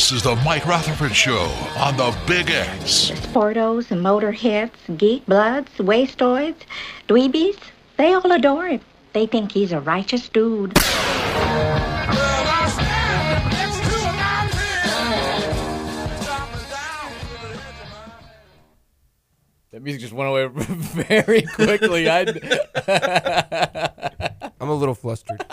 This is the Mike Rutherford Show on the Big X. Sportos, motorheads, geek bloods, wastoids, dweebies, they all adore him. They think he's a righteous dude. That music just went away very quickly. I. I'm a little flustered.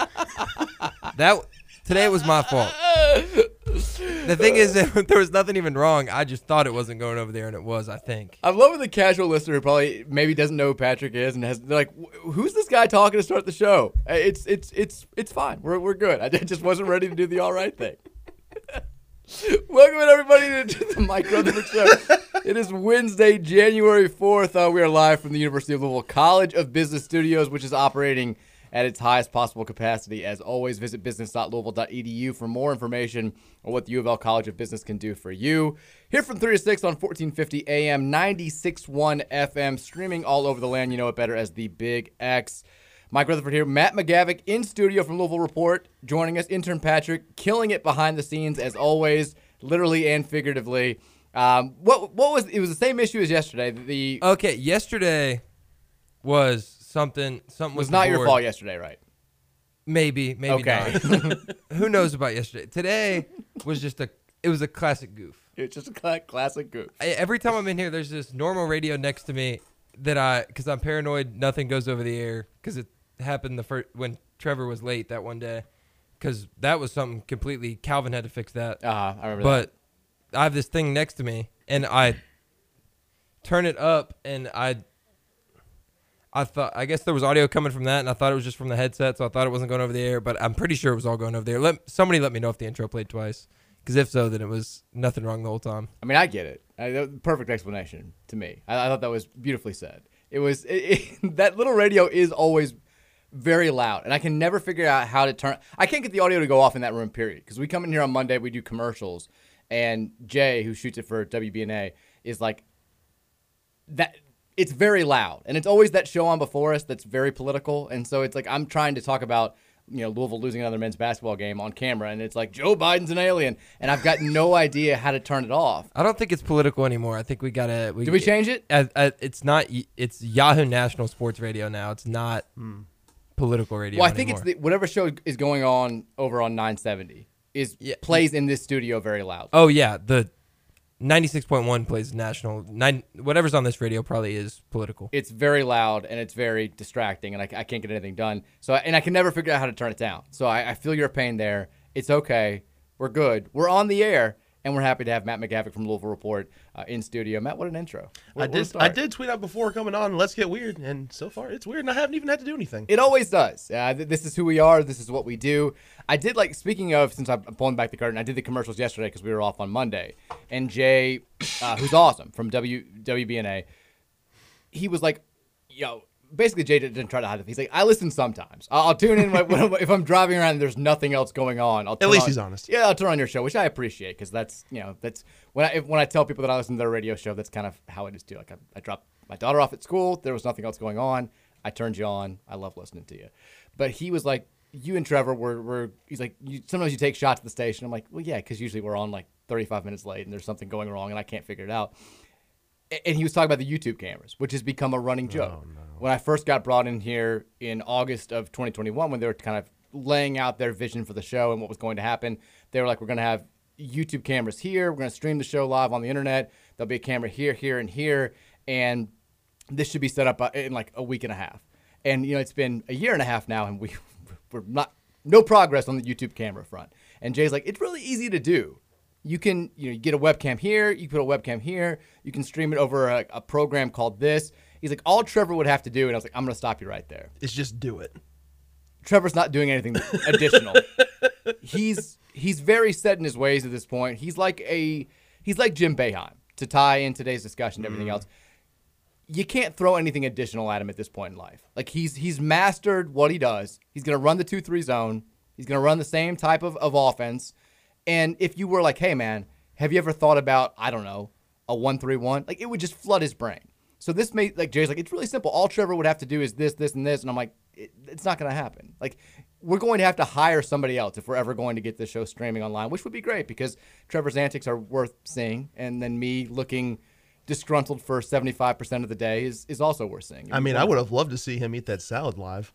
that today was my fault. The thing is, there was nothing even wrong. I just thought it wasn't going over there, and it was. I think. I'm loving the casual listener who probably maybe doesn't know who Patrick is and has like, who's this guy talking to start the show? Uh, It's it's it's it's fine. We're we're good. I just wasn't ready to do the all right thing. Welcome everybody to the Mike Rutherford Show. it is Wednesday, January 4th. Uh, we are live from the University of Louisville College of Business Studios, which is operating at its highest possible capacity. As always, visit business.louisville.edu for more information on what the U of L College of Business can do for you. Here from 3 to 6 on 1450 AM, 96.1 FM, streaming all over the land. You know it better as the Big X. Mike Rutherford here. Matt McGavick in studio from Louisville Report, joining us. Intern Patrick, killing it behind the scenes as always, literally and figuratively. Um, what what was it was the same issue as yesterday. The Okay, yesterday was something. Something was not your fault yesterday, right? Maybe, maybe Okay. not. Who knows about yesterday? Today was just a. It was a classic goof. It's just a classic goof. I, every time I'm in here, there's this normal radio next to me that I, because I'm paranoid, nothing goes over the air because it happened the first when Trevor was late that one day, because that was something completely. Calvin had to fix that. Uh-huh, I remember But I have this thing next to me, and I turn it up, and I. I thought I guess there was audio coming from that, and I thought it was just from the headset, so I thought it wasn't going over the air. But I'm pretty sure it was all going over there. Let somebody let me know if the intro played twice, because if so, then it was nothing wrong the whole time. I mean, I get it. I, that perfect explanation to me. I, I thought that was beautifully said. It was it, it, that little radio is always very loud, and I can never figure out how to turn. I can't get the audio to go off in that room. Period. Because we come in here on Monday, we do commercials, and Jay, who shoots it for WBNA, is like that. It's very loud, and it's always that show on before us that's very political, and so it's like I'm trying to talk about you know Louisville losing another men's basketball game on camera, and it's like Joe Biden's an alien, and I've got no idea how to turn it off. I don't think it's political anymore. I think we gotta. We, Did we change it? Uh, uh, it's not. It's Yahoo National Sports Radio now. It's not political radio. Well, I think it's the, whatever show is going on over on 970 is plays in this studio very loud. Oh yeah, the ninety-six point one plays national. Nine whatever's on this radio probably is political. It's very loud and it's very distracting, and I, I can't get anything done. So, and I can never figure out how to turn it down. So, I, I feel your pain there. It's okay. We're good. We're on the air, and we're happy to have Matt McGavick from Louisville Report uh, in studio. Matt, what an intro! Where- I did. I did tweet out before coming on. Let's get weird, and so far it's weird, and I haven't even had to do anything. It always does. Uh, th- this is who we are. This is what we do. I did like speaking of since I'm pulling back the curtain. I did the commercials yesterday because we were off on Monday, and Jay, uh, who's awesome from W WBNA, he was like, "Yo." Basically, Jay didn't try to hide it. He's like, I listen sometimes. I'll, I'll tune in when, when- if I'm driving around and there's nothing else going on. I'll turn least on- he's honest. Yeah, I'll turn on your show, which I appreciate because that's you know that's when I if, when I tell people that I listen to their radio show, that's kind of how it is too. Like I, I dropped my daughter off at school. There was nothing else going on. I turned you on. I love listening to you. But he was like, you and Trevor were, were he's like, you, sometimes you take shots at the station. I'm like, well, yeah, because usually we're on like 35 minutes late and there's something going wrong and I can't figure it out. And he was talking about the YouTube cameras, which has become a running joke. When I first got brought in here in August of 2021, when they were kind of laying out their vision for the show and what was going to happen, they were like, we're going to have YouTube cameras here. We're going to stream the show live on the internet. There'll be a camera here, here, and here. And this should be set up uh, in like a week and a half. And you know, it's been a year and a half now, and we we're not no progress on the YouTube camera front. And Jay's like, it's really easy to do. You can you know you get a webcam here, you put a webcam here, you can stream it over a, a program called this. He's like, all Trevor would have to do, and I was like, I'm gonna stop you right there. It's just do it. Trevor's not doing anything additional. he's he's very set in his ways at this point. He's like a he's like Jim Boeheim to tie in today's discussion to everything mm. else. You can't throw anything additional at him at this point in life. Like he's he's mastered what he does. He's gonna run the two three zone. He's gonna run the same type of, of offense. And if you were like, hey man, have you ever thought about, I don't know, a one three one? Like it would just flood his brain. So this may like Jay's like, it's really simple. All Trevor would have to do is this, this, and this. And I'm like, it, it's not gonna happen. Like we're going to have to hire somebody else if we're ever going to get this show streaming online, which would be great because Trevor's antics are worth seeing, and then me looking disgruntled for 75% of the day is, is also worth seeing. I mean, I would have loved to see him eat that salad live.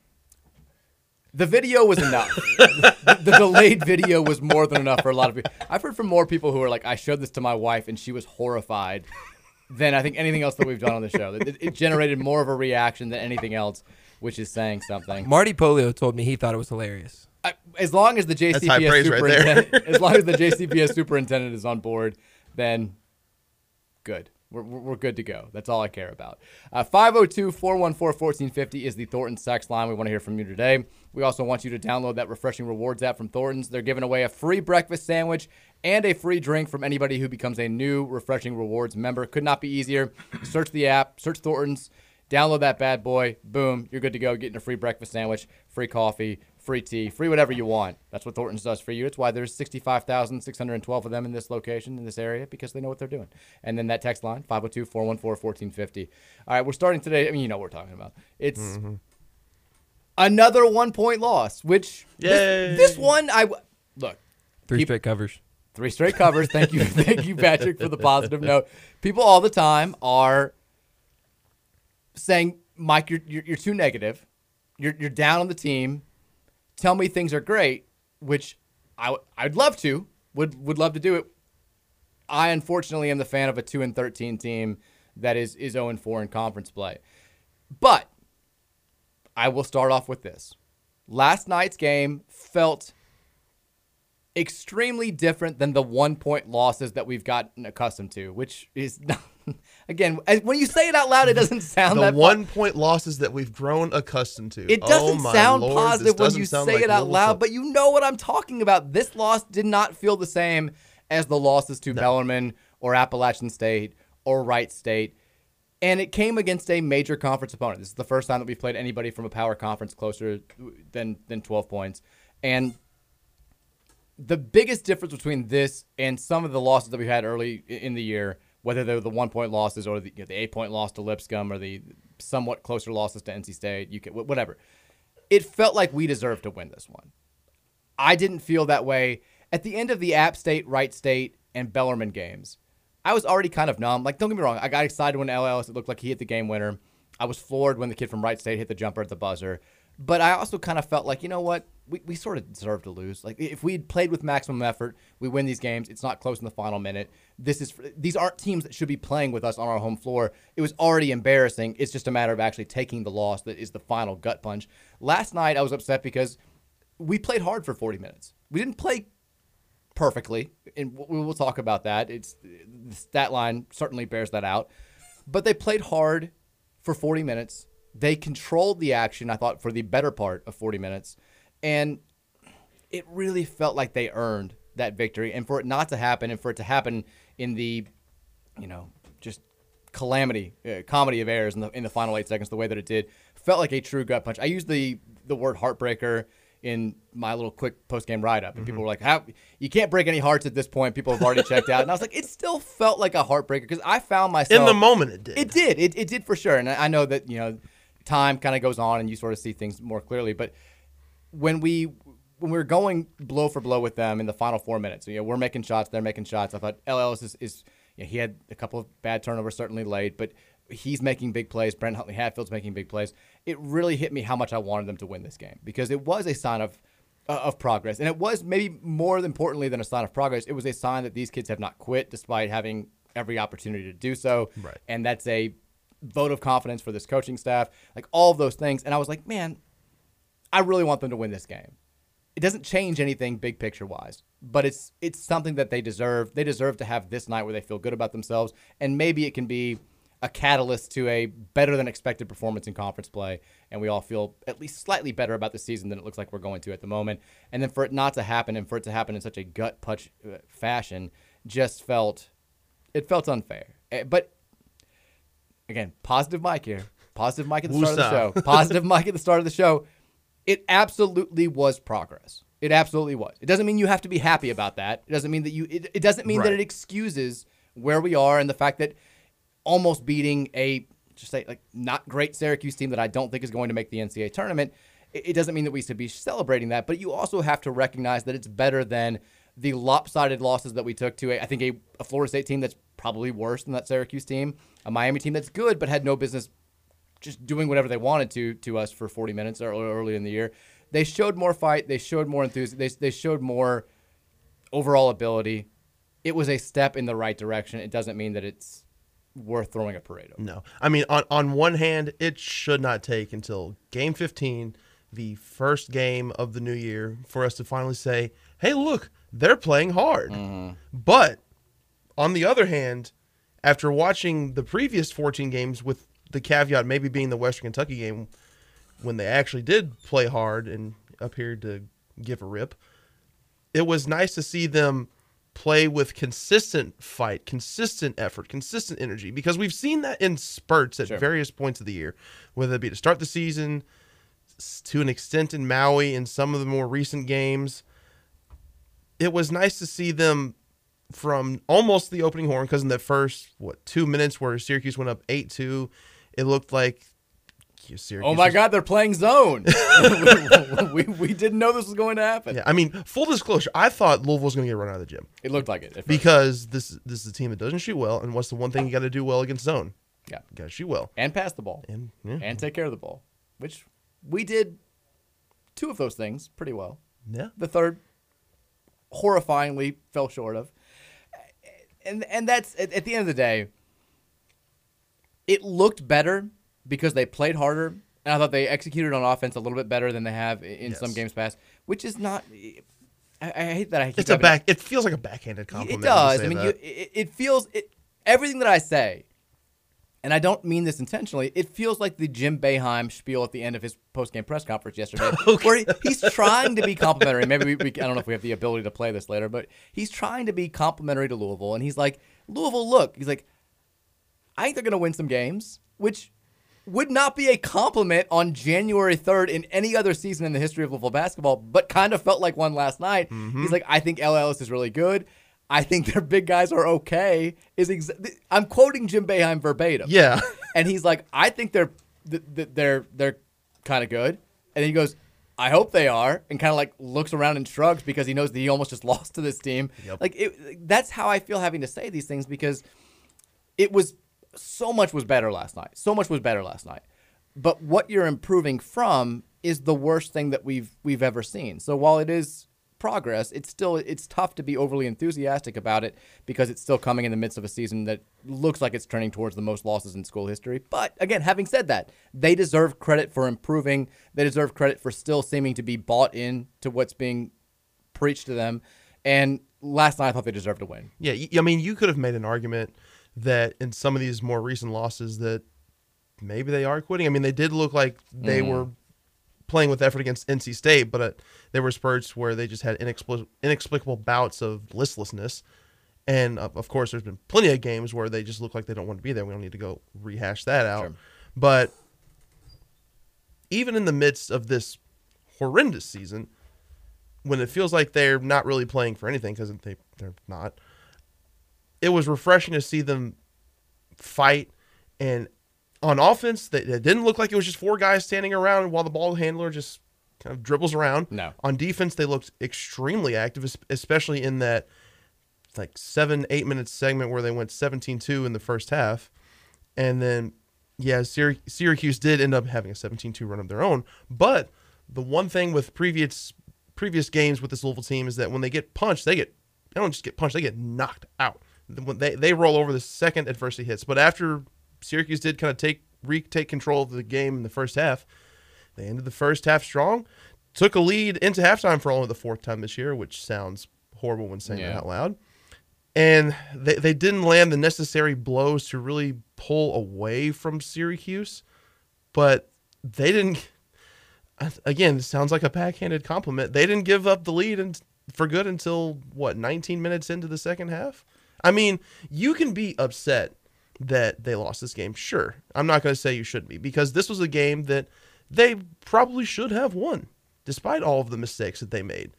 The video was enough. the, the delayed video was more than enough for a lot of people. I've heard from more people who are like, I showed this to my wife and she was horrified than I think anything else that we've done on the show. It, it generated more of a reaction than anything else, which is saying something. Marty Pollio told me he thought it was hilarious. I, as long as the That's high JCPS praise right superintendent, as long as the JCPS superintendent is on board, then good. We're, we're we're good to go. That's all I care about. Uh, 502 414 1450 is the Thornton's text line. We want to hear from you today. We also want you to download that Refreshing Rewards app from Thornton's. They're giving away a free breakfast sandwich and a free drink from anybody who becomes a new Refreshing Rewards member. Could not be easier. Search the app, search Thornton's, download that bad boy. Boom, you're good to go. Getting a free breakfast sandwich, free coffee, free tea, free whatever you want. That's what Thornton's does for you. It's why there's 65,612 of them in this location, in this area, because they know what they're doing. And then that text line, 502 414 1450. All right, we're starting today. I mean, you know what we're talking about. It's Mm-hmm. Another one point loss, which this, this one, I look, Three Keep- straight covers. Three straight covers. Thank you, thank you, Patrick, for the positive note. People all the time are saying, "Mike, you're you're, you're too negative. You're you're down on the team. Tell me things are great." Which I w- I'd love to would would love to do it. I unfortunately am the fan of a two and thirteen team that is is zero and four in conference play, but I will start off with this. Last night's game felt extremely different than the one point losses that we've gotten accustomed to, which is again when you say it out loud, it doesn't sound the that one point losses that we've grown accustomed to. It Oh doesn't my sound Lord, positive when you say like it out loud, stuff. but you know what I'm talking about. This loss did not feel the same as the losses to Bellarmine or Appalachian State or Wright State. And it came against a major conference opponent. This is the first time that we've played anybody from a power conference closer than than 12 points. And the biggest difference between this and some of the losses that we had early in the year, whether they're the one point losses or the, you know, the eight point loss to Lipscomb or the somewhat closer losses to NC State, can, whatever, it felt like we deserved to win this one. I didn't feel that way at the end of the App State, Wright State, and Bellarmine games. I was already kind of numb. Like, don't get me wrong, I got excited when El Ellis it looked like he hit the game winner. I was floored when the kid from Wright State hit the jumper at the buzzer. But I also kind of felt like, you know what? We, we sort of deserve to lose. Like if we had played with maximum effort, we win these games. It's not close in the final minute. This is these aren't teams that should be playing with us on our home floor. It was already embarrassing. It's just a matter of actually taking the loss that is the final gut punch. Last night I was upset because we played hard for 40 minutes. We didn't play perfectly, and we will talk about that. It's the stat line certainly bears that out. But they played hard for 40 minutes. They controlled the action, I thought, for the better part of 40 minutes. And it really felt like they earned that victory. And for it not to happen, and for it to happen in the, you know, just calamity, uh, comedy of errors in the, in the final eight seconds, the way that it did, felt like a true gut punch. I used the, the word heartbreaker in my little quick post game write up, and people mm-hmm. were like, "How you can't break any hearts at this point? People have already checked out." And I was like, "It still felt like a heartbreaker because I found myself In the moment, it did. It did. It, it did for sure. And I I know that you know, time kind of goes on, and you sort of see things more clearly. But when we when we were going blow for blow with them in the final four minutes, you know, we're making shots, they're making shots. I thought El Ellis is, is you know, he had a couple of bad turnovers, certainly late, but he's making big plays. Brent Huntley Hatfield's making big plays. It really hit me how much I wanted them to win this game because it was a sign of uh, of progress, and it was maybe more importantly than a sign of progress. It was a sign that these kids have not quit despite having every opportunity to do so. Right. And that's a vote of confidence for this coaching staff, like all of those things. And I was like, man, I really want them to win this game. It doesn't change anything big picture wise, but it's it's something that they deserve. They deserve to have this night where they feel good about themselves, and maybe it can be a catalyst to a better than expected performance in conference play, and we all feel at least slightly better about the season than it looks like we're going to at the moment. And then for it not to happen, and for it to happen in such a gut punch uh, fashion, just felt it felt unfair. Eh, But again, positive Mike here. Positive Mike at the start of the show. Positive Mike at the start of the show. It absolutely was progress. It absolutely was. It doesn't mean you have to be happy about that. It doesn't mean that you. It, it doesn't mean that it excuses where we are and the fact that almost beating a just say like not great Syracuse team that I don't think is going to make the NCAA tournament. It, doesn't mean that we should be celebrating that, but you also have to recognize that it's better than the lopsided losses that we took to a, I think a, a Florida State team that's probably worse than that Syracuse team, a Miami team that's good but had no business just doing whatever they wanted to to us for 40 minutes early, early in the year. They showed more fight. They showed more enthusiasm. They, they showed more overall ability. It was a step in the right direction. It doesn't mean that it's worth throwing a parade over. No. I mean, on, on one hand, it should not take until game 15, the first game of the new year, for us to finally say, hey, look, they're playing hard. Mm-hmm. But on the other hand, after watching the previous 14 games, with the caveat maybe being the Western Kentucky game, when they actually did play hard and appeared to give a rip, it was nice to see them play with consistent fight, consistent effort, consistent energy because we've seen that in spurts at various points of the year, whether it be to start the season, to an extent in Maui, in some of the more recent games. It was nice to see them from almost the opening horn because in the first what two minutes where Syracuse went up eight two, it looked like Syracuse. Oh my God, they're playing zone. we, we didn't know this was going to happen. Yeah, I mean, full disclosure, I thought Louisville was going to get run out of the gym. It looked like it. because this this is a team that doesn't shoot well, and what's the one thing you got to do well against zone? Yeah. got to shoot well. and pass the ball And yeah. and take care of the ball, which we did two of those things pretty well. Yeah. The third, horrifyingly, fell short of. And and that's at, at the end of the day. It looked better because they played harder, and I thought they executed on offense a little bit better than they have in some games past, which is not. I, I hate that I keep It's a back. It feels like a backhanded compliment. it does. I mean, you, it, it feels it, everything that I say, and I don't mean this intentionally. It feels like the Jim Boeheim spiel at the end of his post-game press conference yesterday, where he, he's trying to be complimentary. Maybe we, we, I don't know if we have the ability to play this later, but he's trying to be complimentary to Louisville, and he's like, Louisville, look, he's like, I think they're going to win some games, which would not be a compliment on January 3rd in any other season in the history of Louisville basketball, but kind of felt like one last night. Mm-hmm. He's like, I think El Ellis is really good. I think their big guys are okay. Is ex- I'm quoting Jim Boeheim verbatim. Yeah. and he's like, I think they're th- th- they're they're kind of good. And then he goes, I hope they are, and kind of like looks around and shrugs because he knows that he almost just lost to this team. Like it, that's how I feel having to say these things because it was so much was better last night. So much was better last night. But what you're improving from is the worst thing that we've we've ever seen. So while it is progress, it's still it's tough to be overly enthusiastic about it because it's still coming in the midst of a season that looks like it's turning towards the most losses in school history. But again, having said that, they deserve credit for improving. They deserve credit for still seeming to be bought in to what's being preached to them. And last night I thought they deserved to win. Yeah, I mean, you could have made an argument that in some of these more recent losses that maybe they are quitting. I mean, they did look like they Mhm. were playing with effort against NC State, but uh, there were spurts where they just had inexplicable, inexplicable bouts of listlessness. And uh, of course, there's been plenty of games where they just look like they don't want to be there. We don't need to go rehash that out. But even in the midst of this horrendous season, when it feels like they're not really playing for anything because they they're not, it was refreshing to see them fight. And on offense they, it didn't look like it was just four guys standing around while the ball handler just kind of dribbles around. No. on defense they looked extremely active especially in that like seven eight minute segment where they went 17-2 in the first half. And then yeah Syrac- syracuse did end up having a 17-2 run of their own. But the one thing with previous previous games with this louisville team is that when they get punched they get they don't just get punched they get knocked out they, they roll over the second adversity hits but after Syracuse did kind of take retake control of the game in the first half. They ended the first half strong, took a lead into halftime for only the fourth time this year, which sounds horrible when saying it Yeah. out loud. And they, they didn't land the necessary blows to really pull away from Syracuse, but they didn't. Again, it sounds like a backhanded compliment. They didn't give up the lead and for good until what 19 minutes into the second half. I mean, you can be upset that they lost this game. Sure, I'm not going to say you shouldn't be because this was a game that they probably should have won, despite all of the mistakes that they made.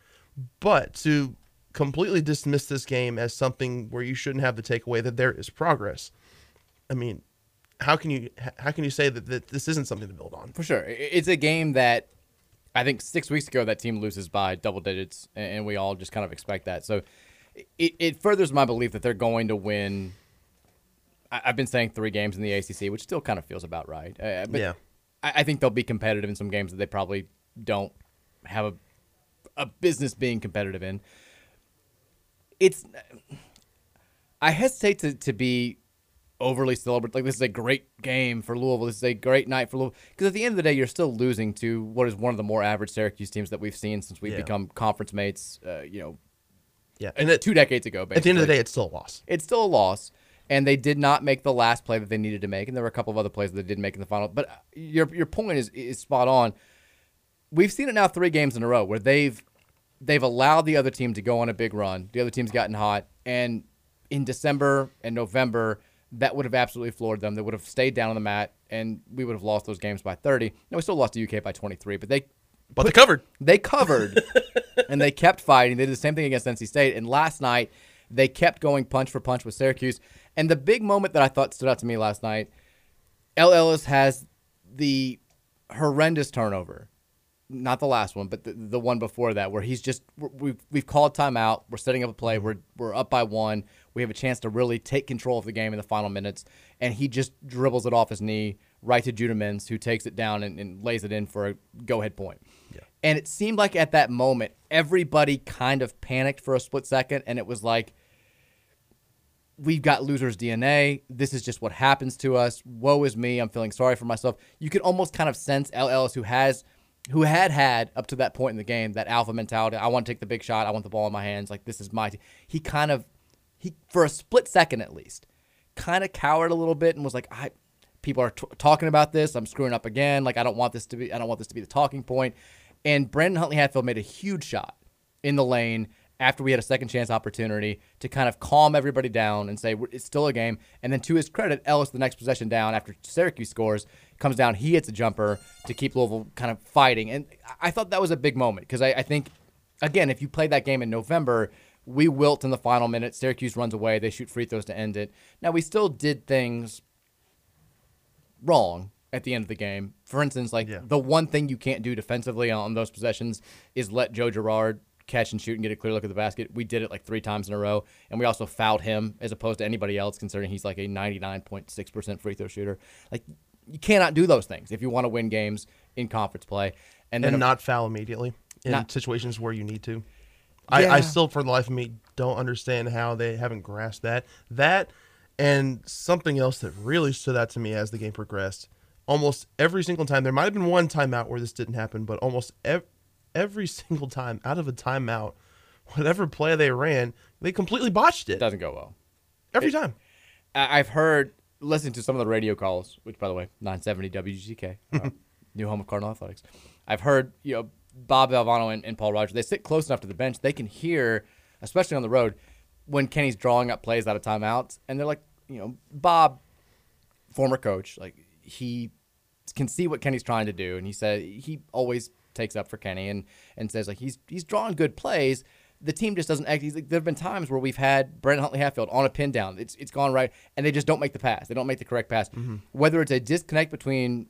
But to completely dismiss this game as something where you shouldn't have the takeaway that there is progress. I mean, how can you how can you say that, that this isn't something to build on? For sure. It's a game that I think six weeks ago that team loses by double digits, and we all just kind of expect that. So it, it furthers my belief that they're going to win. I- I've been saying three games in the ACC, which still kind of feels about right. Uh, but Yeah. I, I think they'll be competitive in some games that they probably don't have a, a business being competitive in. It's. I hesitate to, to be overly celebrate. Like this is a great game for Louisville. This is a great night for Louisville. Because at the end of the day, you're still losing to what is one of the more average Syracuse teams that we've seen since we've Yeah. become conference mates. Uh, you know, Yeah, and two decades ago. Basically. At the end of the day, it's still a loss. It's still a loss, and they did not make the last play that they needed to make, and there were a couple of other plays that they didn't make in the final. But uh, your your point is is spot on. We've seen it now three games in a row where they've they've allowed the other team to go on a big run. The other team's gotten hot, and in December and November, that would have absolutely floored them. They would have stayed down on the mat, and we would have lost those games by 30. No, we still lost to UK by 23, but they But they covered. they covered and they kept fighting. They did the same thing against NC State. And last night, they kept going punch for punch with Syracuse. And the big moment that I thought stood out to me last night, El Ellis has the horrendous turnover. Not the last one, but the, the one before that, where he's just we've we've called timeout. We're setting up a play. We're we're up by one. We have a chance to really take control of the game in the final minutes, and he just dribbles it off his knee right to Judah Mintz, who takes it down and, and lays it in for a go ahead point. And it seemed like at that moment, everybody kind of panicked for a split second, and it was like, we've got losers DNA. This is just what happens to us. Woe is me. I'm feeling sorry for myself. You could almost kind of sense El Ellis, who has, who had had up to that point in the game that alpha mentality. I want to take the big shot. I want the ball in my hands. Like this is my. T-. He kind of, he for a split second at least, kind of cowered a little bit and was like, I. People are t- talking about this. I'm screwing up again. Like I don't want this to be. I don't want this to be the talking point. And Brandon Huntley Hatfield made a huge shot in the lane after we had a second chance opportunity to kind of calm everybody down and say it's still a game. And then to his credit, Ellis, the next possession down after Syracuse scores, comes down. He hits a jumper to keep Louisville kind of fighting. And I thought that was a big moment because I, I think, again, if you played that game in November, we wilt in the final minute. Syracuse runs away. They shoot free throws to end it. Now, we still did things wrong at the end of the game. For instance, like the one thing you can't do defensively on those possessions is let Joe Girard catch and shoot and get a clear look at the basket. We did it like three times in a row, and we also fouled him as opposed to anybody else, considering he's like a 99.6% free throw shooter. Like you cannot do those things if you want to win games in conference play, and And, then not foul immediately in Not- situations where you need to. I, I still, for the life of me, don't understand how they haven't grasped that. That and something else that really stood out to me as the game progressed. Almost every single time, there might have been one timeout where this didn't happen, but almost ev- every single time out of a timeout, whatever play they ran, they completely botched it. doesn't go well. Every It- time. I've heard listening to some of the radio calls, which by the way, 970 WGTK, uh, new home of Cardinal Athletics. I've heard you know Bob Valvano and, and Paul Rogers. They sit close enough to the bench, they can hear, especially on the road, when Kenny's drawing up plays out of timeouts, and they're like, you know, Bob, former coach, like he can see what Kenny's trying to do, and he said he always takes up for Kenny and and says like he's he's drawing good plays. The team just doesn't act. He's like, there have been times where we've had Brent Huntley Hatfield on a pin down. It's it's gone right, and they just don't make the pass. They don't make the correct pass. Mm-hmm. Whether it's a disconnect between,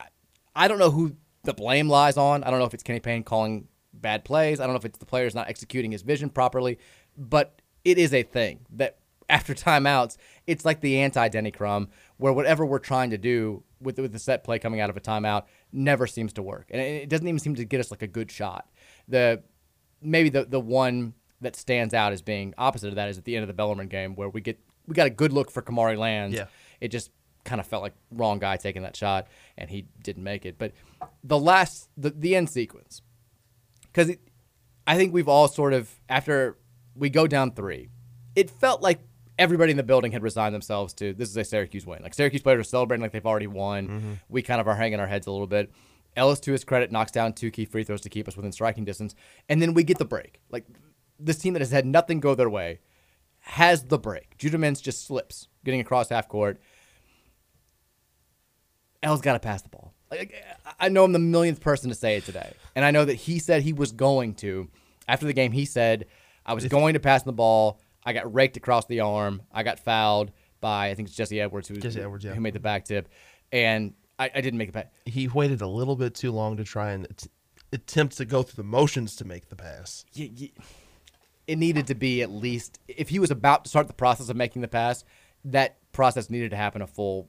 I- I don't know who the blame lies on. I don't know if it's Kenny Payne calling bad plays. I don't know if it's the players not executing his vision properly, but it is a thing that after timeouts, it's like the anti Denny Crum, where whatever we're trying to do with with the set play coming out of a timeout never seems to work, and it doesn't even seem to get us like a good shot. The maybe the the one that stands out as being opposite of that is at the end of the Bellarmine game where we get we got a good look for Kamari Lands. Yeah. It just kind of felt like wrong guy taking that shot, and he didn't make it. But the last, the, the end sequence, because I think we've all sort of, after we go down three, it felt like everybody in the building had resigned themselves to this is a Syracuse win. Like Syracuse players are celebrating like they've already won. Mm-hmm. We kind of are hanging our heads a little bit. Ellis, to his credit, knocks down two key free throws to keep us within striking distance, and then we get the break. Like this team that has had nothing go their way has the break. Judah Mintz just slips, getting across half court. El's got to pass the ball. Like, I know I'm the millionth person to say it today, and I know that he said he was going to. After the game, he said, "I was going to pass the ball. I got raked across the arm. I got fouled by I think it's Jesse Edwards who, Jesse Edwards, yeah. who made the back tip, and I, I didn't make the back. He waited a little bit too long to try and att- attempt to go through the motions to make the pass. y- y- it needed to be at least if he was about to start the process of making the pass, that process needed to happen a full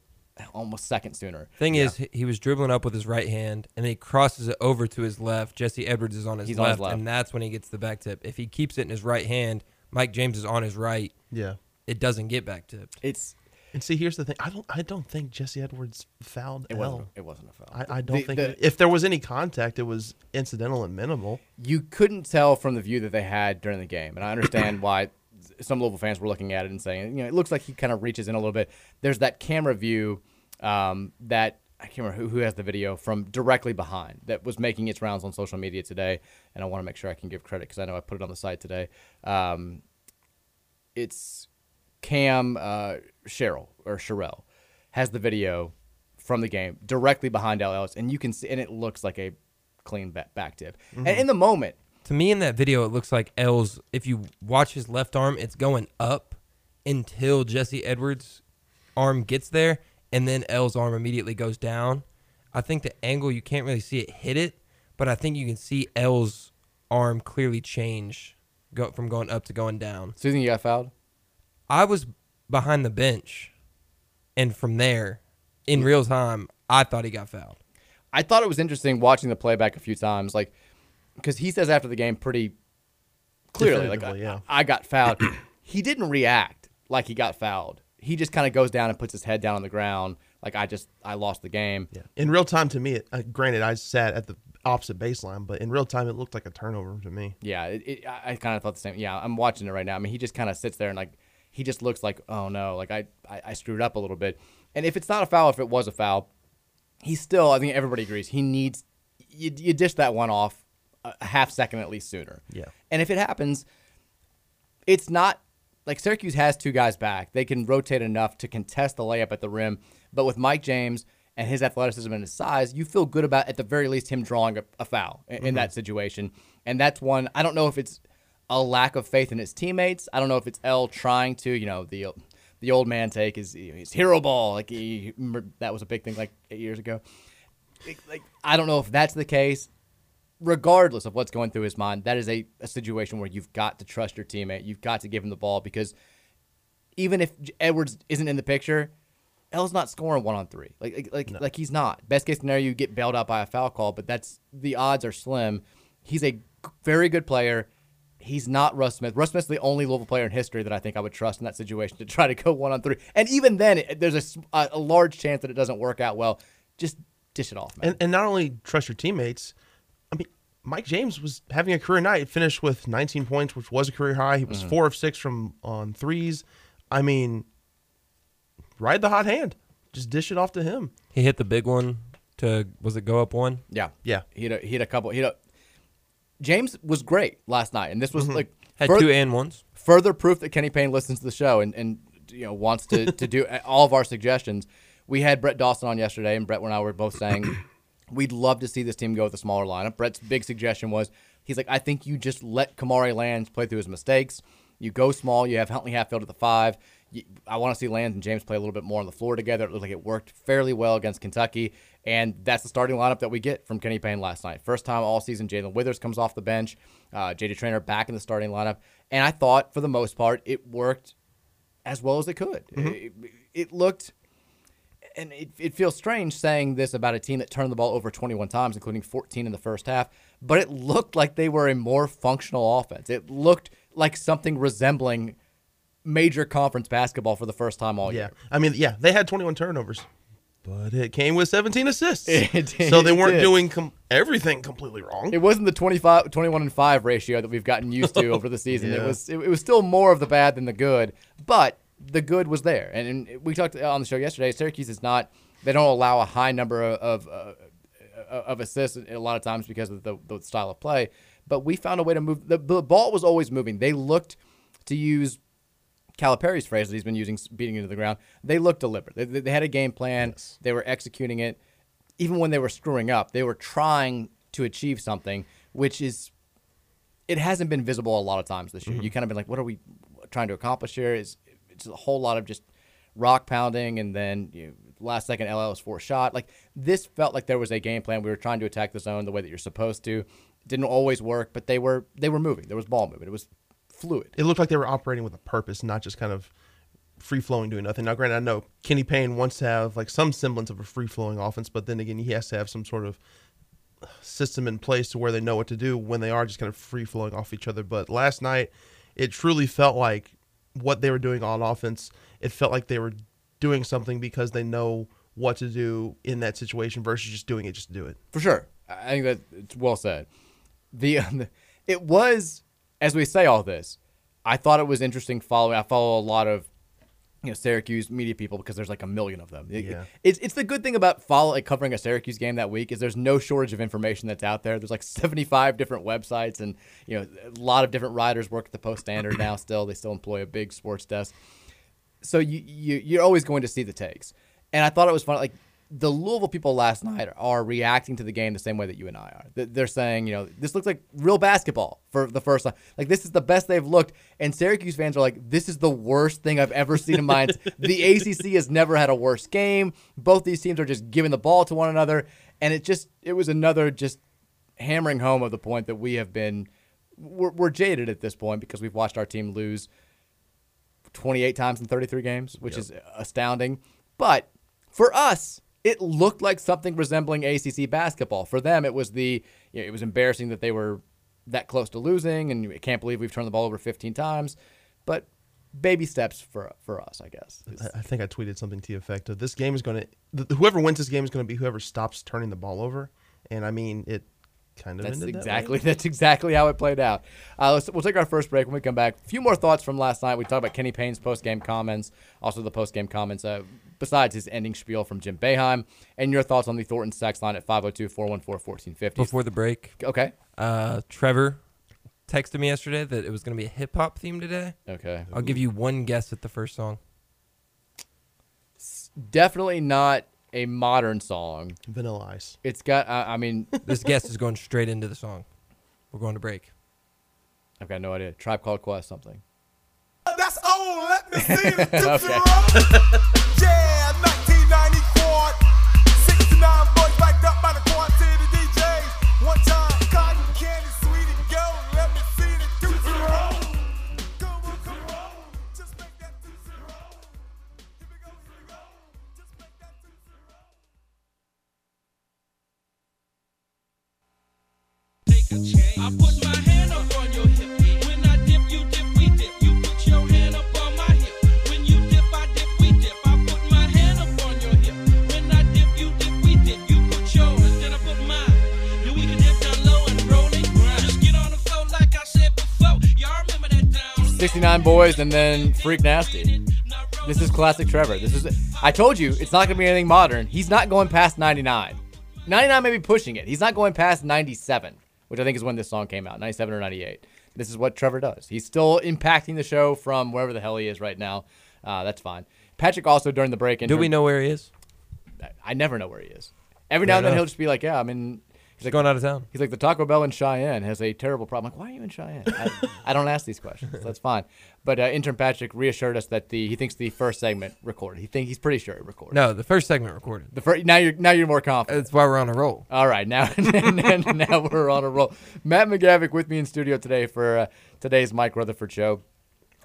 almost second sooner. Thing is, he- he was dribbling up with his right hand, and then he crosses it over to his left. Jesse Edwards is on his, He's on his left. and that's when he gets the back tip. If he keeps it in his right hand, Mike James is on his right. Yeah. It doesn't get back tipped. It's And see, here's the thing. I don't. I don't think Jesse Edwards fouled it L. wasn't it wasn't a foul. I, I don't The- think the- if there was any contact, it was incidental and minimal. you couldn't tell from the view that they had during the game, and I understand why some Louisville fans were looking at it and saying, you know, it looks like he kind of reaches in a little bit. There's that camera view um, that I can't remember who, who has the video from directly behind that was making its rounds on social media today, and I want to make sure I can give credit because I know I put it on the site today. Um, it's Cam uh, Cheryl or Sherelle has the video from the game directly behind El Ellis, and you can see, and it looks like a clean back, back tip. And in the moment, To me, in that video, it looks like El's. If you watch his left arm, it's going up until Jesse Edwards' arm gets there, and then El's arm immediately goes down. I think the angle you can't really see it hit it, but I think you can see El's arm clearly change go from going up to going down. So you think you got fouled? I was behind the bench, and from there, in real time, I thought he got fouled. I thought it was interesting watching the playback a few times, like because he says after the game pretty clearly, like Definitively, I, yeah. I got fouled. he didn't react like he got fouled. He just kind of goes down and puts his head down on the ground, like I just I lost the game. Yeah. In real time, to me, it, uh, granted, I sat at the opposite baseline, but in real time, it looked like a turnover to me. Yeah, it, it, I, I kind of thought the same. Yeah, I'm watching it right now. I mean, he just kind of sits there and like he just looks like, oh no, like I, I I screwed up a little bit. And if it's not a foul, if it was a foul, he's still. I think everybody agrees he needs you, you dish that one off a half second at least sooner. Yeah. And if it happens, it's not like Syracuse has two guys back. They can rotate enough to contest the layup at the rim. But with Mike James and his athleticism and his size, you feel good about at the very least him drawing a, a foul in, in that situation. And that's one I don't know if it's a lack of faith in his teammates. I don't know if it's El trying to, you know, the the old man take is his hero ball. Like he, that was a big thing like eight years ago. Like, like I don't know if that's the case regardless of what's going through his mind, that is a, a situation where you've got to trust your teammate. You've got to give him the ball because even if Edwards isn't in the picture, El's not scoring one on three. Like like like, like he's not. Best case scenario, you get bailed out by a foul call, but that's the odds are slim. He's a very good player. He's not Russ Smith. Russ Smith's the only Louisville player in history that I think I would trust in that situation to try to go one on three. And even then, it, there's a large chance that it doesn't work out well. Just dish it off, man. And, and not only trust your teammates, Mike James was having a career night. Finished with 19 points, which was a career high. He was Mm-hmm. four of six from on threes. I mean, ride the hot hand. Just dish it off to him. He hit the big one to was it go up one? Yeah, Yeah. He had a, he had a couple. He had a, James was great last night, and this was like Had fur- two and ones. further proof that Kenny Payne listens to the show and, and you know wants to, to do all of our suggestions. We had Brett Dawson on yesterday, and Brett and I were both saying we'd love to see this team go with a smaller lineup. Brett's big suggestion was he's like, I think you just let Kamari Lands play through his mistakes. You go small. You have Huntley Hatfield at the five. You, I want to see Lands and James play a little bit more on the floor together. It looked like it worked fairly well against Kentucky, and that's the starting lineup that we get from Kenny Payne last night. First time all season, Jae'Lyn Withers comes off the bench. Uh, JJ Traynor back in the starting lineup, and I thought for the most part it worked as well as it could. It, it looked, and it, it feels strange saying this about a team that turned the ball over 21 times, including 14 in the first half, but it looked like they were a more functional offense. It looked like something resembling major conference basketball for the first time all Yeah. year. I mean, yeah, they had 21 turnovers, but it came with 17 assists. It so they weren't did. doing com- everything completely wrong. It wasn't the 25, 21 and 5 ratio that we've gotten used to over the season. It was it, it was still more of the bad than the good, but the good was there. And, and we talked on the show yesterday. Syracuse is not. They don't allow a high number of of, uh, of assists a lot of times because of the, the style of play. But we found a way to move. The, the ball was always moving. They looked to use Calipari's phrase that he's been using, beating into the ground. They looked deliberate. They, they had a game plan. They were executing it. Even when they were screwing up, they were trying to achieve something, which is it hasn't been visible a lot of times this year. You kind of been like, what are we trying to accomplish here? Is it's a whole lot of just rock pounding, and then you know, last second El Ellis for shot. Like this felt like there was a game plan. We were trying to attack the zone the way that you're supposed to. Didn't always work, but they were they were moving. There was ball movement. It was fluid. It looked like they were operating with a purpose, not just kind of free flowing, doing nothing. Now, granted, I know Kenny Payne wants to have like some semblance of a free flowing offense, but then again, he has to have some sort of system in place to where they know what to do when they are just kind of free flowing off each other. But last night, it truly felt like what they were doing on offense. It felt like they were doing something because they know what to do in that situation versus just doing it just to do it. For sure. I think that it's well said. The um, it was as we say all this, I thought it was interesting following I follow a lot of you know Syracuse media people because there's like a million of them. Yeah. It's it's the good thing about follow like covering a Syracuse game that week is there's no shortage of information that's out there. There's like 75 different websites and you know a lot of different writers work at the Post Standard now still. They still employ a big sports desk so you, you you're always going to see the takes. And I thought it was fun. Like the Louisville people last night are reacting to the game the same way that you and I are. They- They're saying, you know, this looks like real basketball for the first time. Like this is the best they've looked. And Syracuse fans are like, this is the worst thing I've ever seen in my. Life. The ACC has never had a worse game. Both these teams are just giving the ball to one another, and it just it was another just hammering home of the point that we have been. We're, we're jaded at this point because we've watched our team lose 28 times in 33 games, which is astounding. But for us, it looked like something resembling ACC basketball. For them, it was the you know, it was embarrassing that they were that close to losing, and I can't believe we've turned the ball over 15 times. But baby steps for for us, I guess. I- think I tweeted something to the effect of this game is going to whoever wins this game is going to be whoever stops turning the ball over, and I mean it kind of That's ended that exactly that's exactly how it played out. Uh, we'll take our first break when we come back. A few more thoughts from last night. We talked about Kenny Payne's post game comments, also the post game comments. Uh, besides his ending spiel from Jim Boeheim, and your thoughts on the Thornton's text line at 502-414-1450. Before the break, Okay. uh, Trevor texted me yesterday that it was going to be a hip hop theme today. Okay. I'll give you one guess at the first song. Definitely not a modern song. Vanilla Ice. It's got. I I mean, This guess is going straight into the song. We're going to break. I've got no idea. Tribe Called Quest something. That's old. Let me see the Okay. boys and then Freak Nasty. This is classic Trevor. This is. I told you it's not going to be anything modern. He's not going past 99. 99 may be pushing it. He's not going past 97, which I think is when this song came out, 97 or 98. This is what Trevor does. He's still impacting the show from wherever the hell he is right now. Uh, that's fine. Patrick also during the break. In Do we know where he is? I- I never know where he is. Every now and then he'll just be like, "Yeah, I'm in." He's like, going out of town. He's like, "The Taco Bell in Cheyenne has a terrible problem." I'm like, why are you in Cheyenne? I, I don't ask these questions. That's fine. But uh, intern Patrick reassured us that the he thinks the first segment recorded. He think he's pretty sure it recorded. No, the first segment recorded. The first now you're now you're more confident. That's why we're on a roll. All right, now now we're on a roll. Matt McGavick with me in studio today for uh, today's Mike Rutherford show.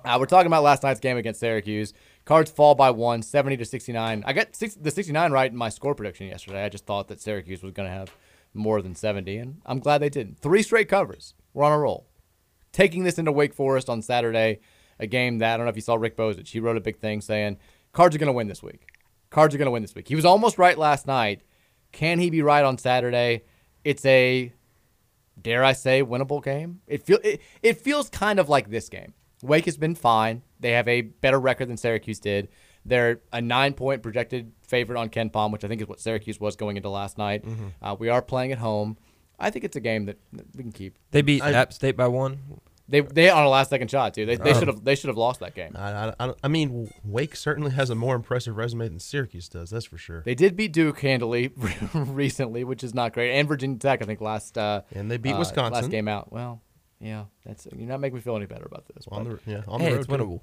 Uh, we're talking about last night's game against Syracuse. Cards fall by one, 70 to 69. I got six, the 69 right in my score prediction yesterday. I just thought that Syracuse was going to have more than 70, and I'm glad they didn't. Three straight covers. We're on a roll. Taking this into Wake Forest on Saturday a game that I don't know if you saw Rick Bozich. He wrote a big thing saying Cards are going to win this week. Cards are going to win this week. He was almost right last night. Can he be right on Saturday? It's a dare I say winnable game. It feel it, it feels kind of like this game. Wake has been fine. They have a better record than Syracuse did. They're a nine point projected favorite on KenPom, which I think is what Syracuse was going into last night. Uh, we are playing at home. I think it's a game that, that we can keep. They beat I- App State by one. They they on a last second shot too. They they Oh. should have they should have lost that game. I, I, I- I mean, Wake certainly has a more impressive resume than Syracuse does. That's for sure. They did beat Duke handily recently, which is not great, and Virginia Tech I think last uh, And they beat uh, Wisconsin. last game out. Well, yeah, that's you're not making me feel any better about this. on the yeah on Hey, the road. it's too. winnable.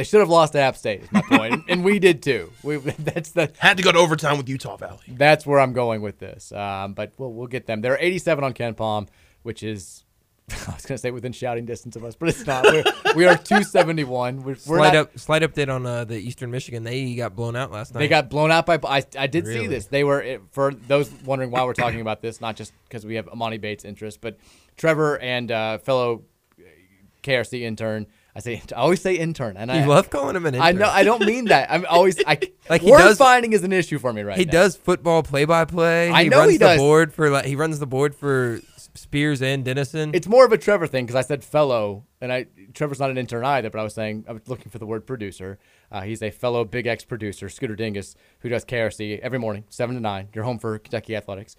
They should have lost to App State. Is my point, and, and we did too. We that's the Had to go to overtime with Utah Valley. that's where I'm going with this. Um, but we'll we'll get them. They're 87 on KenPom, which is I was gonna say within shouting distance of us, but it's not. We're, we are 271. We're, we're Slight not, up, slight update on uh, the Eastern Michigan. They got blown out last night. They got blown out by. I, I did see this. They were for those wondering why we're talking about this, not just because we have Emoni Bates' interest, but Trevor and uh, fellow KRC intern. I say I always say intern, and I love calling him an intern. I know. I don't mean that. I'm always I Like, he word does- finding is an issue for me right he now. does football play by play. I He know runs he the does. board for like he runs the board for Spears and Dennison. It's more of a Trevor thing because I said fellow, and I Trevor's not an intern either. But I was saying I was looking for the word producer. Uh, he's a fellow Big X producer, Scooter Dingus, who does KRC every morning, seven to nine. You're home for Kentucky athletics,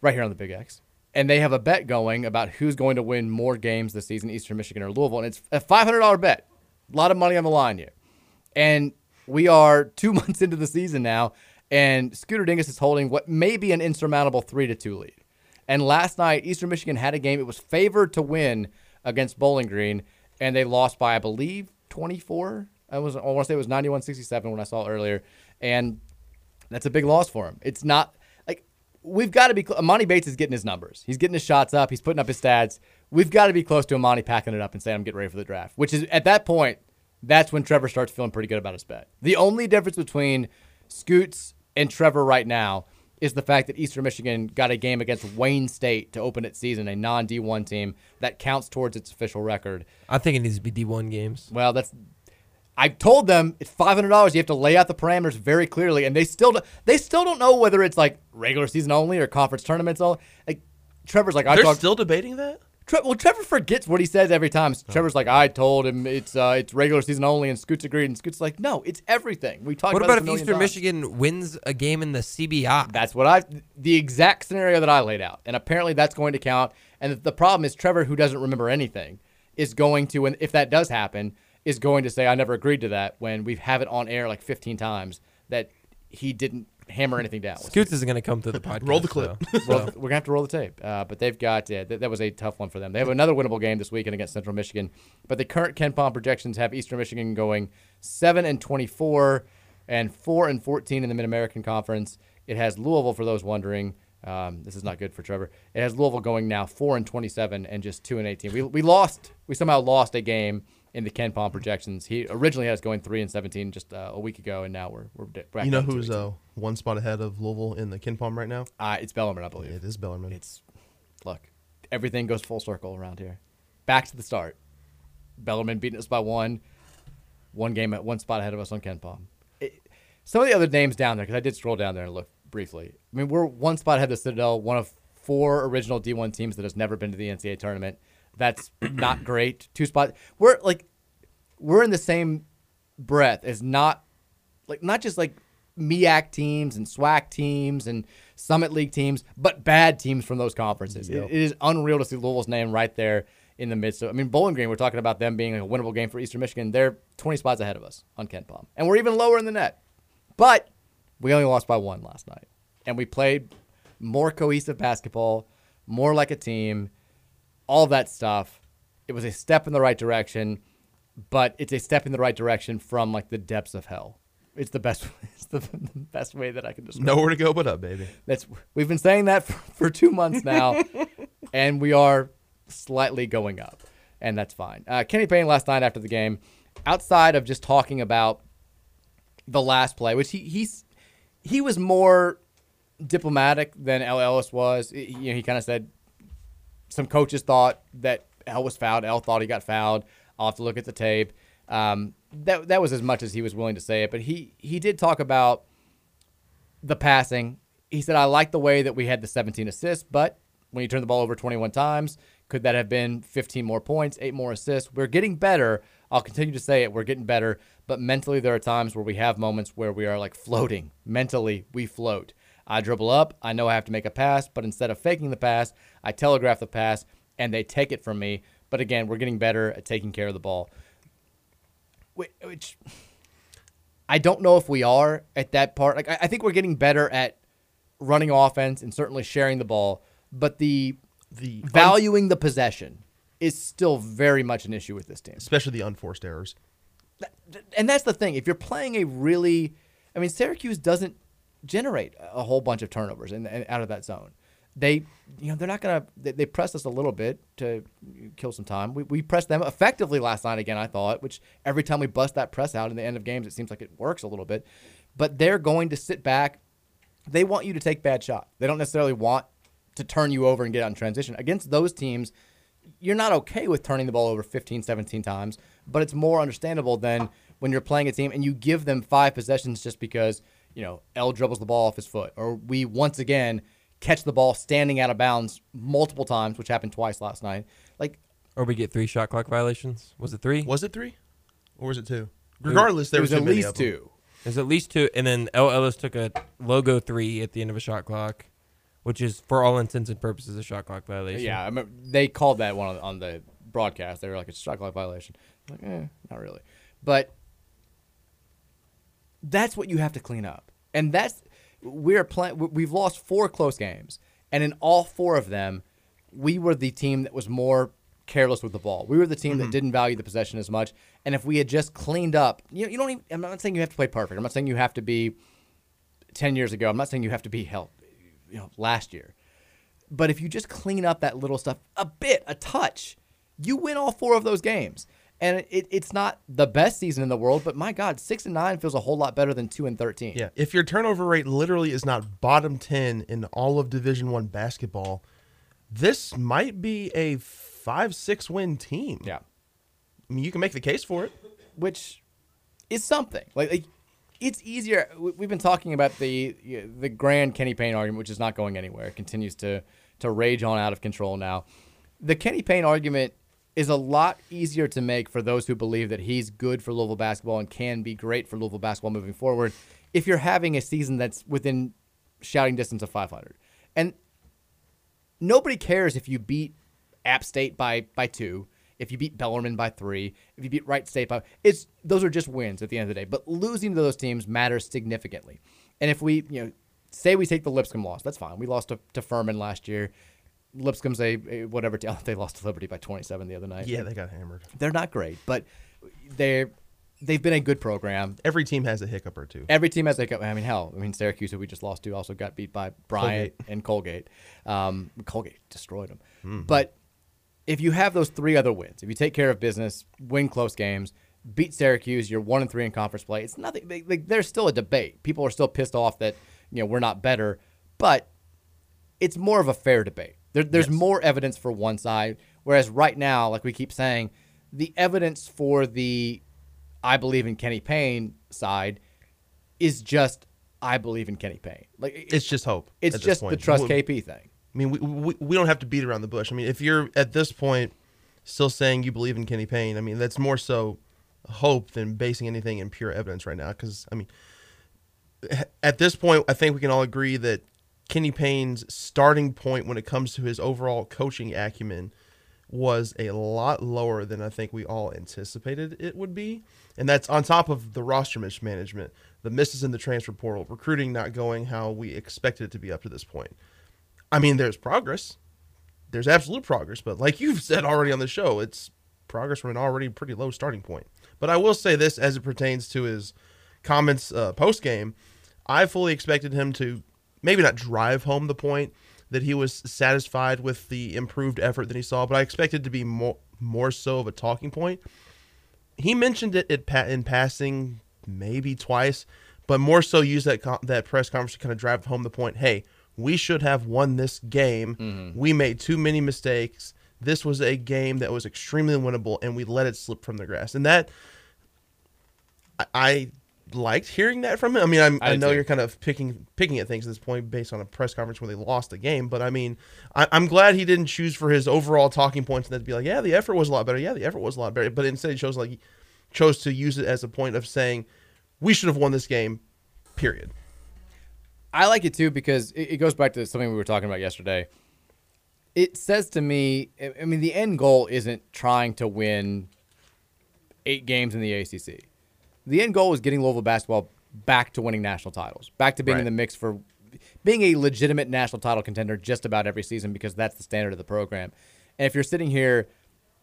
right here on the Big X. And they have a bet going about who's going to win more games this season, Eastern Michigan or Louisville, and it's a five hundred dollar bet. A lot of money on the line here, and we are two months into the season now, and Scooter Dingus is holding what may be an insurmountable three to two lead. And last night, Eastern Michigan had a game. It was favored to win against Bowling Green, and they lost by, I believe, 24. I was I want to say it was 91-67 when I saw earlier, and that's a big loss for them. It's not we've got to be. Cl- Emoni Bates is getting his numbers. He's getting his shots up. He's putting up his stats. We've got to be close to Emoni packing it up and saying, "I'm getting ready for the draft." Which is at that point, that's when Trevor starts feeling pretty good about his bet. The only difference between Scoots and Trevor right now is the fact that Eastern Michigan got a game against Wayne State to open its season, a non D1 team that counts towards its official record. I think it needs to be D one games. Well, that's. I told them it's five hundred dollars. You have to lay out the parameters very clearly, and they still do, they still don't know whether it's like regular season only or conference tournaments only. Like Trevor's like, I They're talked. still debating that. Tre- well, Trevor forgets what he says every time. Trevor's like, I told him it's uh, it's regular season only, and Scoots agreed, and Scoots like, no, it's everything. We talked What about about if Eastern times. Michigan wins a game in the CBI? That's what I, the exact scenario that I laid out, and apparently that's going to count. And the problem is Trevor, who doesn't remember anything, is going to, and if that does happen, is going to say, I never agreed to that when we have it on air like 15 times that he didn't hammer anything down. Scoots isn't going to come to the podcast. Roll the clip. so- Roll- we're gonna have to roll the tape. Uh, but they've got yeah, th- that was a tough one for them. They have another winnable game this weekend against Central Michigan. But the current KenPom projections have Eastern Michigan going seven and twenty-four, and four and fourteen in the Mid American Conference. It has Louisville for those wondering. Um, this is not good for Trevor. It has Louisville going now four and twenty-seven and just two and eighteen. We we lost. We somehow lost a game in the KenPom projections. He originally had us going three and seventeen just uh, a week ago, and now we're we're back You know who's 2-18. uh, one spot ahead of Louisville in the KenPom right now? Uh, it's Bellarmine, I believe. It is Bellarmine. It's look, everything goes full circle around here. Back to the start. Bellarmine beating us by one, one game at one spot ahead of us on KenPom. It, some of the other names down there, because I did scroll down there and look briefly. I mean, we're one spot ahead of the Citadel, one of four original D1 teams that has never been to the NCAA tournament. That's not great. Two spots. We're like, we're in the same breath as not like not just like MEAC teams and SWAC teams and Summit League teams, but bad teams from those conferences. It- it is unreal to see Louisville's name right there in the midst of. I mean, Bowling Green. We're talking about them being like a winnable game for Eastern Michigan. They're 20 spots ahead of us on KenPom, and we're even lower in the net. But we only lost by one last night, and we played more cohesive basketball, more like a team, all that stuff. It was a step in the right direction, but it's a step in the right direction from like the depths of hell. It's the best. It's the best way that I can describe. it. Nowhere to go but up, baby. That's we've been saying that for, for two months now, and we are slightly going up, and that's fine. Uh, Kenny Payne last night after the game, outside of just talking about the last play, which he he's he was more diplomatic than El Ellis was. He- You know, he kind of said some coaches thought that El was fouled. El thought he got fouled. I'll have to look at the tape. Um, that that was as much as he was willing to say it. But he he did talk about the passing. He said, "I like the way that we had the 17 assists, but when you turn the ball over 21 times, could that have been 15 more points, eight more assists? We're getting better. I'll continue to say it. We're getting better, but mentally there are times where we have moments where we are like floating. Mentally, we float. I dribble up. I know I have to make a pass, but instead of faking the pass, I telegraph the pass, and they take it from me. But again, we're getting better at taking care of the ball. Which I don't know if we are at that part. Like I think we're getting better at running offense and certainly sharing the ball, but the the valuing the possession is still very much an issue with this team. especially the unforced errors. And that's the thing. If you're playing a really, I mean, Syracuse doesn't generate a whole bunch of turnovers in, in- out of that zone. They, you know, they're not gonna. They, they pressed us a little bit to kill some time. We, we pressed them effectively last night again. I thought, which every time we bust that press out in the end of games, it seems like it works a little bit. But they're going to sit back. They want you to take bad shots. They don't necessarily want to turn you over and get out in transition. Against those teams, you're not okay with turning the ball over 15, 17 times, but it's more understandable than when you're playing a team and you give them five possessions just because, you know, El dribbles the ball off his foot, or we once again catch the ball standing out of bounds multiple times, which happened twice last night. Like, Or we get three shot clock violations. Was it three? Was it three, or was it two? Regardless, there it was, was at least two. There's at least two, and then El Ellis took a logo three at the end of a shot clock, which is for all intents and purposes a shot clock violation. Yeah, I remember they called that one on, on the broadcast. They were like, it's a shot clock violation. I'm like, eh, not really. But that's what you have to clean up. And that's, we're playing, we've lost four close games. And in all four of them, we were the team that was more careless with the ball. We were the team that mm-hmm. didn't value the possession as much. And if we had just cleaned up, you, you don't even, I'm not saying you have to play perfect. I'm not saying you have to be 10 years ago. I'm not saying you have to be held, you know, last year. But if you just clean up that little stuff a bit, a touch, you win all four of those games. And it, it's not the best season in the world, but my God, six and nine feels a whole lot better than two and thirteen. Yeah, if your turnover rate literally is not bottom ten in all of Division One basketball, this might be a five six win team. Yeah, I mean you can make the case for it. which is something. Like, like it's easier. we- We've been talking about the the grand Kenny Payne argument, which is not going anywhere. It continues to to rage on out of control now. The Kenny Payne argument is a lot easier to make for those who believe that he's good for Louisville basketball and can be great for Louisville basketball moving forward. If you're having a season that's within shouting distance of 500, and nobody cares if you beat App State by by two, if you beat Bellarmine by three, if you beat Wright State by it's those are just wins at the end of the day. But losing to those teams matters significantly. And if we you know say we take the Lipscomb loss, that's fine. We lost to, to Furman last year. Lipscomb's a, a whatever t- they lost to Liberty by 27 the other night. Yeah, they got hammered. They're not great, but they're they've been a good program. Every team has a hiccup or two. Every team has a hiccup. I mean, hell, I mean Syracuse, who we just lost to, also got beat by Bryant and Colgate. Um, Colgate destroyed them. Mhm. But if you have those three other wins, if you take care of business, win close games, beat Syracuse, you're one and three in conference play. It's nothing. They, they, there's still a debate. People are still pissed off that you know we're not better, but it's more of a fair debate. There, there's more evidence for one side, whereas right now, like we keep saying, the evidence for the I believe in Kenny Payne side is just I believe in Kenny Payne. Like it- It's just hope. It's just the trust We- KP thing. I mean, we, we we don't have to beat around the bush. I mean, if you're at this point still saying you believe in Kenny Payne, I mean, that's more so hope than basing anything in pure evidence right now. Because I mean, at this point, I think we can all agree that Kenny Payne's starting point when it comes to his overall coaching acumen was a lot lower than I think we all anticipated it would be. And that's on top of the roster mismanagement, the misses in the transfer portal, recruiting not going how we expected it to be up to this point. I mean, there's progress. There's absolute progress, but like you've said already on the show, it's progress from an already pretty low starting point. But I will say this as it pertains to his comments uh, post game. I fully expected him to maybe not drive home the point that he was satisfied with the improved effort that he saw, but I expected to be more more so of a talking point. He mentioned it at in passing maybe twice, but more so used that co- that press conference to kind of drive home the point. Hey, we should have won this game. Mm-hmm. We made too many mistakes. This was a game that was extremely winnable, and we let it slip from the grass. And that I liked hearing that from him. I mean, I'm, I know too. you're kind of picking picking at things at this point based on a press conference where they lost the game, but I mean, I, I'm glad he didn't choose for his overall talking points and then to be like, yeah, the effort was a lot better. Yeah, the effort was a lot better. But instead, he chose like chose to use it as a point of saying we should have won this game. Period. I like it too because it, it goes back to something we were talking about yesterday. It says to me, I mean, the end goal isn't trying to win eight games in the ACC. The end goal is getting Louisville basketball back to winning national titles, back to being in the mix for being a legitimate national title contender just about every season because that's the standard of the program. And if you're sitting here,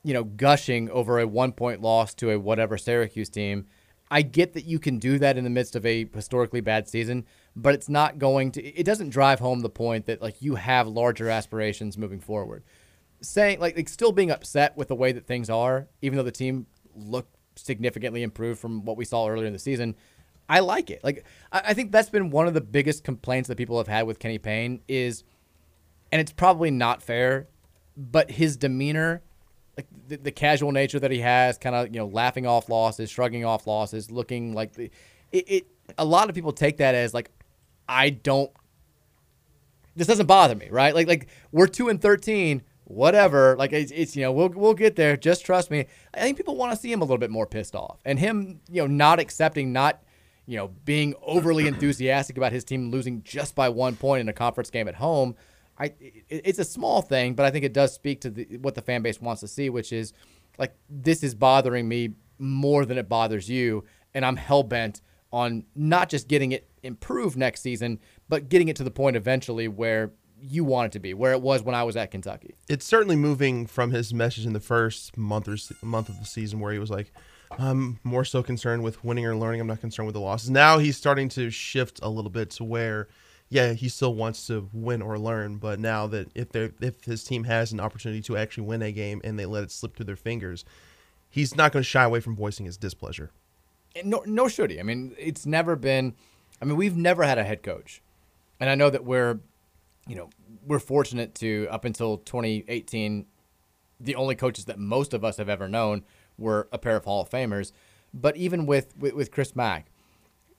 you know, gushing over a one point loss to a whatever Syracuse team, I get that you can do that in the midst of a historically bad season, but it's not going to, it doesn't drive home the point that like you have larger aspirations moving forward. Saying like, like still being upset with the way that things are, even though the team looked significantly improved from what we saw earlier in the season. I like it. Like I, think that's been one of the biggest complaints that people have had with Kenny Payne is, and it's probably not fair, but his demeanor, like the, the casual nature that he has, kind of you know laughing off losses, shrugging off losses, looking like the, it, it. A lot of people take that as like, I don't. This doesn't bother me, right? Like like we're two and thirteen. Whatever, like it's, it's you know we'll we'll get there. Just trust me. I think people want to see him a little bit more pissed off, and him you know not accepting, not you know, being overly enthusiastic about his team losing just by one point in a conference game at home. I it, it's a small thing, but I think it does speak to the, what the fan base wants to see, which is like this is bothering me more than it bothers you, and I'm hell bent on not just getting it improved next season, but getting it to the point eventually where you want it to be, where it was when I was at Kentucky. It's certainly moving from his message in the first month or se- month of the season where he was like, I'm more so concerned with winning or learning. I'm not concerned with the losses. Now he's starting to shift a little bit to where, yeah, he still wants to win or learn, but now that if they if his team has an opportunity to actually win a game and they let it slip through their fingers, he's not going to shy away from voicing his displeasure. And no, no should he. I mean, it's never been. I mean, we've never had a head coach, and I know that we're, you know, we're fortunate to up until 2018, the only coaches that most of us have ever known were a pair of Hall of Famers. But even with with, with Chris Mack,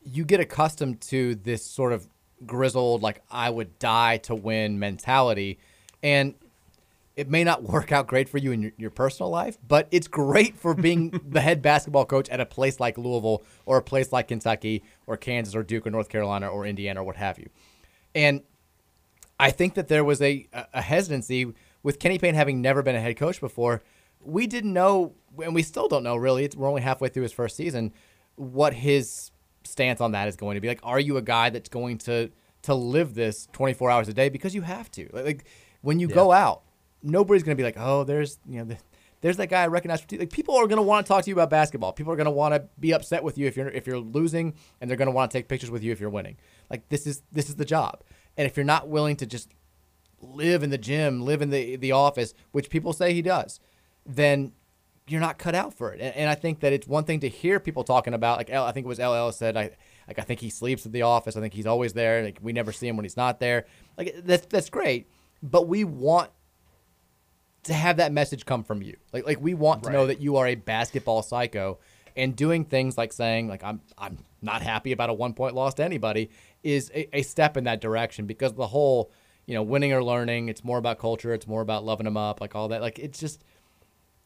you get accustomed to this sort of grizzled, like I would die to win mentality, and it may not work out great for you in your, your personal life, but it's great for being the head basketball coach at a place like Louisville or a place like Kentucky or Kansas or Duke or North Carolina or Indiana or what have you. And I think that there was a, a hesitancy with Kenny Payne having never been a head coach before. We didn't know, and we still don't know really. It's, we're only halfway through his first season. What his stance on that is going to be like. Are you a guy that's going to to live this 24 hours a day because you have to? Like, like when you go out, nobody's going to be like, oh, there's you know, the, there's that guy I recognize. Like people are going to want to talk to you about basketball. People are going to want to be upset with you if you're if you're losing, and they're going to want to take pictures with you if you're winning. Like this is this is the job. And if you're not willing to just live in the gym, live in the the office, which people say he does, then you're not cut out for it. And, and I think that it's one thing to hear people talking about, like El, I think it was LL said, I like I think he sleeps at the office. I think he's always there. Like we never see him when he's not there. Like that's that's great, but we want to have that message come from you. Like like we want to know that you are a basketball psycho and doing things like saying like I'm I'm not happy about a one point loss to anybody is a, a step in that direction because the whole you know winning or learning it's more about culture it's more about loving them up like all that like it's just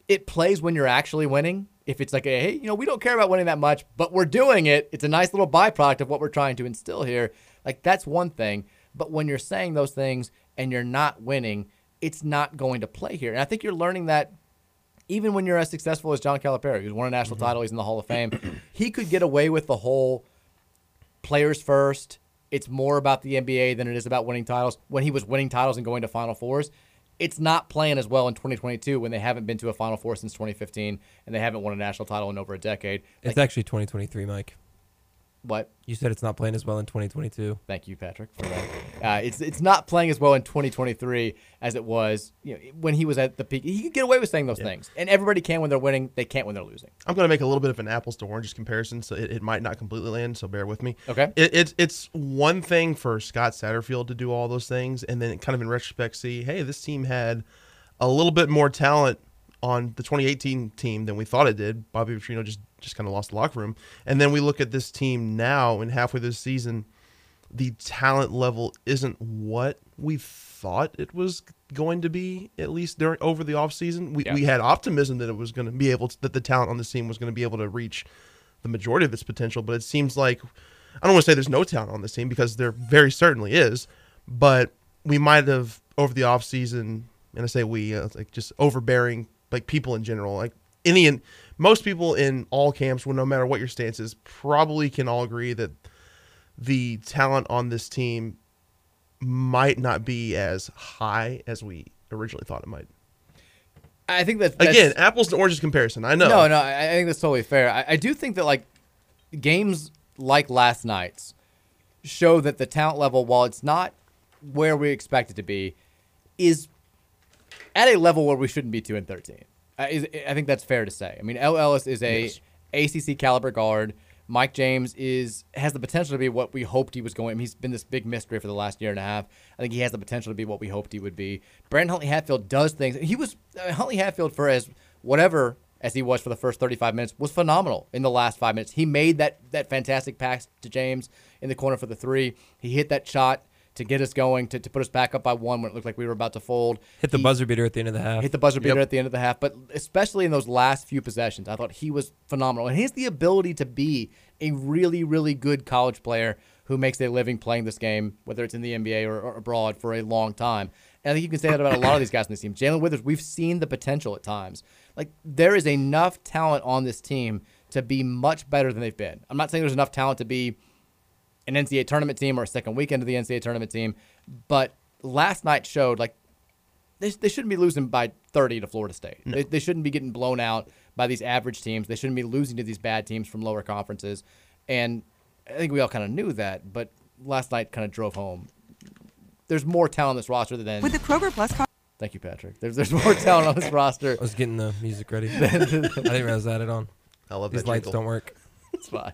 it plays when you're actually winning. If it's like a, hey you know we don't care about winning that much but we're doing it it's a nice little byproduct of what we're trying to instill here. Like that's one thing but when you're saying those things and you're not winning it's not going to play here. And i think you're learning that even when you're as successful as John Calipari, who's won a national mm-hmm. title, he's in the Hall of Fame, he could get away with the whole players first. It's more about the NBA than it is about winning titles. When he was winning titles and going to Final Fours, it's not playing as well in 2022 when they haven't been to a Final Four since 2015 and they haven't won a national title in over a decade. It's Like, actually 2023, Mike. What? You said it's not playing as well in 2022. Thank you, Patrick, for that. Uh, it's it's not playing as well in 2023 as it was you know, when he was at the peak. He could get away with saying those things, and everybody can when they're winning. They can't when they're losing. I'm going to make a little bit of an apples to oranges comparison, so it, it might not completely land. So bear with me. Okay. It, it's it's one thing for Scott Satterfield to do all those things, and then kind of in retrospect see, hey, this team had a little bit more talent on the 2018 team than we thought it did. Bobby Petrino just just kind of lost the locker room. And then we look at this team now and halfway this season, the talent level isn't what we thought it was going to be at least during over the offseason. We Yeah. we had optimism that it was going to be able to that the talent on this team was going to be able to reach the majority of its potential, but it seems like I don't want to say there's no talent on this team because there very certainly is, but we might have over the offseason, and I say we uh, like just overbearing like people in general, like any most people in all camps, well, no matter what your stance is, probably can all agree that the talent on this team might not be as high as we originally thought it might. I think that that's, Again, apples to oranges comparison. I know. No, no, I I think that's totally fair. I, I do think that like games like last night's show that the talent level, while it's not where we expect it to be, is at a level where we shouldn't be two and thirteen. Is, I think that's fair to say. I mean, El Ellis is a ACC caliber guard. Mike James is has the potential to be what we hoped he was going. I mean, he's been this big mystery for the last year and a half. I think he has the potential to be what we hoped he would be. Brandon Huntley Hatfield does things. He was uh, Huntley Hatfield for as whatever as he was for the first 35 minutes was phenomenal in the last five minutes. He made that that fantastic pass to James in the corner for the three. He hit that shot to get us going to, to put us back up by one when it looked like we were about to fold. Hit the He- buzzer beater at the end of the half. hit the buzzer beater Yep. at the end of the half, but especially in those last few possessions, I thought he was phenomenal. And he has the ability to be a really, really good college player who makes a living playing this game, whether it's in the NBA or, or abroad, for a long time. And I think you can say that about a lot of these guys on this team. Jae'Lyn Withers, we've seen the potential at times. Like there is enough talent on this team to be much better than they've been. I'm not saying there's enough talent to be an NCAA tournament team or a second weekend of the NCAA tournament team, but last night showed like they, they shouldn't be losing by 30 to Florida State. They, they shouldn't be getting blown out by these average teams. They shouldn't be losing to these bad teams from lower conferences. And I think we all kind of knew that, but last night kind of drove home. There's more talent on this roster than. With the Kroger Plus card. Thank you, Patrick. There's there's more talent on this roster. I was getting the music ready. I didn't realize I had it on. I love These that lights jingle. don't work. It's fine.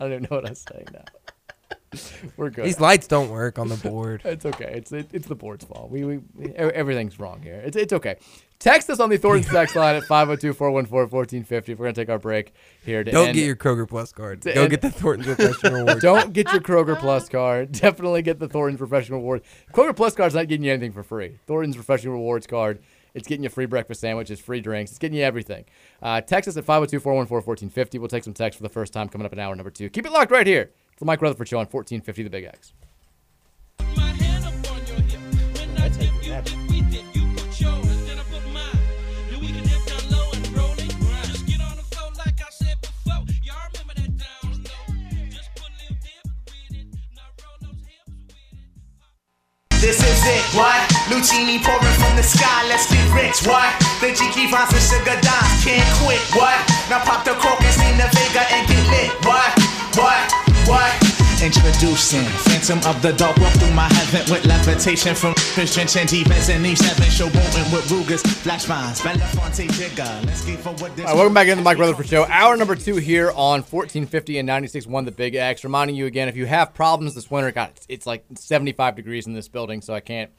I don't even know what I'm saying now. We're good. These lights don't work on the board. It's okay. It's it, it's the board's fault. We, we we- everything's wrong here. It's it's okay. Text us on the Thornton's text line at 502-414-1450 if we're gonna take our break here. To Don't end- get your Kroger Plus card. to Go end- get the Thornton's Professional Award. Don't get your Kroger Plus card. Definitely get the Thornton's Professional Award. Kroger Plus card's not getting you anything for free. Thornton's Professional Rewards card. It's getting you free breakfast sandwiches, free drinks. It's getting you everything. Uh, text us at 502-414-1450. We'll take some text for the first time coming up in hour number two. Keep it locked right here. It's the Mike Rutherford Show on 1450 The Big X. This is it, what? Lucini pouring from the sky, let's get rich, what? The Jiki Vines and Sugar can't quit, what? Now pop the crocus in the Vega and get lit, what? What? What? Introducing Phantom of the Dark, walk through my heaven with levitation from Christian Chantivas and Eve 7 showboating with Rugas, Flash Vines, Belafonte Jigger. Let's get for what this All right, welcome back into the Mike Rutherford Show. Hour number two here on 1450 and 96.1 The Big X. Reminding you again, if you have problems this winter, God, it's, it's like 75 degrees in this building, so I can't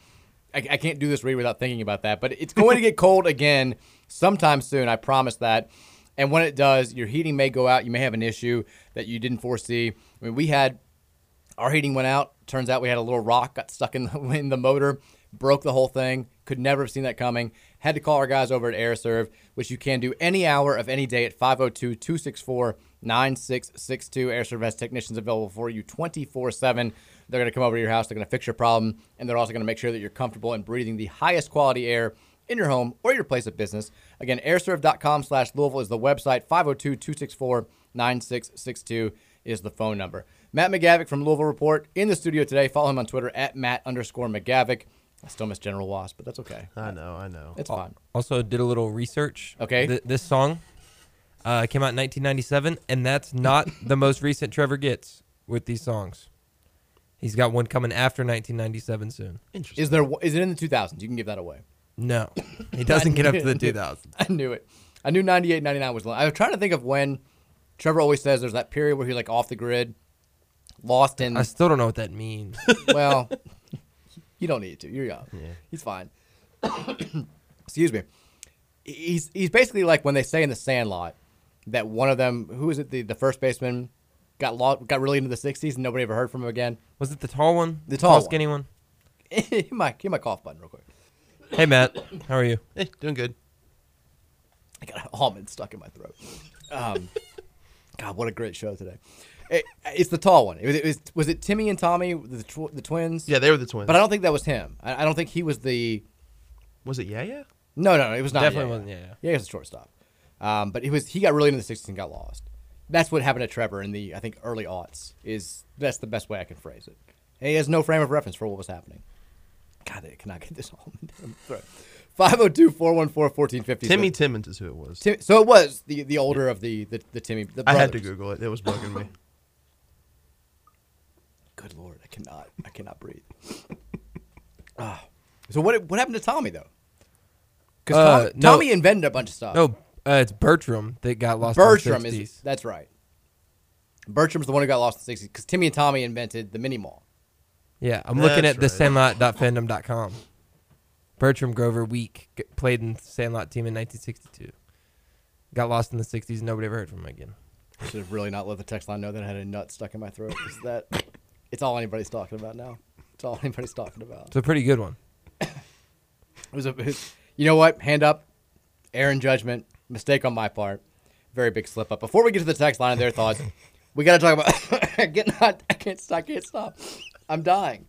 I, I can't do this read without thinking about that. But it's going to get cold again sometime soon. I promise that. And when it does, your heating may go out. You may have an issue that you didn't foresee. I mean, we had our heating went out. Turns out we had a little rock got stuck in the, in the motor, broke the whole thing. Could never have seen that coming. Had to call our guys over at AirServe, which you can do any hour of any day at 502 264 9662. AirServe has technicians available for you 24 7. They're going to come over to your house. They're going to fix your problem, and they're also going to make sure that you're comfortable and breathing the highest quality air in your home or your place of business. Again, airserve.com slash Louisville is the website. 502 264 9662 is the phone number. Matt McGavick from Louisville Report in the studio today. Follow him on Twitter at Matt underscore McGavick. I still miss General Wasp, but that's okay. I know, I know. It's fine. Also, did a little research. Okay. Th- this song uh, came out in 1997, and that's not the most recent Trevor gets with these songs. He's got one coming after 1997 soon. Interesting. Is there is it in the 2000s? You can give that away. No, he doesn't get up to the I knew- 2000s. I knew it. I knew 98, 99 was. Long. I was trying to think of when Trevor always says there's that period where he's like off the grid, lost in. I still don't know what that means. well, you don't need to. You're young. He's fine. Excuse me. He's he's basically like when they say in the Sandlot that one of them, who was it, the, the first baseman, got lo- got really into the 60s and nobody ever heard from him again. Was it the tall one? The tall one. skinny one? hit, my, hit my cough button real quick. Hey, Matt. How are you? Hey, doing good. I got an almond stuck in my throat. Um, God, what a great show today. It, it's the tall one. It was, it was, was it Timmy and Tommy, the, tw- the twins? Yeah, they were the twins. But I don't think that was him. I, I don't think he was the. Was it Yeah Yeah? No, no, no, it was not. Definitely Yaya. wasn't Yaya. Yeah, Yeah, he was a shortstop. Um, but he was he got really into the 60s and got lost. That's what happened to Trevor in the I think early aughts. Is that's the best way I can phrase it. And he has no frame of reference for what was happening. God, I cannot get this all in my throat. 502 414 1450. Timmy Timmons is who it was. Tim, so it was the the older of the the, the Timmy. The I had to. Google it. It was bugging me. Good lord, I cannot I cannot breathe. Ah. So what what happened to Tommy though? Because Uh, Tommy, no. Tommy invented a bunch of stuff. No, uh, it's Bertram that got lost. Bertram in the 60s. is that's right. Bertram's the one who got lost in the 60s because Timmy and Tommy invented the mini mall. Yeah, I'm looking That's at the Sandlot.fandom.com. Bertram Grover Week g- played in Sandlot team in 1962. Got lost in the 60s. Nobody ever heard from him again. I should have really not let the text line know that I had a nut stuck in my throat. Is that? It's all anybody's talking about now. It's all anybody's talking about. It's a pretty good one. It was a, it was- you know what? Hand up, error in judgment, mistake on my part, very big slip up. Before we get to the text line and their thoughts, we got to talk about. get not, I can't stop. I can't stop. I'm dying.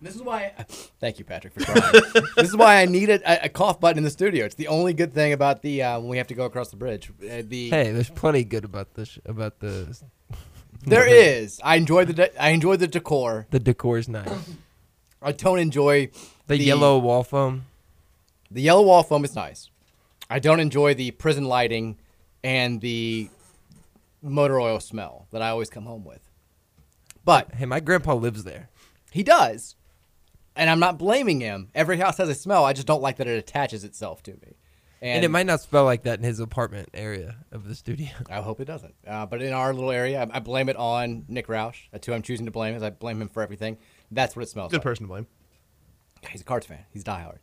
this is why. thank you, Patrick, for trying. this is why I need a, a cough button in the studio. It's the only good thing about the uh, when we have to go across the bridge. Uh, the Hey, there's plenty good about this. About the there is. I enjoy the de- I enjoy the decor. the decor is nice. I don't enjoy The, yellow wall foam. The yellow wall foam is nice. I don't enjoy the prison lighting and the motor oil smell that I always come home with. But Hey, my grandpa lives there. he does. And I'm not blaming him. Every house has a smell. I just don't like that it attaches itself to me. And, it might not smell like that in his apartment area of the studio. I hope it doesn't. Uh, but in our little area, I, I blame it on Nick Roush. That's who I'm choosing to blame. Is I blame him for everything. That's what it smells Good like. person to blame. He's a Cards fan. He's diehard.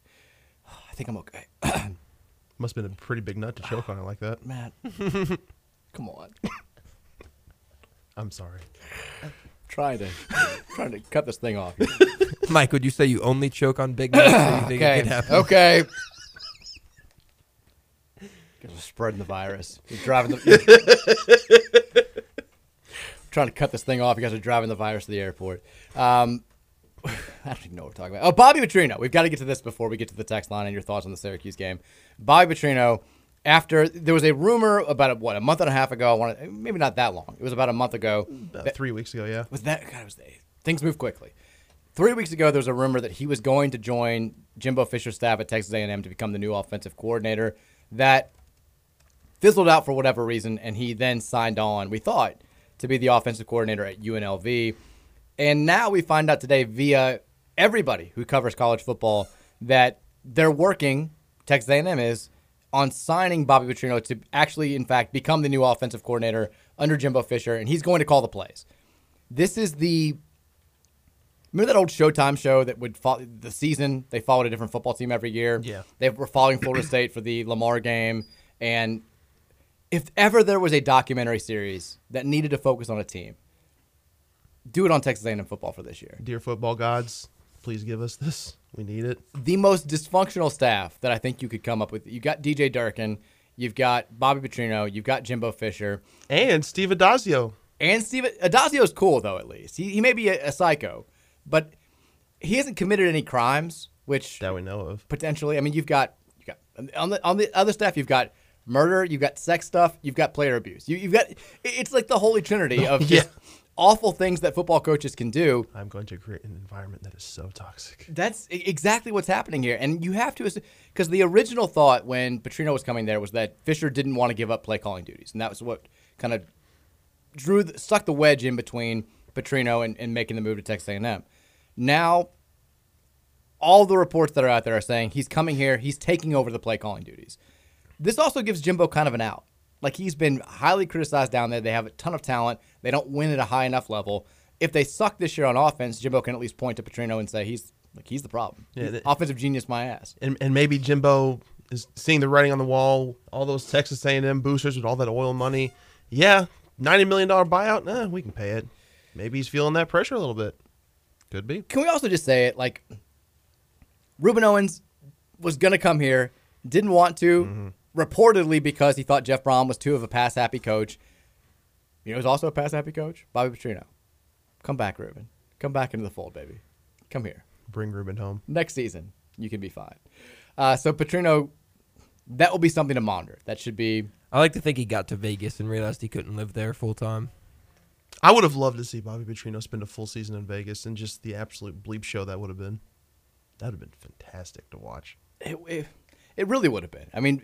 I think I'm okay. Must have been a pretty big nut to choke on it like that. Matt, come on. I'm sorry. trying to trying to cut this thing off. Mike, would you say you only choke on big nuts? or you think okay. it could happen? Okay. Guys are spreading the virus. You're driving the. trying to cut this thing off. You guys are driving the virus to the airport. Um, I don't even know what we're talking about. Oh, Bobby Petrino. We've got to get to this before we get to the text line and your thoughts on the Syracuse game. Bobby Petrino. After there was a rumor about a, what a month and a half ago. I want maybe not that long. It was about a month ago. About that- three weeks ago, yeah. was that God? It was things move quickly. Three weeks ago, there was a rumor that he was going to join Jimbo Fisher's staff at Texas A&M to become the new offensive coordinator. That fizzled out for whatever reason, and he then signed on. We thought to be the offensive coordinator at UNLV, and now we find out today via everybody who covers college football that they're working. Texas A&M is on signing Bobby Petrino to actually, in fact, become the new offensive coordinator under Jimbo Fisher, and he's going to call the plays. This is the remember that old Showtime show that would follow the season. They followed a different football team every year. Yeah. they were following Florida State for the Lamar game, and if ever there was a documentary series that needed to focus on a team, do it on Texas A&M football for this year. Dear football gods, please give us this. We need it. the most dysfunctional staff that I think you could come up with. You got DJ Durkin, you've got Bobby Petrino, you've got Jimbo Fisher, And Steve Addazio. and Steve Addazio's cool though. At least he, he may be a, a psycho, but he hasn't committed any crimes, which that we know of. Potentially, I mean, you've got you got on the on the other staff, you've got murder, you've got sex stuff, you've got player abuse. You, you've got it's like the holy trinity of just awful things that football coaches can do. I'm going to create an environment that is so toxic. That's exactly what's happening here, and you have to because the original thought when Petrino was coming there was that Fisher didn't want to give up play calling duties, and that was what kind of drew the, stuck the wedge in between Petrino and, and making the move to Texas A&M. Now, all the reports that are out there are saying he's coming here, he's taking over the play calling duties. This also gives Jimbo kind of an out. Like he's been highly criticized down there. They have a ton of talent. They don't win at a high enough level. If they suck this year on offense, Jimbo can at least point to Petrino and say he's like he's the problem. Yeah, that- offensive genius, my ass. And, and maybe Jimbo is seeing the writing on the wall. All those Texas A&M boosters with all that oil money. Yeah, ninety million dollar buyout. Nah, we can pay it. Maybe he's feeling that pressure a little bit. Could be. Can we also just say it like Rueben Owens was going to come here, didn't want to, mm-hmm. Reportedly because he thought Jeff Brohm was too of a pass happy coach. You know, who's also a pass happy coach? Bobby Petrino. Come back, Rueben. Come back into the fold, baby. Come here. Bring Rueben home. Next season, you can be fine. Uh, so Petrino, that will be something to monitor. That should be. I like to think he got to Vegas and realized he couldn't live there full time. I would have loved to see Bobby Petrino spend a full season in Vegas and just the absolute bleep show that would have been. That would have been fantastic to watch. It, it, it really would have been. I mean,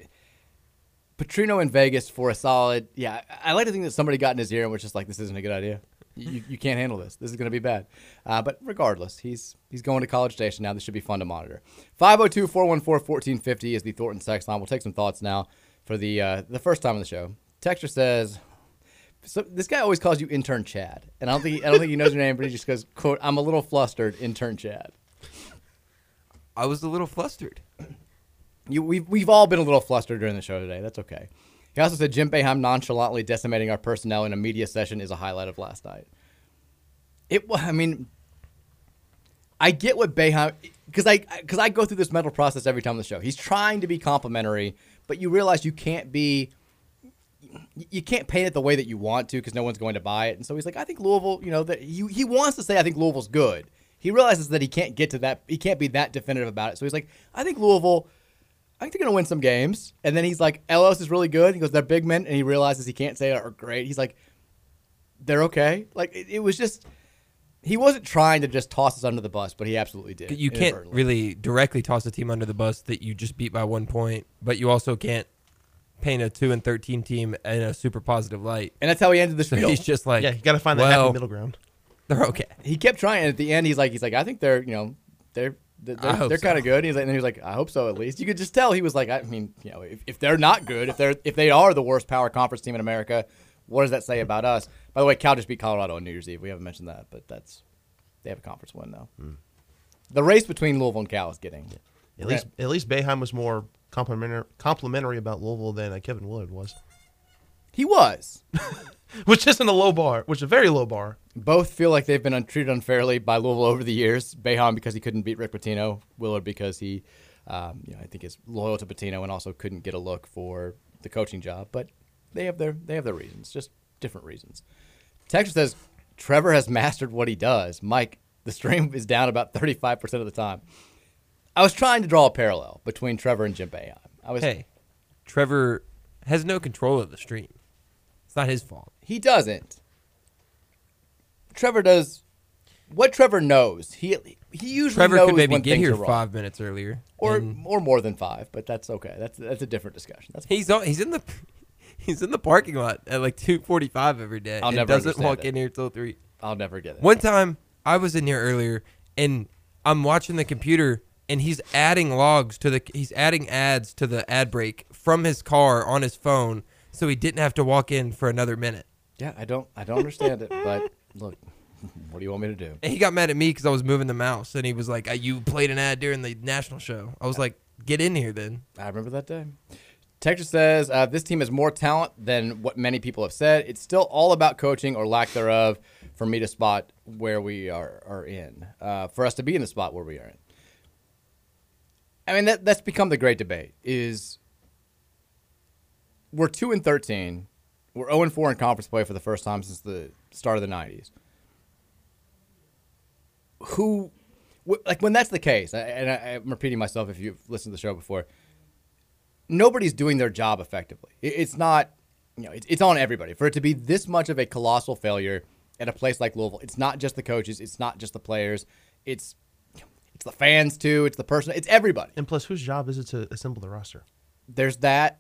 Petrino in Vegas for a solid. Yeah, I like to think that somebody got in his ear and was just like, "This isn't a good idea. You, you can't handle this. This is going to be bad." Uh, but regardless, he's he's going to College Station now. This should be fun to monitor. 502-414-1450 is the Thornton's text line. We'll take some thoughts now for the uh, the first time on the show. Texture says. So this guy always calls you intern Chad, and I don't think he, I don't think he knows your name, but he just goes, "quote I'm a little flustered, intern Chad." I was a little flustered. You, we've, we've all been a little flustered during the show today. That's okay. He also said Jim Boeheim nonchalantly decimating our personnel in a media session is a highlight of last night. It, I mean, I get what Beheim because I because I go through this mental process every time on the show. He's trying to be complimentary, but you realize you can't be. You can't paint it the way that you want to because no one's going to buy it. And so he's like, I think Louisville. You know that he he wants to say I think Louisville's good. He realizes that he can't get to that. He can't be that definitive about it. So he's like, I think Louisville. I think they're going to win some games. And then he's like, El's is really good. He goes, they're big men. And he realizes he can't say it or great. He's like, they're okay. Like, it, it was just, he wasn't trying to just toss us under the bus, but he absolutely did. You can't really directly toss a team under the bus that you just beat by one point, but you also can't paint a two and thirteen team in a super positive light. And that's how he ended the So spiel. he's just like, Yeah, you gotta find that well, happy middle ground. They're okay. He kept trying. At the end, he's like, he's like, I think they're, you know, they're, they're, they're kind of good. And he's like, and he was like, I hope so at least. You could just tell he was like, I mean, you know, if, if they're not good, if they're, if they are the worst power conference team in America, what does that say about us? By the way, Cal just beat Colorado on New Year's Eve. We haven't mentioned that, but that's, they have a conference win though. The race between Louisville and Cal is getting. At least, at least Boeheim was more complimentary, complimentary about Louisville than uh, Kevin Willard was, He was. which isn't a low bar, which is a very low bar. Both feel like they've been treated unfairly by Louisville over the years. Boeheim because he couldn't beat Rick Pitino. Willard because he, um, you know, I think is loyal to Pitino and also couldn't get a look for the coaching job. But they have their they have their reasons, just different reasons. Texas says Trevor has mastered what he does. Mike, the stream is down about thirty five percent of the time. I was trying to draw a parallel between Trevor and Jim Boeheim. I was. Hey, Trevor has no control of the stream. It's not his fault. He doesn't. Trevor does what Trevor knows. He he usually Trevor knows could maybe when get here five minutes earlier, or and or more than five, but that's okay. That's that's a different discussion. That's he's on, he's in the he's in the parking lot at like two forty five every day. I'll and never doesn't walk in here till three. I'll never get it. One time I was in here earlier and I'm watching the computer and he's adding logs to the he's adding ads to the ad break from his car on his phone so he didn't have to walk in for another minute. Yeah, I don't I don't understand it, but look, what do you want me to do? And he got mad at me because I was moving the mouse and he was like, "Uh, "You played an ad during the national show." I was like, "Get in here then." I remember that day. Texas says uh, this team has more talent than what many people have said. It's still all about coaching or lack thereof for me to spot where we are, are in, uh, for us to be in the spot where we are in. I mean, that, that's become the great debate is we're 2 and 13. We're 0 and 4 in conference play for the first time since the start of the 90s. Who, wh- like, when that's the case, and I, I'm repeating myself if you've listened to the show before, nobody's doing their job effectively. It- It's not, you know, it's, it's on everybody. For it to be this much of a colossal failure at a place like Louisville, it's not just the coaches, it's not just the players, it's it's the fans too, it's the person, it's everybody. And plus, whose job is it to assemble the roster? There's that.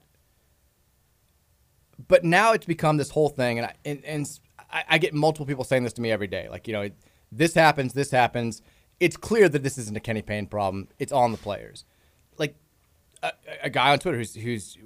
But now it's become this whole thing, and I, and, and I, I get multiple people saying this to me every day. Like, you know, this happens, this happens. It's clear that this isn't a Kenny Payne problem. It's on the players. Like, a, a guy on Twitter who's who's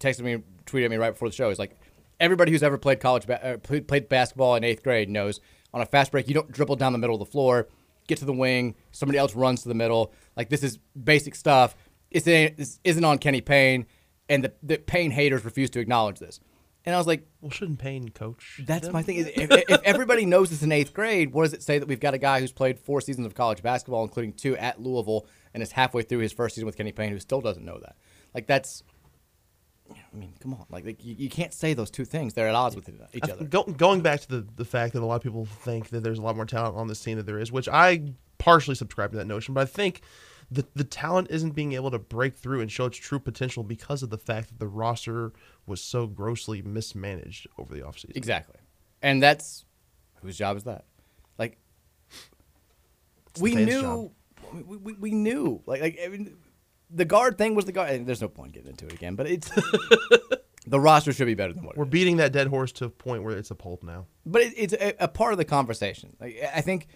texted me, tweeted me right before the show. Is like, everybody who's ever played college ba- uh, played, basketball in eighth grade knows on a fast break you don't dribble down the middle of the floor, get to the wing, somebody else runs to the middle. Like this is basic stuff. isn't isn't on Kenny Payne, and the, the Payne haters refuse to acknowledge this. And I was like, well, shouldn't Payne coach? That's them? my thing. If, if, if everybody knows it's in eighth grade, what does it say that we've got a guy who's played four seasons of college basketball, including two at Louisville, and is halfway through his first season with Kenny Payne, who still doesn't know that? Like that's. I mean, come on! Like, like you, you can't say those two things; they're at odds with each other. Go, going back to the, the fact that a lot of people think that there's a lot more talent on this team than there is, which I partially subscribe to that notion, but I think the the talent isn't being able to break through and show its true potential because of the fact that the roster was so grossly mismanaged over the offseason. Exactly. And that's whose job is that? Like It's we knew we, we, we knew. Like like I mean, the guard thing was the guard. There's no point getting into it again, but it's the roster should be better than what We're beating that dead horse to a point where it's a pulp now. but it, it's a, a part of the conversation. Like, I think,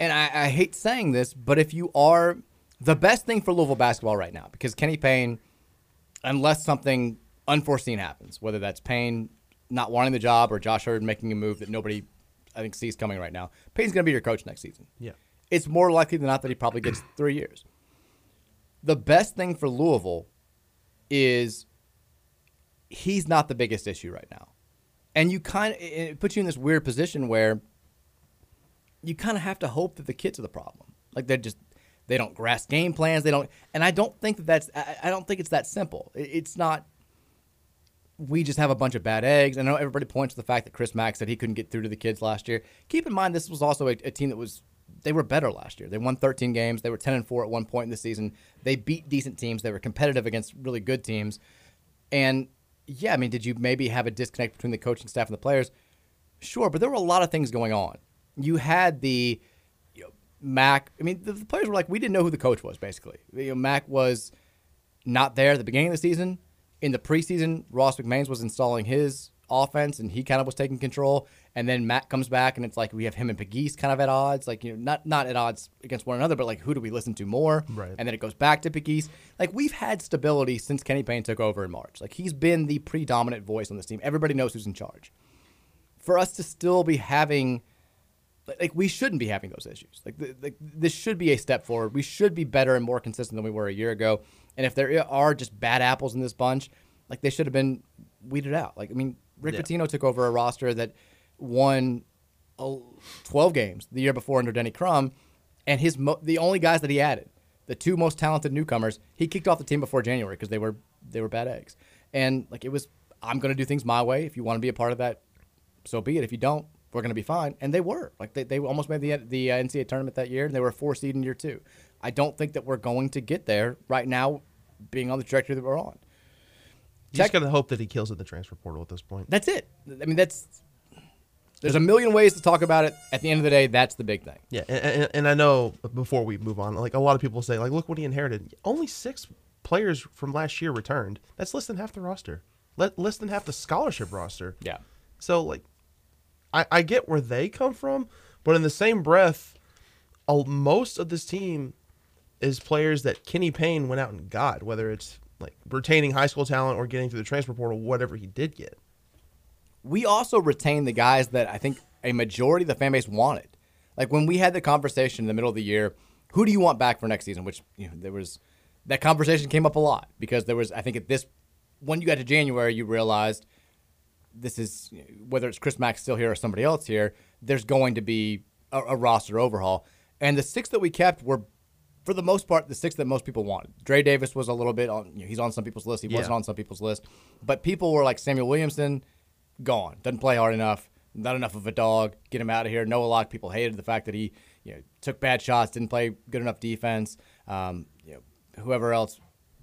and I, I hate saying this, but if you are the best thing for Louisville basketball right now, because Kenny Payne, unless something unforeseen happens, whether that's Payne not wanting the job or Josh Heird making a move that nobody, I think, sees coming right now, Payne's going to be your coach next season. Yeah. It's more likely than not that he probably gets three years. The best thing for Louisville is he's not the biggest issue right now. And you kind of it puts you in this weird position where you kind of have to hope that the kids are the problem. Like they're just they don't grasp game plans. They don't, and I don't think that that's I, I don't think it's that simple. It- It's not. We just have a bunch of bad eggs. I know everybody points to the fact that Chris Mack said he couldn't get through to the kids last year. Keep in mind this was also a, a team that was they were better last year. They won 13 games. They were 10 and 4 at one point in the season. They beat decent teams. They were competitive against really good teams. And yeah, I mean, did you maybe have a disconnect between the coaching staff and the players? Sure, but there were a lot of things going on. You had the you know, Mack. I mean, the, the players were like, we didn't know who the coach was. Basically, you know, Mack was not there at the beginning of the season. In the preseason, Ross McMains was installing his offense, and he kind of was taking control. And then Matt comes back, and it's like we have him and Pegues kind of at odds, like you know, not not at odds against one another, but like who do we listen to more? Right. And then it goes back to Pegues. Like we've had stability since Kenny Payne took over in March. Like he's been the predominant voice on this team. Everybody knows who's in charge. For us to still be having like- we shouldn't be having those issues. Like, th- like this should be a step forward. We should be better and more consistent than we were a year ago. And if there are just bad apples in this bunch, like they should have been weeded out. Like I mean, Rick Yeah. Pitino took over a roster that won uh, 12 games the year before under Denny Crum, and his mo- the only guys that he added, the two most talented newcomers, he kicked off the team before January because they were they were bad eggs. And like it was, I'm going to do things my way. If you want to be a part of that, so be it. If you don't, we're going to be fine. And they were. Like they, they almost made the the uh, NCAA tournament that year, and they were a four seed in year two. I don't think that we're going to get there right now, being on the trajectory that we're on. You just got to hope that he kills in the transfer portal at this point. That's it. I mean, that's there's a million ways to talk about it. At the end of the day, that's the big thing. Yeah, and, and, and I know before we move on, like a lot of people say, like, look what he inherited. Only six players from last year returned. That's less than half the roster. Let less than half the scholarship roster. Yeah. So like, I I get where they come from, but in the same breath, most of this team is players that Kenny Payne went out and got, whether it's like retaining high school talent or getting through the transfer portal, whatever he did get. we also retained the guys that I think a majority of the fan base wanted. Like when we had the conversation in the middle of the year, who do you want back for next season? Which you know, there was that conversation came up a lot because there was I think at this when you got to January you realized this is whether it's Chris Mack still here or somebody else here, there's going to be a, a roster overhaul. And the six that we kept were for the most part, the six that most people wanted. Dre Davis was a little bit on. You know, he's on some people's list. He wasn't on some people's list, but people were like Samuel Williamson, gone. Doesn't play hard enough. Not enough of a dog. Get him out of here. Noah Locke. People hated the fact that he, you know, took bad shots, didn't play good enough defense. Um, you know, whoever else,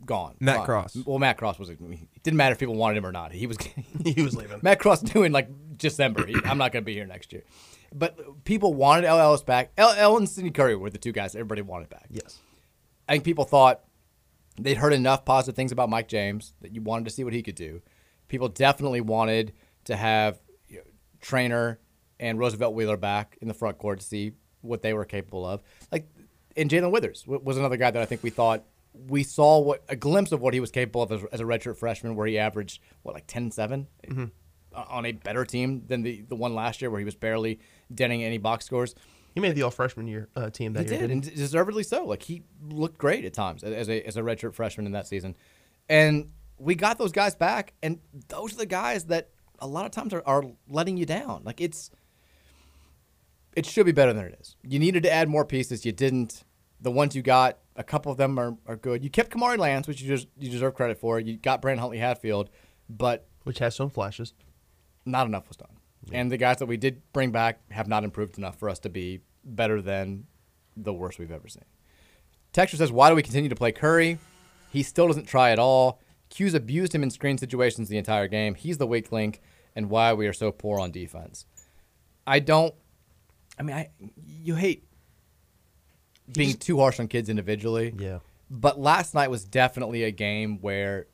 gone. Matt Gone. Cross. Well, Matt Cross was. It didn't matter if people wanted him or not. He was. he was leaving. Matt Cross knew in like December. He, I'm not going to be here next year. But people wanted El. Ellis back. El. El. and Sidney Curry were the two guys everybody wanted back. Yes. I think people thought they'd heard enough positive things about Mike James that you wanted to see what he could do. People definitely wanted to have you know, Traynor and Roosevelt Wheeler back in the front court to see what they were capable of. Like, and Jae'Lyn Withers was another guy that I think we thought we saw what a glimpse of what he was capable of as, as a redshirt freshman, where he averaged what like 10-7 Mhm. On a better team than the the one last year, where he was barely denting any box scores. He made the all freshman year uh, team that he year. did, and deservedly so. Like he looked great at times as a as a redshirt freshman in that season, and we got those guys back, and those are the guys that a lot of times are, are letting you down. Like it's it should be better than it is. You needed to add more pieces. You didn't. The ones you got, a couple of them are, are good. You kept Kamari Lance, which you just you deserve credit for. You got Brandon Huntley Hatfield, but which has some flashes. Not enough was done. And the guys that we did bring back have not improved enough for us to be better than the worst we've ever seen. Texture says, Why do we continue to play Curry? He still doesn't try at all. 'Cuse abused him in screen situations the entire game. He's the weak link, and why we are so poor on defense. I don't. I mean, I you hate being too harsh on kids individually. Yeah. But last night was definitely a game where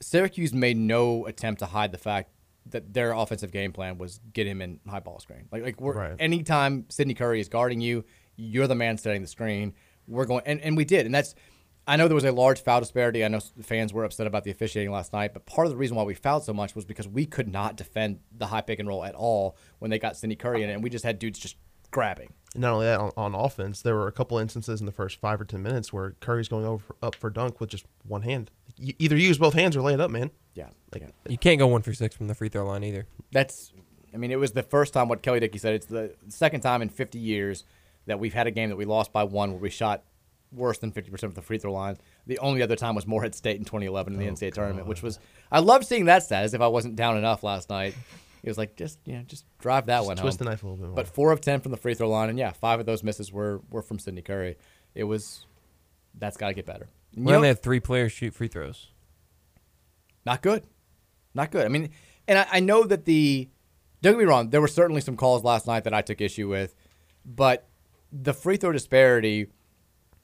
Syracuse made no attempt to hide the fact that their offensive game plan was get him in high ball screen. Like like we're, Right. anytime Sidney Curry is guarding you, you're the man setting the screen. We're going and, and we did, and that's I know there was a large foul disparity. I know fans were upset about the officiating last night, but part of the reason why we fouled so much was because we could not defend the high pick and roll at all when they got Sidney Curry in it, and we just had dudes just grabbing. And not only that, on, on offense, there were a couple instances in the first five or ten minutes where Curry's going over up for dunk with just one hand. You, either use both hands or lay it up, man. Yeah, like, You can't go one for six from the free throw line either. That's, I mean, it was the first time what Kelly Dickey said. It's the second time in 50 years that we've had a game that we lost by one where we shot worse than 50% of the free throw line. The only other time was Morehead State in 2011 in the oh, NCAA tournament, which was, I loved seeing that stat as if I wasn't down enough last night. It was like, just, you know, just drive that Just one twist home. the knife a little bit more. But four of 10 from the free throw line. And yeah, five of those misses were, were from Sidney Curry. It was, that's got to get better. And We you know- only had three players shoot free throws. not good. Not good. I mean, and I, I know that the don't get me wrong, there were certainly some calls last night that I took issue with, but the free throw disparity,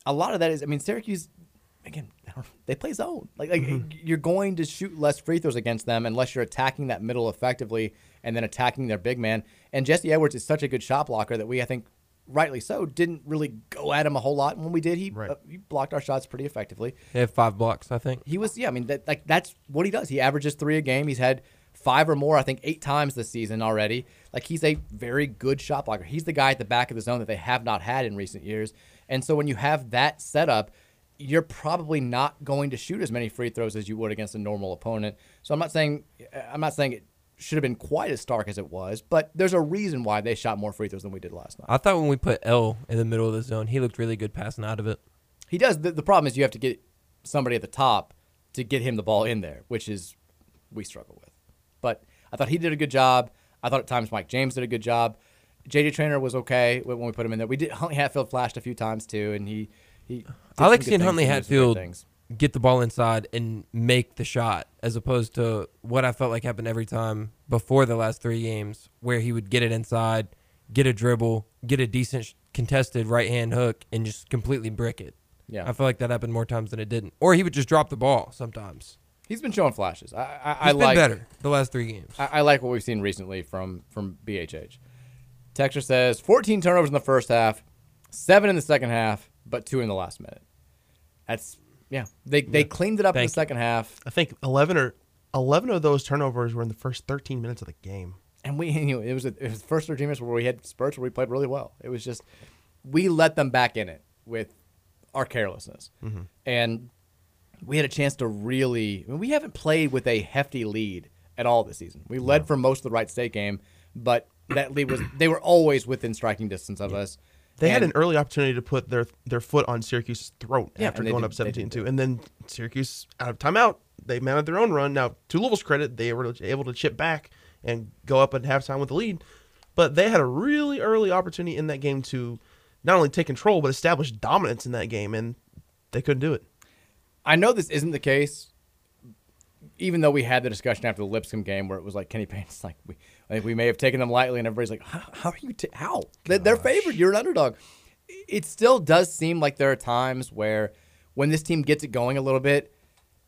a lot of that is I mean, Syracuse again, they play zone. Like like mm-hmm. you're going to shoot less free throws against them unless you're attacking that middle effectively and then attacking their big man. And Jesse Edwards is such a good shot blocker that we I think rightly so didn't really go at him a whole lot. And when we did, he, uh, he blocked our shots pretty effectively. They have five blocks, I think. He was, yeah. I mean, that, like that's what he does. He averages three a game. He's had five or more, I think, eight times this season already. Like he's a very good shot blocker. He's the guy at the back of the zone that they have not had in recent years. And so when you have that setup, you're probably not going to shoot as many free throws as you would against a normal opponent. So I'm not saying, I'm not saying it should have been quite as stark as it was, but there's a reason why they shot more free throws than we did last night. I thought when we put El in the middle of the zone, he looked really good passing out of it. He does. The, the problem is you have to get somebody at the top to get him the ball in there, which is we struggle with. But I thought he did a good job. I thought at times Mike James did a good job. JJ Traynor was okay when we put him in there. We did Huntley Hatfield flashed a few times too, and he he. I like seeing Huntley and did some great Hatfield get the ball inside and make the shot, as opposed to what I felt like happened every time before the last three games, where he would get it inside, get a dribble, get a decent sh- contested right hand hook, and just completely brick it. Yeah. I feel like that happened more times than it didn't, or he would just drop the ball sometimes. He's been showing flashes. I, I, I like better the last three games. I, I like what we've seen recently from from BHH. Texture says 14 turnovers in the first half, seven in the second half, but two in the last minute. That's yeah. They they cleaned it up in the Thank you. second half. I think eleven or eleven of those turnovers were in the first thirteen minutes of the game. and we you know, it was a, it was the first 13 minutes where we had spurts where we played really well. It was just we let them back in it with our carelessness, Mhm. and we had a chance to really. I mean, we haven't played with a hefty lead at all this season. We led for most of the Wright State game, but that lead was they were always within striking distance of us. They had an early opportunity to put their their foot on Syracuse's throat Yeah, after going up they 17 didn't 2. do it. And then Syracuse, out of timeout, they mounted their own run. Now, to Louisville's credit, they were able to chip back and go up at halftime with the lead. But they had a really early opportunity in that game to not only take control, but establish dominance in that game, and they couldn't do it. I know this isn't the case, even though we had the discussion after the Lipscomb game where it was like Kenny Payne's like we, I think we may have taken them lightly, and everybody's like, how, are you? T- how They- they're favored? You're an underdog. It still does seem like there are times where when this team gets it going a little bit,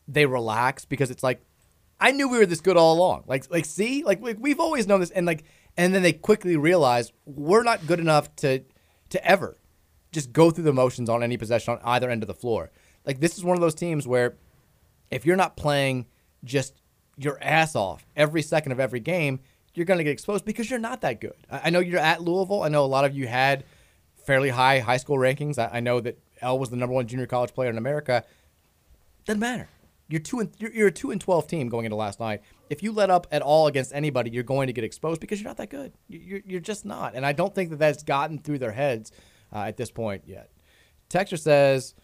they relax because it's like I knew we were this good all along. Like like see like we, we've always known this, and like and then they quickly realize we're not good enough to to ever just go through the motions on any possession on either end of the floor. Like this is one of those teams where if you're not playing just your ass off every second of every game, you're going to get exposed because you're not that good. I I know you're at Louisville. I know a lot of you had fairly high high school rankings. I, I know that El was the number one junior college player in America. Doesn't matter. You're two and you're, you're a two and twelve team going into last night. If you let up at all against anybody, you're going to get exposed because you're not that good. You- You're, you're just not. And I don't think that that's gotten through their heads uh, at this point yet. Texter says,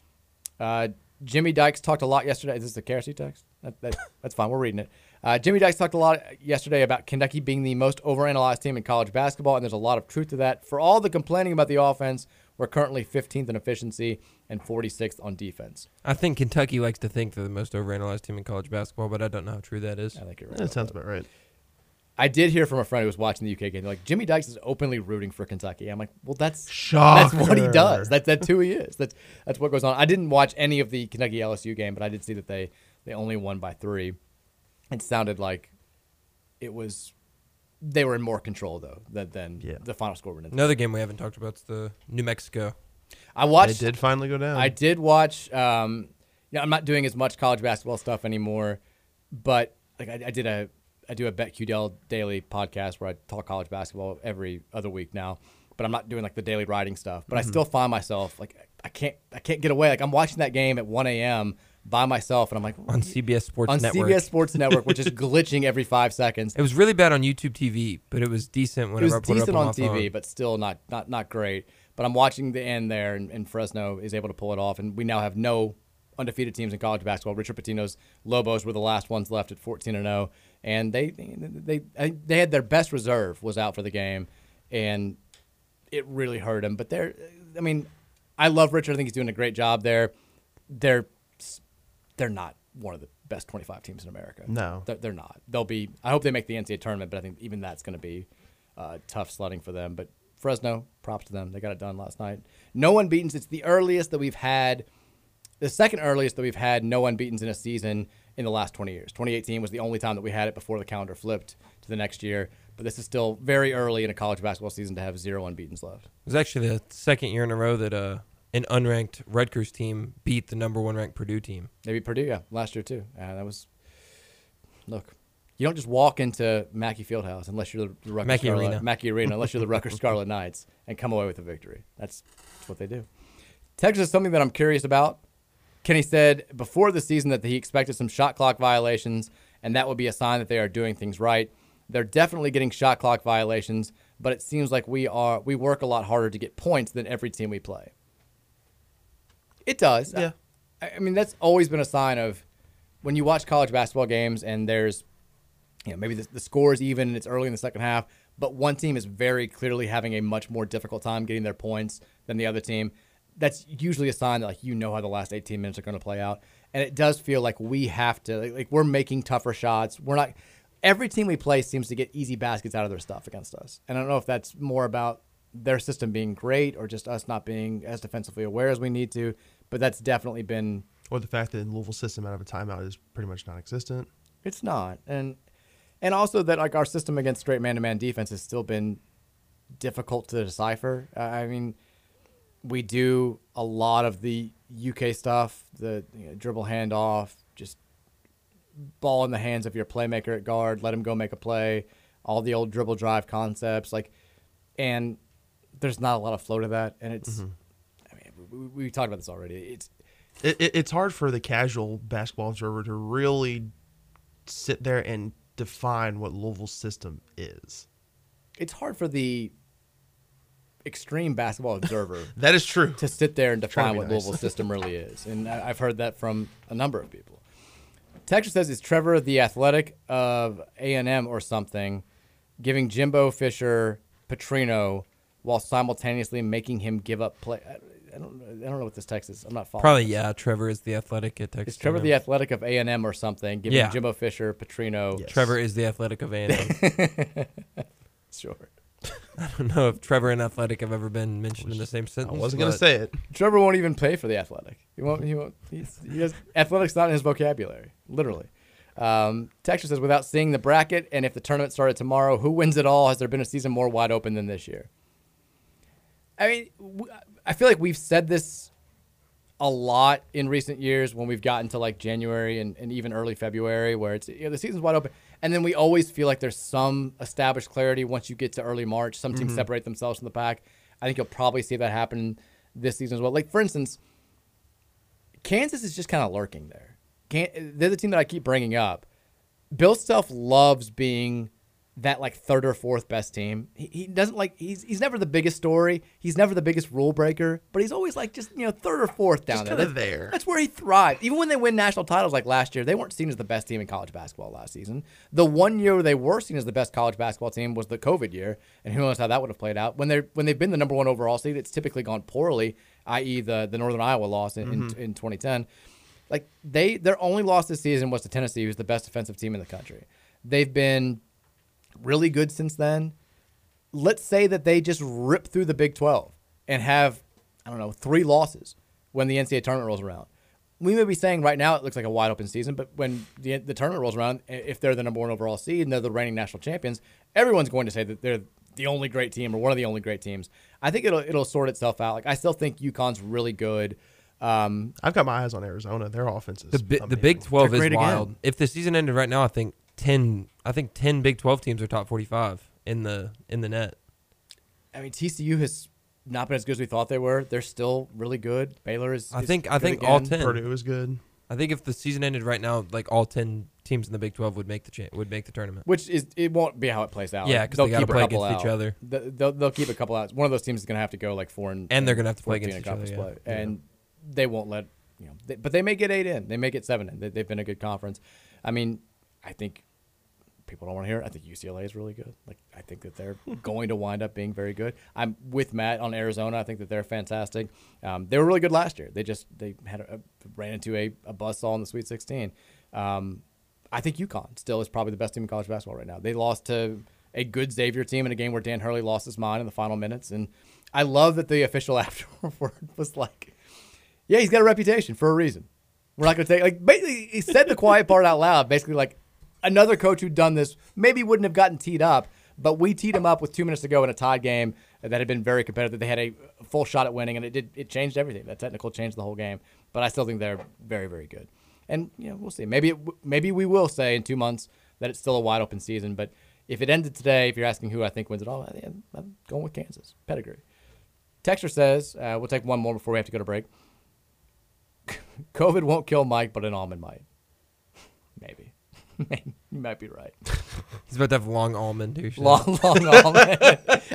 uh, Jimmy Dykes talked a lot yesterday. Is this the KRC text? That, that, that's fine. We're reading it. Uh, Jimmy Dykes talked a lot yesterday about Kentucky being the most overanalyzed team in college basketball, and there's a lot of truth to that. For all the complaining about the offense, we're currently 15th in efficiency and 46th on defense. I think Kentucky likes to think they're the most overanalyzed team in college basketball, but I don't know how true that is. I think you're right. That sounds about right. I did hear from a friend who was watching the UK game. Like Jimmy Dykes is openly rooting for Kentucky. I'm like, well, that's that's what he does. That's that's who he is. That's that's what goes on. I didn't watch any of the Kentucky LSU game, but I did see that they they only won by three. It sounded like it was they were in more control though than, than the final score. would indicate. Another game we haven't talked about is the New Mexico. I watched. They did finally go down. I did watch. Um, you know, I'm not doing as much college basketball stuff anymore, but like I, I did a I do a BetQL daily podcast where I talk college basketball every other week now. But I'm not doing like the daily writing stuff. But I Mhm. still find myself like I can't I can't get away. Like I'm watching that game at 1 a.m. by myself, and I'm like On CBS Sports on Network. CBS Sports Network, which is glitching every five seconds. It was really bad on YouTube TV, but it was decent when It was I put decent it up on, on TV, phone. but still not not not great. But I'm watching the end there, and, and Fresno is able to pull it off, and we now have no undefeated teams in college basketball. Richard Pitino's Lobos were the last ones left at 14 and 0, and they they they they had their best reserve was out for the game, and it really hurt them. But they're, I mean, I love Richard. I think he's doing a great job there. They're they're not one of the best 25 teams in America. No. they're, they're not. They'll be. I hope they make the NCAA tournament, but I think even that's going to be uh, tough sledding for them. But Fresno, props to them. They got it done last night. No unbeaten's. It's the earliest that we've had, the second earliest that we've had no unbeaten's in a season in the last 20 years. 2018 was the only time that we had it before the calendar flipped to the next year. But this is still very early in a college basketball season to have zero unbeaten's left. It was actually the second year in a row that uh, an unranked Rutgers team beat the number one ranked Purdue team. They beat Purdue, yeah, last year too. Uh, that was look. You don't just walk into Mackey Fieldhouse unless you're the, the Rutgers Mackey Scarlet, Arena. Mackey Arena, unless you're the Rutgers Scarlet Knights, and come away with a victory. That's, that's what they do. Texas is something that I'm curious about. Kenny said before the season that he expected some shot clock violations, and that would be a sign that they are doing things right. They're definitely getting shot clock violations, but it seems like we are we work a lot harder to get points than every team we play. It does. Yeah. I, I mean, that's always been a sign of when you watch college basketball games and there's, you know, maybe the, the score is even and it's early in the second half, but one team is very clearly having a much more difficult time getting their points than the other team. That's usually a sign that like you know how the last 18 minutes are going to play out, and it does feel like we have to like, like we're making tougher shots. We're not. Every team we play seems to get easy baskets out of their stuff against us, and I don't know if that's more about their system being great or just us not being as defensively aware as we need to. But that's definitely been Or the fact that Louisville's system out of a timeout is pretty much non-existent. It's not, and and also that like our system against straight man-to-man defense has still been difficult to decipher. Uh, I mean, we do a lot of the UK stuff, the you know, dribble handoff, just ball in the hands of your playmaker at guard, let him go make a play, all the old dribble drive concepts, like, and there's not a lot of flow to that, and it's. Mhm. We, we talked about this already. It's It, it, it's hard for the casual basketball observer to really sit there and define what Louisville's system is. it's hard for the extreme basketball observer. That is true. To sit there and define what nice. Louisville's system really is, and I- I've heard that from a number of people. Texture says is Trevor the athletic of A and M or something, giving Jimbo Fisher Petrino while simultaneously making him give up play. I, I don't. I don't know what this text is. I'm not following. Probably this. yeah. Trevor is the athletic at Texas. Is Trevor A&M. the athletic of A and M or something? Giving Yeah. Jimbo Fisher Petrino. Trevor is the athletic of A&M. sure. I don't know if Trevor and athletic have ever been mentioned in the same sentence. I wasn't gonna say it. Trevor won't even pay for the athletic. He won't. He won't. He's, he has, athletics not in his vocabulary, literally. Um, Texture says, without seeing the bracket and if the tournament started tomorrow, who wins it all? Has there been a season more wide open than this year? I mean, w- I feel like we've said this a lot in recent years when we've gotten to like January and, and even early February, where it's you know, the season's wide open, and then we always feel like there's some established clarity once you get to early March. Some teams Mhm. separate themselves from the pack. I think you'll probably see that happen this season as well. Like for instance, Kansas is just kind of lurking there. Can, they're the team that I keep bringing up. Bill Self loves being that like third or fourth best team. He, he doesn't like he's he's never the biggest story. He's never the biggest rule breaker, but he's always like just you know third or fourth down Just there. That's- there. That's where he thrives. Even when they win national titles like last year, they weren't seen as the best team in college basketball last season. The one year they were seen as the best college basketball team was the COVID year, and who knows how that would have played out. When they're when they've been the number one overall seed, it's typically gone poorly, i.e. the the Northern Iowa loss in, Mhm. in, in 2010. Like they their only loss this season was to Tennessee, who's the best defensive team in the country. They've been really good since then. Let's say that they just rip through the Big 12 and have, I don't know, three losses when the NCAA tournament rolls around. We may be saying right now it looks like a wide open season, but when the, the tournament rolls around, if they're the number one overall seed and they're the reigning national champions, everyone's going to say that they're the only great team or one of the only great teams. I think it'll it'll sort itself out. Like I still think UConn's really good. Um, I've got my eyes on Arizona. Their offense is The, bi- the. Big 12 They're is great again. wild. If the season ended right now, I think 10 I think 10 Big 12 teams are top 45 in the in the net. I mean, TCU has not been as good as we thought they were. They're still really good. Baylor is. I is think I good think all 10 Purdue is good. I think if the season ended right now, like all 10 teams in the Big 12 would make the cha- would make the tournament. Which is it won't be how it plays out. Yeah, because they'll gotta keep a play couple against each other. Th- They'll, they'll keep a couple out. One of those teams is going to have to go like four and And they're gonna have to play against each other, conference yeah. play. and they won't let you know. They, but they may get eight in. They may get seven in. They, they've been a good conference. I mean, I think people don't want to hear. it. I think UCLA is really good. Like I think that they're going to wind up being very good. I'm with Matt on Arizona. I think that they're fantastic. Um, they were really good last year. They just they had a, ran into a, a buzzsaw in the Sweet 16. Um, I think UConn still is probably the best team in college basketball right now. They lost to a good Xavier team in a game where Dan Hurley lost his mind in the final minutes, and I love that the official afterward was like, "Yeah, he's got a reputation for a reason. We're not going to take like basically he said the quiet part out loud, basically like another coach who'd done this maybe wouldn't have gotten teed up, but we teed him up with two minutes to go in a tied game that had been very competitive. They had a full shot at winning, and it did it changed everything. That technical changed the whole game, but I still think they're very very good. And you know we'll see. Maybe it, maybe we will say in two months that it's still a wide open season. But if it ended today, if you're asking who I think wins it all, I'm going with Kansas pedigree. Texture says uh, we'll take one more before we have to go to break. COVID won't kill Mike, but an almond might. Maybe. you might be right. He's about to have long almond too. Long, long almond.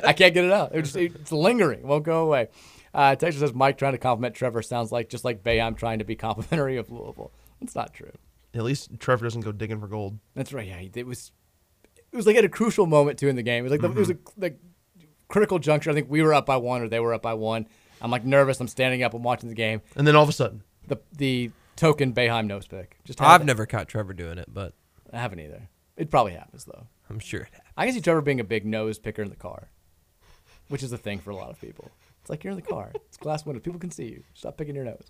I can't get it out. It just, it's lingering. It won't go away. Uh, Texas says Mike trying to compliment Trevor sounds like just like Boeheim trying to be complimentary of Louisville. It's not true. At least Trevor doesn't go digging for gold. That's right. Yeah, it was. It was like at a crucial moment too in the game. It was like the, it was a like critical juncture. I think we were up by one or they were up by one. I'm like nervous. I'm standing up. I'm watching the game. And then all of a sudden, the the token Boeheim nose pick. Just I've happened. never caught Trevor doing it, but I haven't either. It probably happens though. I'm sure it happens. I can see Trevor being a big nose picker in the car, which is a thing for a lot of people. It's like you're in the car. It's glass window. People can see you. Stop picking your nose.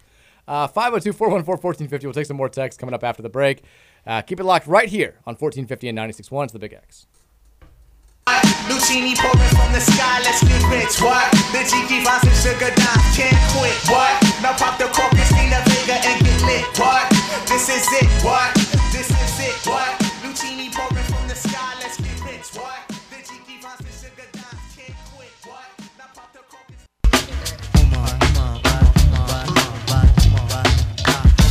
Uh, 502-414-1450. We'll take some more texts coming up after the break. Uh, keep it locked right here on 1450 and 96.1. It's the Big X. Lucini pouring from the sky, let's get rich, what? The Jiki finds some sugar dimes, can't quit, what? Now pop the cork and Stina Vega and get lit, what? This is it, what? This it, what? Lucini pouring from the sky, let's get rich, what? The finds some sugar can't quit, what? The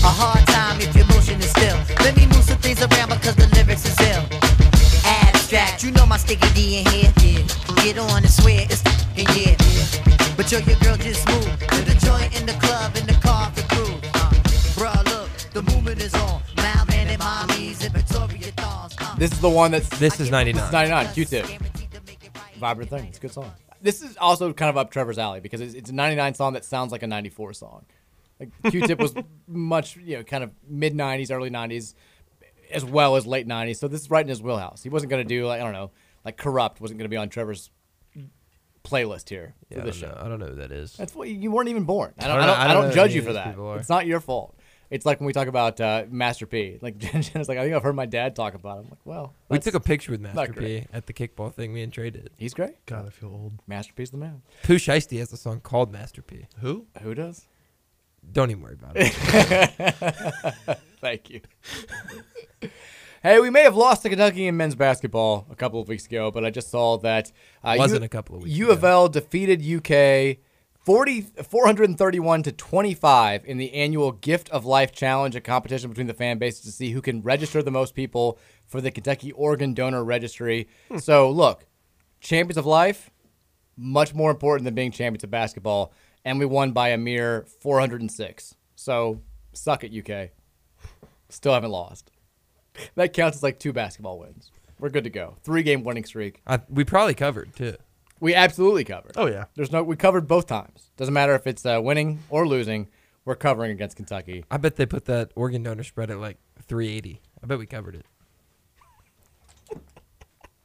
A hard time if your motion is still. Let me move some things around because the lyrics is ill. Abstract, you know my sticky D in here. Get on and swear it's in yeah. But yo, your girl just moved to the joint in the club in the This is the one that's This is 99. It's 99. Q-Tip. Vivrant Thing. It's a good song. This is also kind of up Trevor's alley because it's, it's a 99 song that sounds like a 94 song. Like Q-Tip was much, you know, kind of mid 90s, early 90s, as well as late 90s. So this is right in his wheelhouse. He wasn't going to do like I don't know, like Kurupt wasn't going to be on Trevor's playlist here Yeah, for I this don't show. know. I don't know who that is. That's what you weren't even born. I don't. I I don't don't, I I don't don't judge you for that. It's not your fault. It's like when we talk about uh, Master P. Like Jenna's like, I think I've heard my dad talk about him. I'm like, well, We took a picture with not Master great. P at the kickball thing. Me and Trey did. He's great. God, I feel old. Master P's the man. Pooh Shiesty has a song called Master P. Who? Who does? Don't even worry about it. Thank you. Hey, we may have lost to Kentucky in men's basketball a couple of weeks ago, but I just saw that uh, Wasn't U- a couple of weeks U of defeated UK 40, 431 to 25 in the annual Gift of Life Challenge, a competition between the fan bases to see who can register the most people for the Kentucky Organ Donor Registry. Hmm. So, look, champions of life, much more important than being champions of basketball, and we won by a mere 406. So, suck it, UK. Still haven't lost. That counts as like two basketball wins. We're good to go. Three game winning streak. I, we probably covered too. We absolutely covered. Oh, yeah. There's no we covered both times. Doesn't matter if it's uh, winning or losing. We're covering against Kentucky. I bet they put that organ donor spread at like 380. I bet we covered it.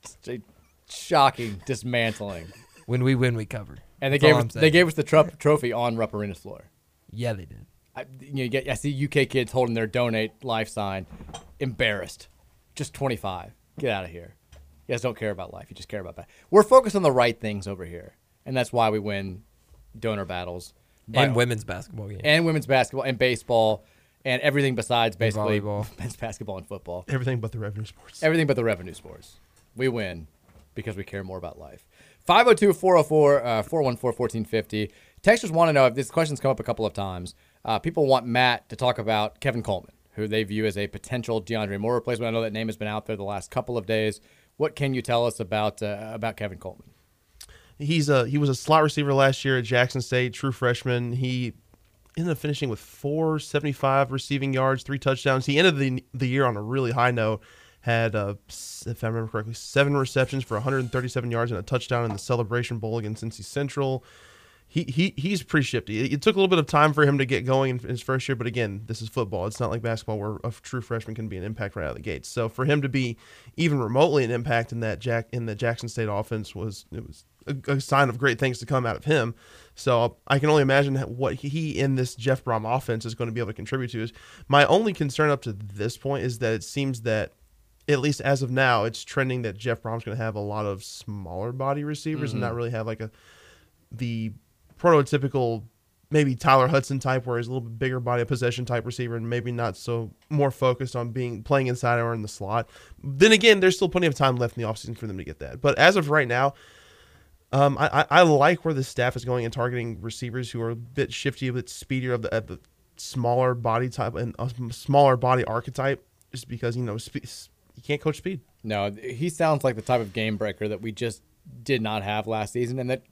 It's a shocking dismantling. When we win, we cover. And they That's gave us, they gave us the tro- trophy on Rupp Arena's floor. Yeah, they did. I, you, know, you get I see UK kids holding their donate life sign, embarrassed. Just 25. Get out of here. You guys don't care about life. You just care about that. We're focused on the right things over here, and that's why we win donor battles And women's basketball games. and women's basketball and baseball and everything besides basically volleyball. men's basketball and football. Everything but the revenue sports. Everything but the revenue sports. We win because we care more about life. 502 404 uh, 414 1450. Texters want to know if this question's come up a couple of times. Uh, people want Matt to talk about Kevin Coleman, who they view as a potential DeAndre Moore replacement. I know that name has been out there the last couple of days. What can you tell us about uh, about Kevin Coleman? He's a he was a slot receiver last year at Jackson State, true freshman. He ended up finishing with 475 receiving yards, three touchdowns. He ended the the year on a really high note. Had, uh, if I remember correctly, seven receptions for 137 yards and a touchdown in the Celebration Bowl against NC Central. He, he he's pretty shifty. It, took a little bit of time for him to get going in his first year, but again, this is football. It's not like basketball where a true freshman can be an impact right out of the gates. So for him to be even remotely an impact in that Jack in the Jackson State offense was it was a, a sign of great things to come out of him. So I can only imagine what he in this Jeff Brohm offense is going to be able to contribute to. Is my only concern up to this point is that it seems that at least as of now, it's trending that Jeff Brohm's going to have a lot of smaller body receivers and Mhm. not really have like a the prototypical maybe Tyler Hudson type, where he's a little bit bigger body of possession type receiver, and maybe not so more focused on being playing inside or in the slot. Then again, there's still plenty of time left in the offseason for them to get that. But as of right now, um, I, I, like where the staff is going and targeting receivers who are a bit shifty, a bit speedier of the, at the smaller body type and smaller body archetype, just because you know you can't coach speed. No, he sounds like the type of game breaker that we just did not have last season, and that,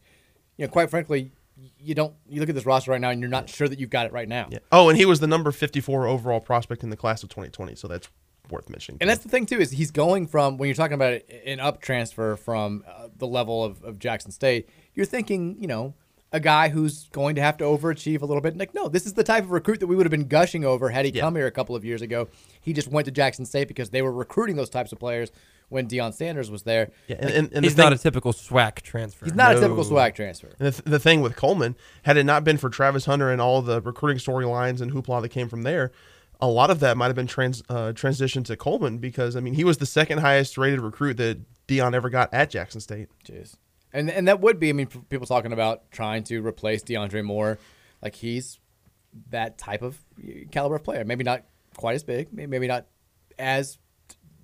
you know, quite frankly, you don't. You look at this roster right now, and you're not sure that you've got it right now. Yeah. Oh, and he was the number 54 overall prospect in the class of 2020, so that's worth mentioning. And that's the thing too is he's going from when you're talking about an up transfer from uh, the level of, of Jackson State, you're thinking, you know, a guy who's going to have to overachieve a little bit. Like, no, this is the type of recruit that we would have been gushing over had he come here a couple of years ago. He just went to Jackson State because they were recruiting those types of players when Deion Sanders was there. Yeah, and, and, and He's thing- not a typical SWAC transfer. He's not a typical SWAC transfer. And the, th- the thing with Coleman, had it not been for Travis Hunter and all the recruiting storylines and hoopla that came from there, a lot of that might have been trans uh, transitioned to Coleman because I mean he was the second highest rated recruit that Deion ever got at Jackson State. Jeez. And and that would be, I mean, people talking about trying to replace DeAndre Moore. Like he's that type of caliber of player. Maybe not quite as big, maybe not as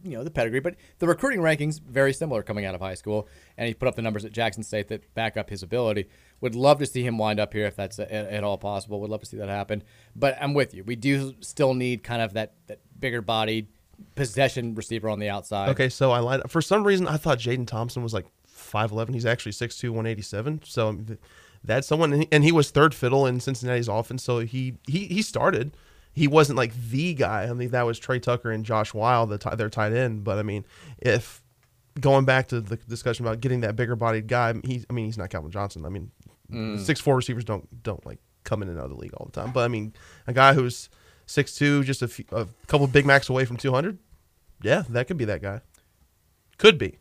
you know the pedigree, but the recruiting rankings very similar coming out of high school. And he put up the numbers at Jackson State that back up his ability. Would love to see him wind up here if that's at, at all possible. Would love to see that happen. But I'm with you. We do still need kind of that that bigger bodied possession receiver on the outside. Okay, so I lied. For some reason, I thought Jadon Thompson was like 5'11. He's actually 6'2", 187. So that's someone, and he was third fiddle in Cincinnati's offense. So he he he started. He wasn't like the guy. I mean, that was Tre Tucker and Josh Whyle, the ti- their tight end. But I mean, if going back to the discussion about getting that bigger bodied guy, he's I mean, he's not Calvin Johnson. I mean, Mm. six four receivers don't don't like come in and out of the league all the time. But I mean, a guy who's six two, just a, few, a couple big max away from two hundred. Yeah, that could be that guy. Could be.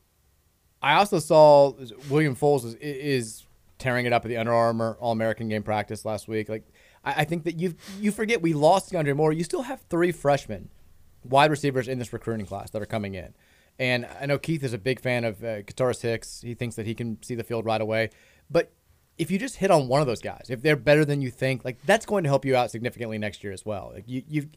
I also saw William Fowles is, is tearing it up at the Under Armour All American game practice last week. Like, I, I think that you you forget we lost DeAndre Moore. You still have three freshmen wide receivers in this recruiting class that are coming in. And I know Keith is a big fan of uh, Kataris Hicks. He thinks that he can see the field right away. But if you just hit on one of those guys, if they're better than you think, like that's going to help you out significantly next year as well. Like you, you've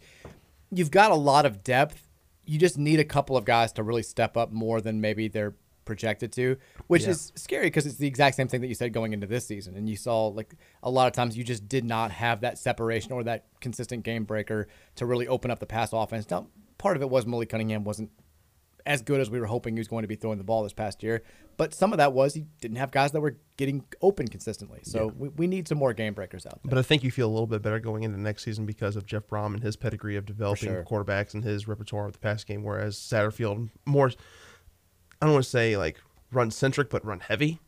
you've got a lot of depth you just need a couple of guys to really step up more than maybe they're projected to, which Yeah. is scary because it's the exact same thing that you said going into this season. And you saw like a lot of times you just did not have that separation or that consistent game breaker to really open up the pass offense. Now, part of it was Malik Cunningham wasn't as good as we were hoping he was going to be throwing the ball this past year. But some of that was he didn't have guys that were getting open consistently. So Yeah. we, we need some more game breakers out there. But I think you feel a little bit better going into next season because of Jeff Brohm and his pedigree of developing sure. quarterbacks and his repertoire of the pass game. Whereas Satterfield more, I don't want to say like run centric, but run heavy,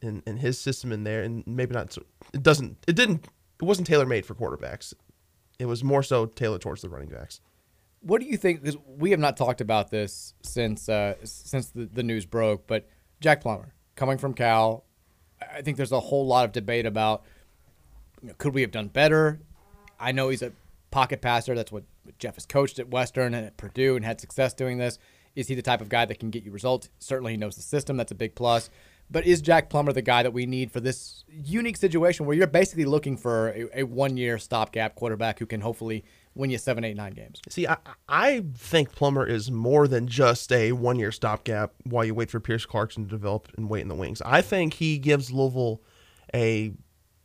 in, in his system in there, and maybe not. It doesn't. It didn't. It wasn't tailor made for quarterbacks. It was more so tailored towards the running backs. What do you think? Because we have not talked about this since uh, since the, the news broke. But Jack Plummer coming from Cal, I think there's a whole lot of debate about you know, could we have done better. I know he's a pocket passer. That's what Jeff has coached at Western and at Purdue and had success doing this. Is he the type of guy that can get you results? Certainly, he knows the system. That's a big plus. But is Jack Plummer the guy that we need for this unique situation where you're basically looking for a, a one year stopgap quarterback who can hopefully win you seven, eight, nine games? See, I, I think Plummer is more than just a one year stopgap while you wait for Pierce Clarkson to develop and wait in the wings. I think he gives Louisville a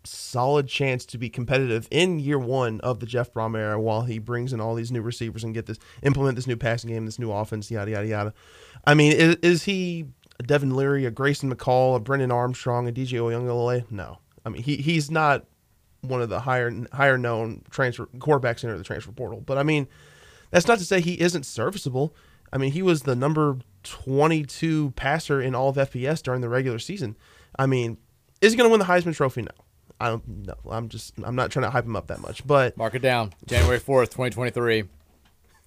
solid chance to be competitive in year one of the Jeff Brohm era while he brings in all these new receivers and get this implement this new passing game, this new offense, yada yada yada. I mean, is, is he a Devin Leary, a Grayson McCall, a Brennan Armstrong, a DJ Uiagalelei? No. I mean, he he's not one of the higher higher known transfer quarterbacks into the transfer portal. But I mean, that's not to say he isn't serviceable. I mean, he was the number 22 passer in all of FBS during the regular season. I mean, is he going to win the Heisman Trophy? No. I don't know. I'm just I'm not trying to hype him up that much. But Mark it down. January 4th, 2023.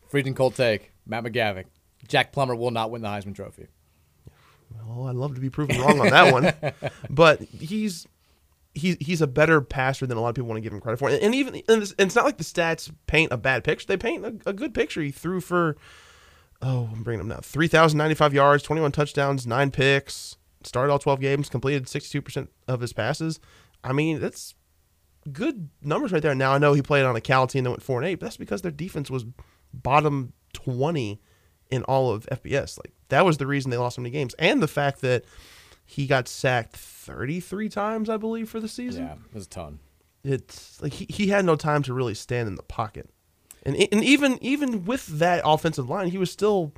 Freezing cold take. Matt McGavick. Jack Plummer will not win the Heisman Trophy. well, I'd love to be proven wrong on that one. But he's he, he's a better passer than a lot of people want to give him credit for. And, and even and it's, and it's not like the stats paint a bad picture. They paint a, a good picture. He threw for oh, I'm bringing him now. 3,095 yards, 21 touchdowns, nine picks. Started all 12 games, completed 62% of his passes. I mean, that's good numbers right there. Now I know he played on a Cal team that went four and eight, but that's because their defense was bottom 20 in all of FBS. Like that was the reason they lost so many games, and the fact that he got sacked 33 times, I believe, for the season. Yeah, it was a ton. It's like he, he had no time to really stand in the pocket, and and even even with that offensive line, he was still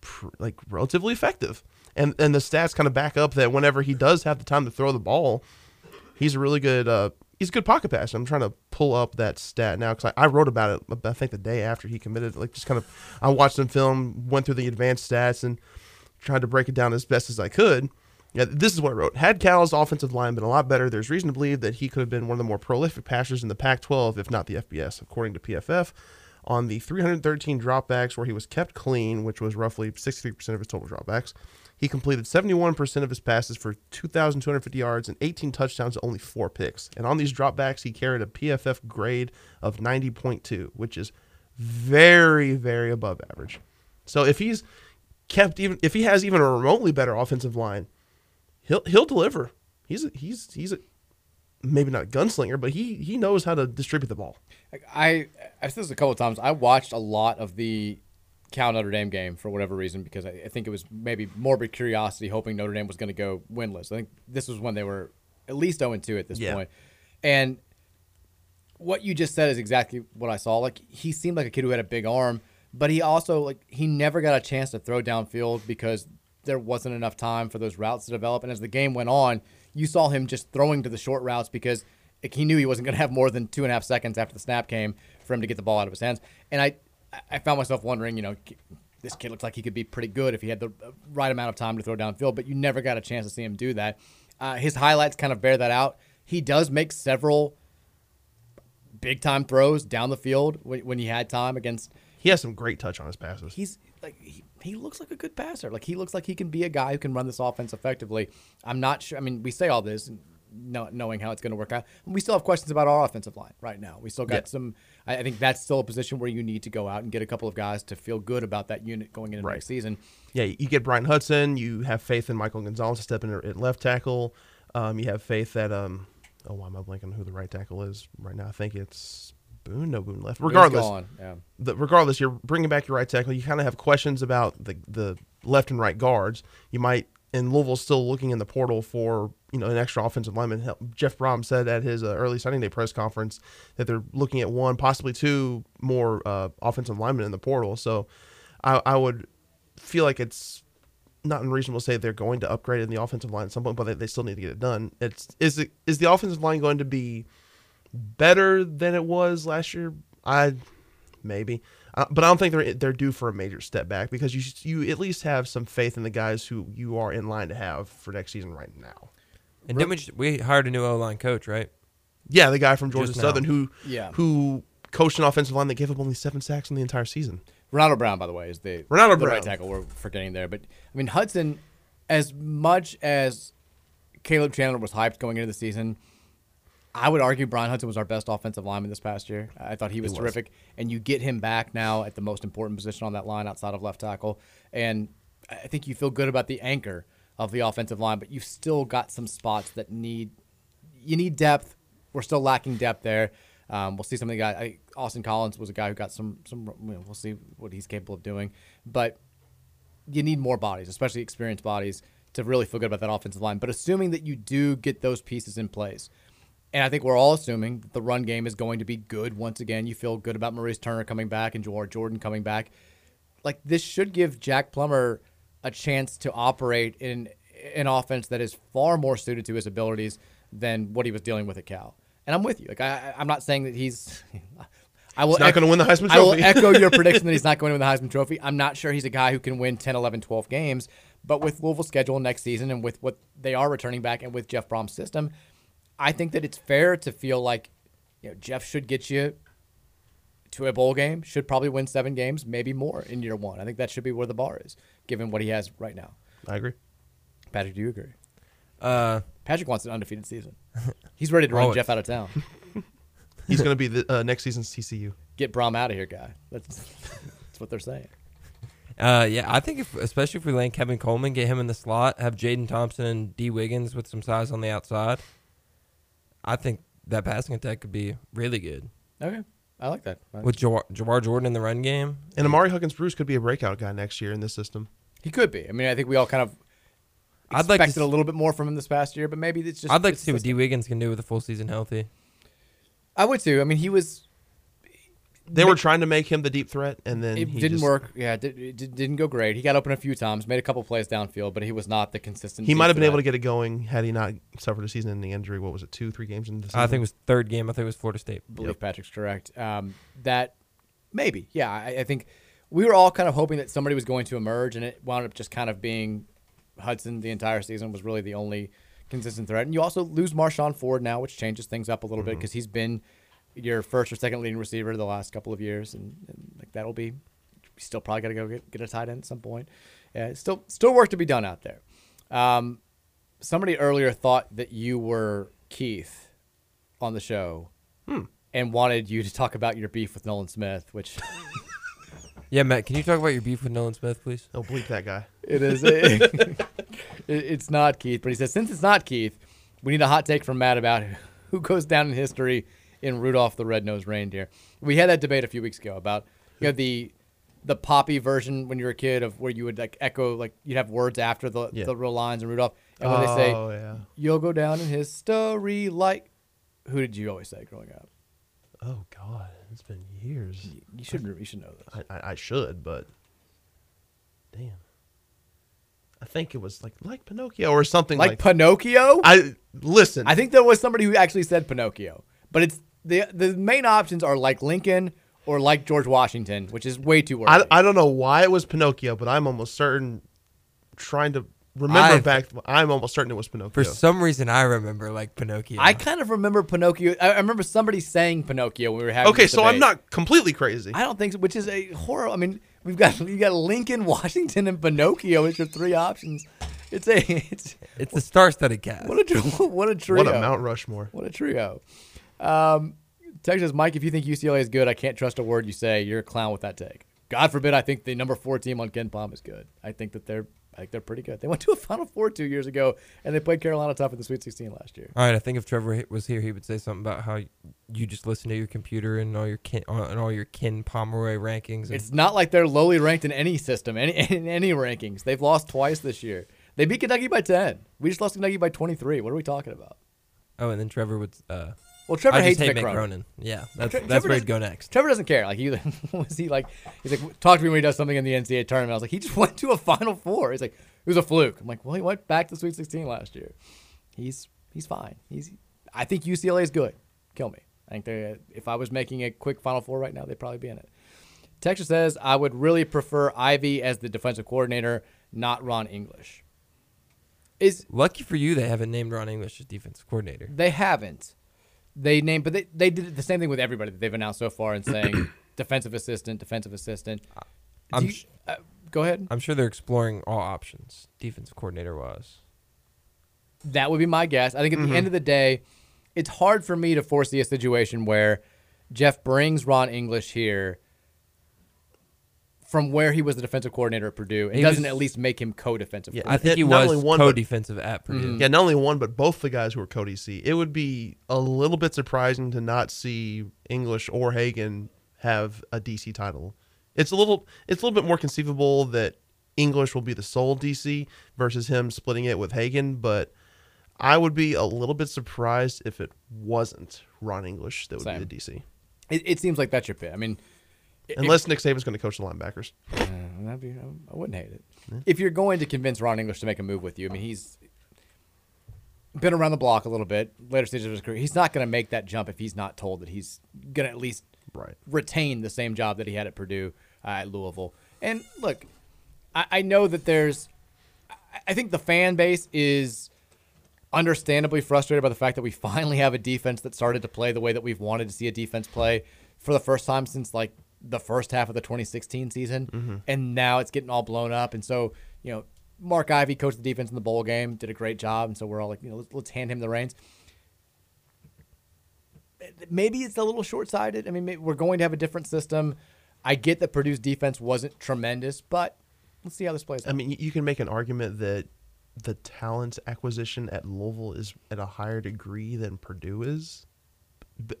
pr- like relatively effective. And and the stats kind of back up that whenever he does have the time to throw the ball, he's a really good uh he's a good pocket passer. I'm trying to pull up that stat now because I, I wrote about it. I think the day after he committed, like just kind of I watched some film, went through the advanced stats, and tried to break it down as best as I could. Yeah, this is what I wrote. Had Cal's offensive line been a lot better, there's reason to believe that he could have been one of the more prolific passers in the Pac-12, if not the FBS, according to PFF. On the 313 dropbacks where he was kept clean, which was roughly 63% of his total dropbacks, he completed 71% of his passes for 2,250 yards and 18 touchdowns, to only four picks. And on these dropbacks, he carried a PFF grade of 90.2, which is very, very above average. So if he's kept even, if he has even a remotely better offensive line, he'll he'll deliver. He's a, he's he's a maybe not a gunslinger, but he he knows how to distribute the ball. I I've said this a couple of times. I watched a lot of the Cal Notre Dame game for whatever reason because I, I think it was maybe morbid curiosity, hoping Notre Dame was going to go winless. I think this was when they were at least 0 2 at this Yeah. point. And what you just said is exactly what I saw. Like he seemed like a kid who had a big arm, but he also like he never got a chance to throw downfield because there wasn't enough time for those routes to develop. And as the game went on, you saw him just throwing to the short routes because he knew he wasn't going to have more than two and a half seconds after the snap came for him to get the ball out of his hands. And I, I found myself wondering, you know, this kid looks like he could be pretty good if he had the right amount of time to throw downfield, but you never got a chance to see him do that. Uh, his highlights kind of bear that out. He does make several big time throws down the field when, when he had time against. He has some great touch on his passes. He's like he, he looks like a good passer. Like he looks like he can be a guy who can run this offense effectively. I'm not sure. I mean, we say all this, know, knowing how it's going to work out. We still have questions about our offensive line right now. We still got Yeah. some. I, I think that's still a position where you need to go out and get a couple of guys to feel good about that unit going into Right. next season. Yeah, you get Bryan Hudson. You have faith in Michael Gonzalez to step in at left tackle. Um, you have faith that um, oh, why am I blanking on who the right tackle is right now? I think it's Boone, no Boone left. Regardless, yeah. the, regardless, you're bringing back your right tackle. You kind of have questions about the the left and right guards. You might, and Louisville's still looking in the portal for you know an extra offensive lineman. Jeff Brohm said at his uh, early signing day press conference that they're looking at one, possibly two more uh, offensive linemen in the portal. So, I, I would feel like it's not unreasonable to say they're going to upgrade in the offensive line at some point, but they, they still need to get it done. It's is it is the offensive line going to be better than it was last year? I maybe, uh, but I don't think they're they're due for a major step back because you you at least have some faith in the guys who you are in line to have for next season right now. And then we, just, we hired a new O line coach, right? Yeah, the guy from Georgia Just now. Southern who Yeah. who coached an offensive line that gave up only seven sacks in the entire season. Ronaldo Brown, by the way, is the Ronaldo the Brown. right tackle we're forgetting there. But I mean Hudson, as much as Caleb Chandler was hyped going into the season, I would argue Bryan Hudson was our best offensive lineman this past year. I thought he was, was. terrific, and you get him back now at the most important position on that line outside of left tackle, and I think you feel good about the anchor of the offensive line. But you've still got some spots that need you need depth. We're still lacking depth there. Um, we'll see some of the guys. I, Austin Collins was a guy who got some some. You know, we'll see what he's capable of doing, but you need more bodies, especially experienced bodies, to really feel good about that offensive line. But assuming that you do get those pieces in place, and I think we're all assuming that the run game is going to be good once again. You feel good about Maurice Turner coming back and Jawhar Jordan coming back. Like this should give Jack Plummer a chance to operate in an offense that is far more suited to his abilities than what he was dealing with at Cal. And I'm with you. Like I, I'm not saying that he's. I will He's not ec- gonna win the Heisman I will Trophy. echo your prediction that he's not going to win the Heisman Trophy. I'm not sure he's a guy who can win 10, 11, 12 games. But with Louisville's schedule next season and with what they are returning back and with Jeff Brohm's system, I think that it's fair to feel like you know Jeff should get you to a bowl game, should probably win seven games, maybe more in year one. I think that should be where the bar is, given what he has right now. I agree. Patrick, do you agree? Uh, Patrick wants an undefeated season. He's ready to run Always. Jeff out of town. He's going to be the uh, next season's TCU. Get Brohm out of here, guy. That's, that's what they're saying. Uh, yeah, I think if especially if we land Kevin Coleman, get him in the slot, have Jadon Thompson and Dee Wiggins with some size on the outside. I think that passing attack could be really good Okay, I like that. with Jawhar, Jawhar Jordan in the run game. And Ahmari Huggins Bruce could be a breakout guy next year in this system. He could be. I mean, I think we all kind of I'd like to expected a little bit more from him this past year, but maybe it's just. I'd like to it's see what just- Dee Wiggins can do with a full season healthy. I would too. I mean, he was. They were trying to make him the deep threat, and then It he didn't just- work. Yeah, it, did, it did- didn't go great. He got open a few times, made a couple plays downfield, but he was not the consistent. He might have been able to get it going had he not suffered a season-ending injury. What was it, two, three games into the season? I think it was third game. I think it was Florida State. I believe Patrick's correct. Um, that maybe, yeah. I, I think we were all kind of hoping that somebody was going to emerge, and it wound up just kind of being Hudson the entire season was really the only consistent threat. And you also lose Marshon Ford now, which changes things up a little bit Mm-hmm. because he's been your first or second leading receiver the last couple of years, and, and like that'll be still probably got to go get, get a tight end at some point. Yeah, still still work to be done out there. Um, somebody earlier thought that you were Keith on the show Hmm. and wanted you to talk about your beef with Nolan Smith, which Yeah, Matt, can you talk about your beef with Nolan Smith, please? Oh, bleep that guy. it is. it- it's not Keith, but he says since it's not Keith, we need a hot take from Matt about who goes down in history in Rudolph the Red-Nosed Reindeer. We had that debate a few weeks ago about you know the the poppy version when you were a kid of where you would like echo like you'd have words after the Yeah. the real lines in Rudolph, and when they say Oh, yeah. you'll go down in history like who did you always say growing up? Oh God, it's been years. You should you should know this. I, I, I should, but damn, I think it was like like Pinocchio or something Like, like. Pinocchio? I listen. I think there was somebody who actually said Pinocchio, but it's the the main options are like Lincoln or like George Washington, which is way too early. I, I don't know why it was Pinocchio, but I'm almost certain. Trying to remember I've- back, I'm almost certain it was Pinocchio. For some reason, I remember like Pinocchio. I kind of remember Pinocchio. I I remember somebody saying Pinocchio when we were having. okay, this so I'm not completely crazy. I don't think so, which is a horror. I mean, we've got you got Lincoln, Washington, and Pinocchio as your three options. It's a it's It's the star-studded cast. what a tr- what a trio. What a Mount Rushmore. What a trio. Um, Texas Mike, if you think UCLA is good, I can't trust a word you say. You're a clown with that take. God forbid I think the number four team on KenPom is good. I think that they're I think they're pretty good. They went to a Final Four two years ago, and they played Carolina tough in the Sweet 16 last year. All right, I think if Trevor was here, he would say something about how you just listen to your computer and all your kin uh, and all your Ken Pomeroy rankings. It's not like they're lowly ranked in any system, any in any rankings. They've lost twice this year. They beat Kentucky by 10. We just lost Kentucky by 23. What are we talking about? oh, and then Trevor would. Uh, Well, Trevor I hates hate Mick Mick Cronin. Yeah, that's Tre- that's where he'd go next. Trevor doesn't care. Like he was he like he's like talk to me when he does something in the NCAA tournament. I was like he just went to a Final Four. He's like it was a fluke. I'm like well he went back to Sweet 16 last year. He's he's fine. He's I think UCLA is good. Kill me. I think they if I was making a quick Final Four right now they'd probably be in it. Texas says I would really prefer Ivey as the defensive coordinator, not Ron English. Is Lucky for you, they haven't named Ron English as defensive coordinator. they haven't. They named, but they, they did the same thing with everybody that they've announced so far and saying defensive assistant, defensive assistant. I'm you- sh- uh, go ahead. I'm sure they're exploring all options. Defensive coordinator was. That would be my guess. I think at the Mhm. end of the day, it's hard for me to foresee a situation where Jeff brings Ron English here from where he was the defensive coordinator at Purdue and He doesn't was- at least make him co-defensive. Yeah, I think he not was only one, but- co-defensive at mm-hmm. Purdue. Yeah, not only one, but both the guys who were co-DC. It would be a little bit surprising to not see English or Hagen have a DC title. It's a little, it's a little bit more conceivable that English will be the sole DC versus him splitting it with Hagen, but I would be a little bit surprised if it wasn't Ron English that would Same. be the DC. It, it seems like that's your pick. I mean, if- Unless Nick Saban's going to coach the linebackers. Uh, that'd be, I wouldn't hate it. If you're going to convince Ron English to make a move with you, I mean, he's been around the block a little bit, later stages of his career. He's not going to make that jump if he's not told that he's going to at least right. retain the same job that he had at Purdue, uh, at Louisville. And look, I, I know that there's, I think the fan base is understandably frustrated by the fact that we finally have a defense that started to play the way that we've wanted to see a defense play for the first time since like the first half of the 2016 season, Mhm. and now it's getting all blown up. And so, you know, Mark Ivey coached the defense in the bowl game, did a great job, and so we're all like, you know, let's, let's hand him the reins. Maybe it's a little short-sighted. I mean, we're going to have a different system. I get that Purdue's defense wasn't tremendous, but let's see how this plays. Out. I mean, you can make an argument that the talent acquisition at Louisville is at a higher degree than Purdue is,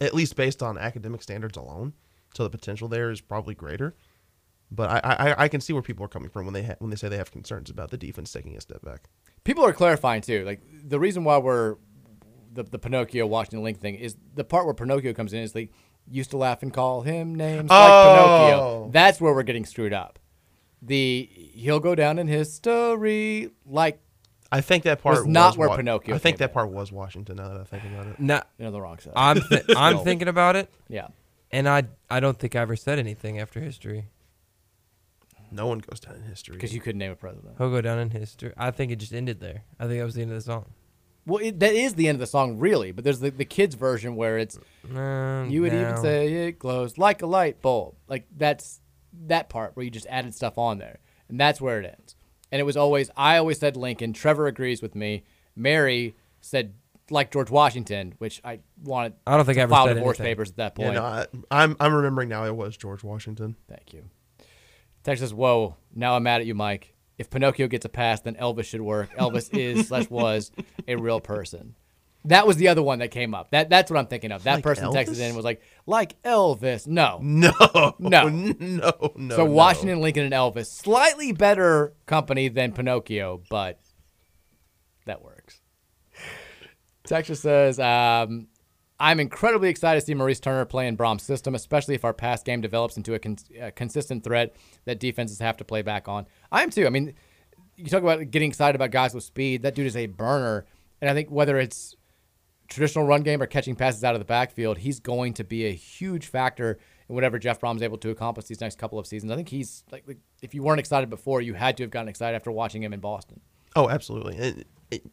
at least based on academic standards alone. So the potential there is probably greater. But I, I, I can see where people are coming from when they ha- when they say they have concerns about the defense taking a step back. people are clarifying too. Like the reason why we're the, the Pinocchio Washington Link thing is the part where Pinocchio comes in is they used to laugh and call him names like Oh. Pinocchio. That's where we're getting screwed up. The he'll go down in history like I think that part was not was where Wa- Pinocchio. I think came that part was Washington. Now that I think about it, Nah, You're on the wrong side. I'm th- I'm thinking about it. Yeah. And I I don't think I ever said anything after history. no one goes down in history because you couldn't name a president. He'll go down in history. I think it just ended there. I think that was the end of the song. Well, it, that is the end of the song, really. But there's the, the kids version where it's Um, you would even say it glows like a light bulb. Like that's that part where you just added stuff on there, and that's where it ends. And it was always I always said Lincoln. Trevor agrees with me. Mary said like George Washington, which I wanted. I don't think to I ever file said divorce anything. papers at that point. Yeah, point. no, I, I'm I'm remembering now. It was George Washington. Thank you. Text says, "Whoa, now I'm mad at you, Mike. If Pinocchio gets a pass, then Elvis should work. Elvis is slash was a real person." That was the other one that came up. That that's what I'm thinking of. That Like person texted Elvis? in and was like, "Like Elvis." No, No, no, no, no. So no. Washington, Lincoln, and Elvis, slightly better company than Pinocchio, but that works. Texas says, um, I'm incredibly excited to see Maurice Turner play in Brohm's system, especially if our pass game develops into a, con- a consistent threat that defenses have to play back on. I am too. I mean, you talk about getting excited about guys with speed. That dude is a burner. And I think whether it's traditional run game or catching passes out of the backfield, he's going to be a huge factor in whatever Jeff Brohm's able to accomplish these next couple of seasons. I think he's like, if you weren't excited before, you had to have gotten excited after watching him in Boston. Oh, absolutely. It, it,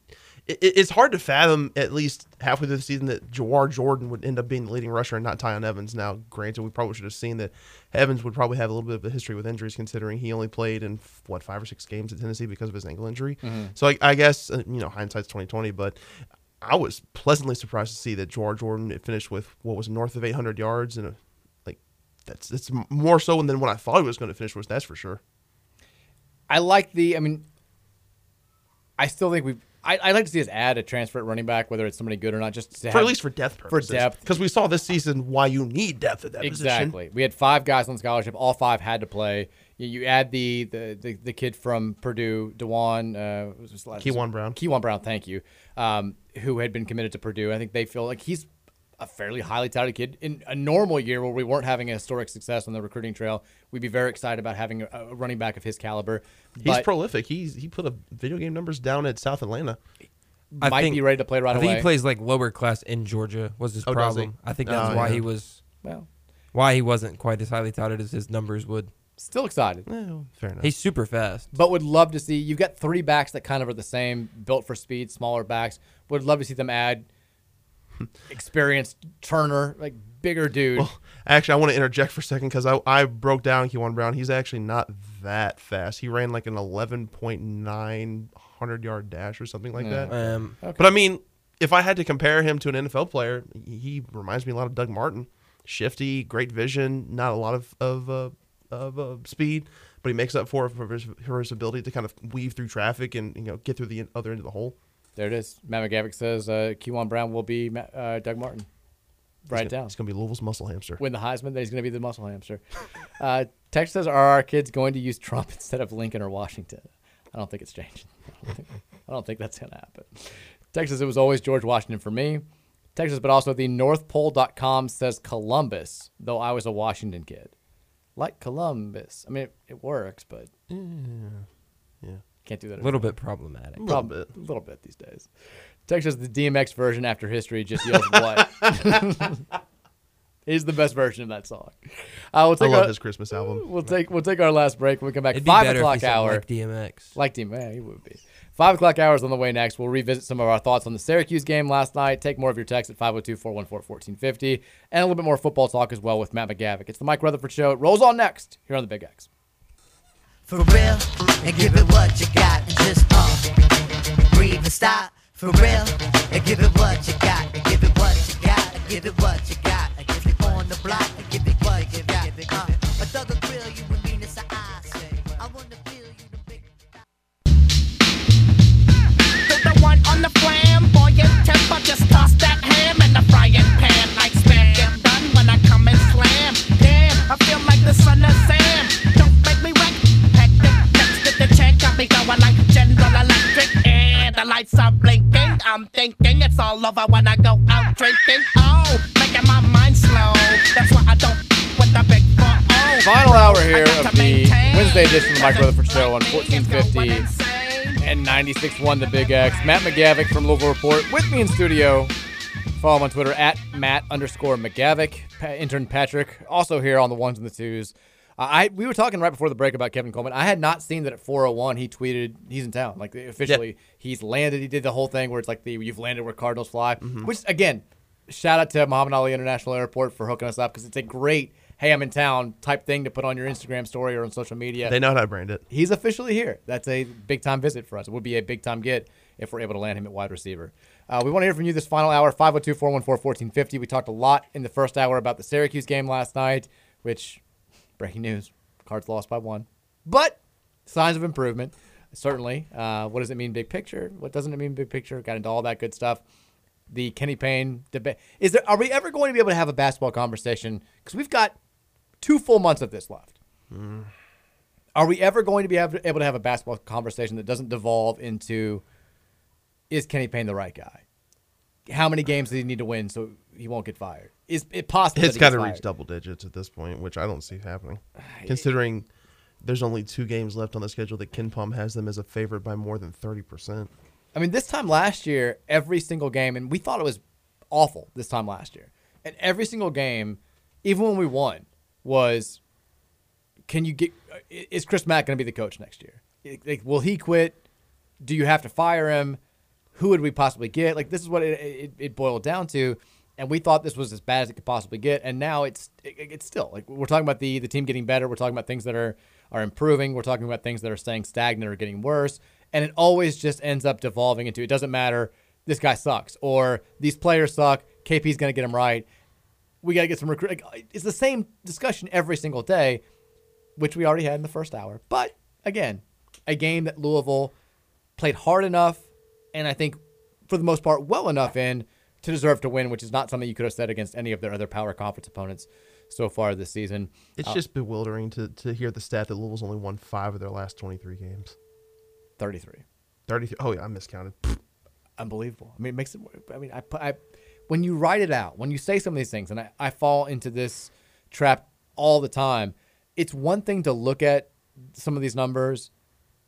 it, it's hard to fathom, at least halfway through the season, that Jawhar Jordan would end up being the leading rusher and not Tiyon Evans. Now, granted, we probably should have seen that Evans would probably have a little bit of a history with injuries, considering he only played in what five or six games at Tennessee because of his ankle injury. Mhm. So I, I guess uh, you know hindsight's twenty twenty, but I was pleasantly surprised to see that Jawhar Jordan finished with what was north of eight hundred yards and a, like that's it's more so than what I thought he was going to finish with. That's for sure. I like the. I mean, I still think we. I I'd like to see us add a transfer at running back, whether it's somebody good or not, just to for have, at least for depth purposes. For depth, because we saw this season why you need depth at that position. Exactly. We had five guys on scholarship. All five had to play. You, you add the, the the the kid from Purdue, Dewan, uh, what was his last Kewan Brown. Kewan Brown, thank you. Um, who had been committed to Purdue. I think they feel like he's a fairly highly touted kid. In a normal year where we weren't having a historic success on the recruiting trail, we'd be very excited about having a, a running back of his caliber. He's But prolific. He's he put a video game numbers down at South Atlanta. I might think- be ready to play right I think away. he plays like lower class in Georgia. Was his Oh, problem? I think that's Oh, why yeah. he was. Well. why he wasn't quite as highly touted as his numbers would. Still excited. fair enough. He's super fast. But would love to see you've got three backs that kind of are the same, built for speed, smaller backs. Would love to see them add experienced Turner, like bigger dude. Well, actually, I want to interject for a second because I, I broke down Kewan Brown. He's actually not that fast. He ran like an 11.9 100 yard dash or something like Yeah. that. Um, Okay. But I mean, if I had to compare him to an NFL player, he reminds me a lot of Doug Martin. Shifty, great vision, not a lot of of uh, of uh, speed, but he makes up for it for his, for his ability to kind of weave through traffic and you know get through the other end of the hole. There it is. Matt McGavick says uh, Kewan Brown will be uh, Doug Martin. Write it He's gonna- down. It's gonna be Louisville's muscle hamster. Win the Heisman, then he's going to be the muscle hamster. uh, Tex says, "Are our kids going to use Trump instead of Lincoln or Washington?" I don't think it's changing. I don't think, I don't think that's going to happen. Texas, it was always George Washington for me. Texas, but also the NorthPole.com says Columbus, though I was a Washington kid. Like Columbus. I mean, it, it works, but yeah, yeah. Can't do that. A little bit problematic. A little bit. A little bit these days. Texas, the DMX version after history just yells what? He's the best version of that song. Uh, we'll I take love our, his Christmas album. We'll take we'll take our last break. When we come back, It'd be five better if o'clock he hour. like DMX. Like DMX, he would be. Five o'clock hours on the way next. We'll revisit some of our thoughts on the Syracuse game last night. Take more of your texts at 502-414-1450. And a little bit more football talk as well with Matt McGavick. It's the Mike Rutherford Show. It rolls on next here on the Big X. For real, and give it what you got, and just uh, breathe and stop. For real, and give it what you got, and give it what you got, and give it what you got, and give it on the block, and give it what you got. Uh, a thug will grill you and mean it's a I say. I wanna feel you the big. the one on the flamboyant temper. Just toss that ham in the frying pan. Like spam, get done when I come and slam. Damn, I feel like the son of Sam. Me going like General Electric. And the lights are blinking. I'm thinking it's all over when I go out drinking. Oh, making my mind slow. That's why I don't with the big four. Oh, Final hour here of the. Wednesday edition of the Mike Rutherford Show on 1450 and 96.1 The Big X. Matt McGavick from Louisville Report with me in studio. Follow him on Twitter at Matt underscore McGavick. Intern Patrick also here on the ones and the twos. I we were talking right before the break about Kevin Coleman. I had not seen that at 4:01 he tweeted he's in town. Like officially he's landed. He did the whole thing where it's like the you've landed where Cardinals fly. Which again, shout out to Muhammad Ali International Airport for hooking us up because it's a great hey I'm in town type thing to put on your Instagram story or on social media. They know how to brand it. He's officially here. That's a big time visit for us. It would be a big time get if we're able to land him at wide receiver. Uh, we want to hear from you this final hour 502 414 1450. We talked a lot in the first hour about the Syracuse game last night, which, breaking news, Cards lost by one. But signs of improvement, certainly. Uh, what does it mean, big picture? What doesn't it mean, big picture? Got into all that good stuff. The Kenny Payne debate. Is there? Are we ever going to be able to have a basketball conversation? Because we've got two full months of this left. Are we ever going to be able able to have a basketball conversation that doesn't devolve into is Kenny Payne the right guy? How many games does he need to win so he won't get fired? Is it possible? It's got to reach double digits at this point, which I don't see happening. Considering there's only two games left on the schedule that KenPom has them as a favorite by more than 30%. I mean, this time last year, every single game, and we thought it was awful this time last year. And every single game, even when we won, was can you get, is Chris Mack going to be the coach next year? Like, will he quit? Do you have to fire him? Who would we possibly get? Like, this is what it, it, it boiled down to. And we thought this was as bad as it could possibly get. And now it's it, it's still like we're talking about the the team getting better. We're talking about things that are are improving. We're talking about things that are staying stagnant or getting worse. And it always just ends up devolving into it doesn't matter. This guy sucks or these players suck. KP's going to get him right. We got to get some recruit. Like, it's the same discussion every single day, which we already had in the first hour. But again, a game that Louisville played hard enough, and I think for the most part well enough in to deserve to win, which is not something you could have said against any of their other power conference opponents so far this season. It's Uh, just bewildering to, to hear the stat that Louisville's only won five of their last 23 games. 33. 33. Oh, yeah, I miscounted. unbelievable. I mean, it makes it. I mean, I, I when you write it out, when you say some of these things, and I, I fall into this trap all the time. It's one thing to look at some of these numbers,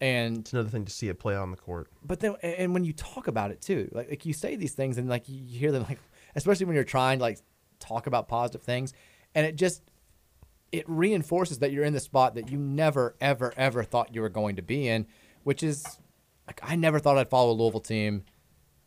and It's another thing to see it play on the court. but then and when you talk about it too, like like you say these things and like you hear them like, especially when you're trying to like talk about positive things, and it just it reinforces that you're in the spot that you never ever ever thought you were going to be in, which is like I never thought I'd follow a Louisville team,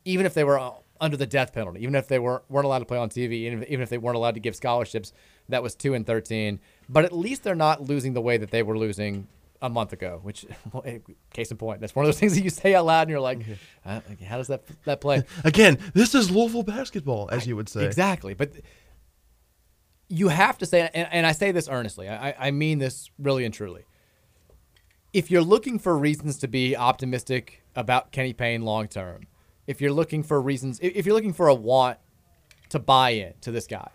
even if they were uh, under the death penalty, even if they weren't weren't allowed to play on TV, even if, even if they weren't allowed to give scholarships. That was two and thirteen, but at least they're not losing the way that they were losing a month ago. Which, well, case in point, that's one of those things that you say out loud and you're like, uh, how does that that play? Again, this is Louisville basketball, as you would say. Exactly. But you have to say, and, and I say this earnestly, I, I mean this really and truly. If you're looking for reasons to be optimistic about Kenny Payne long term, if you're looking for reasons, if if you're looking for a want to buy in to this guy,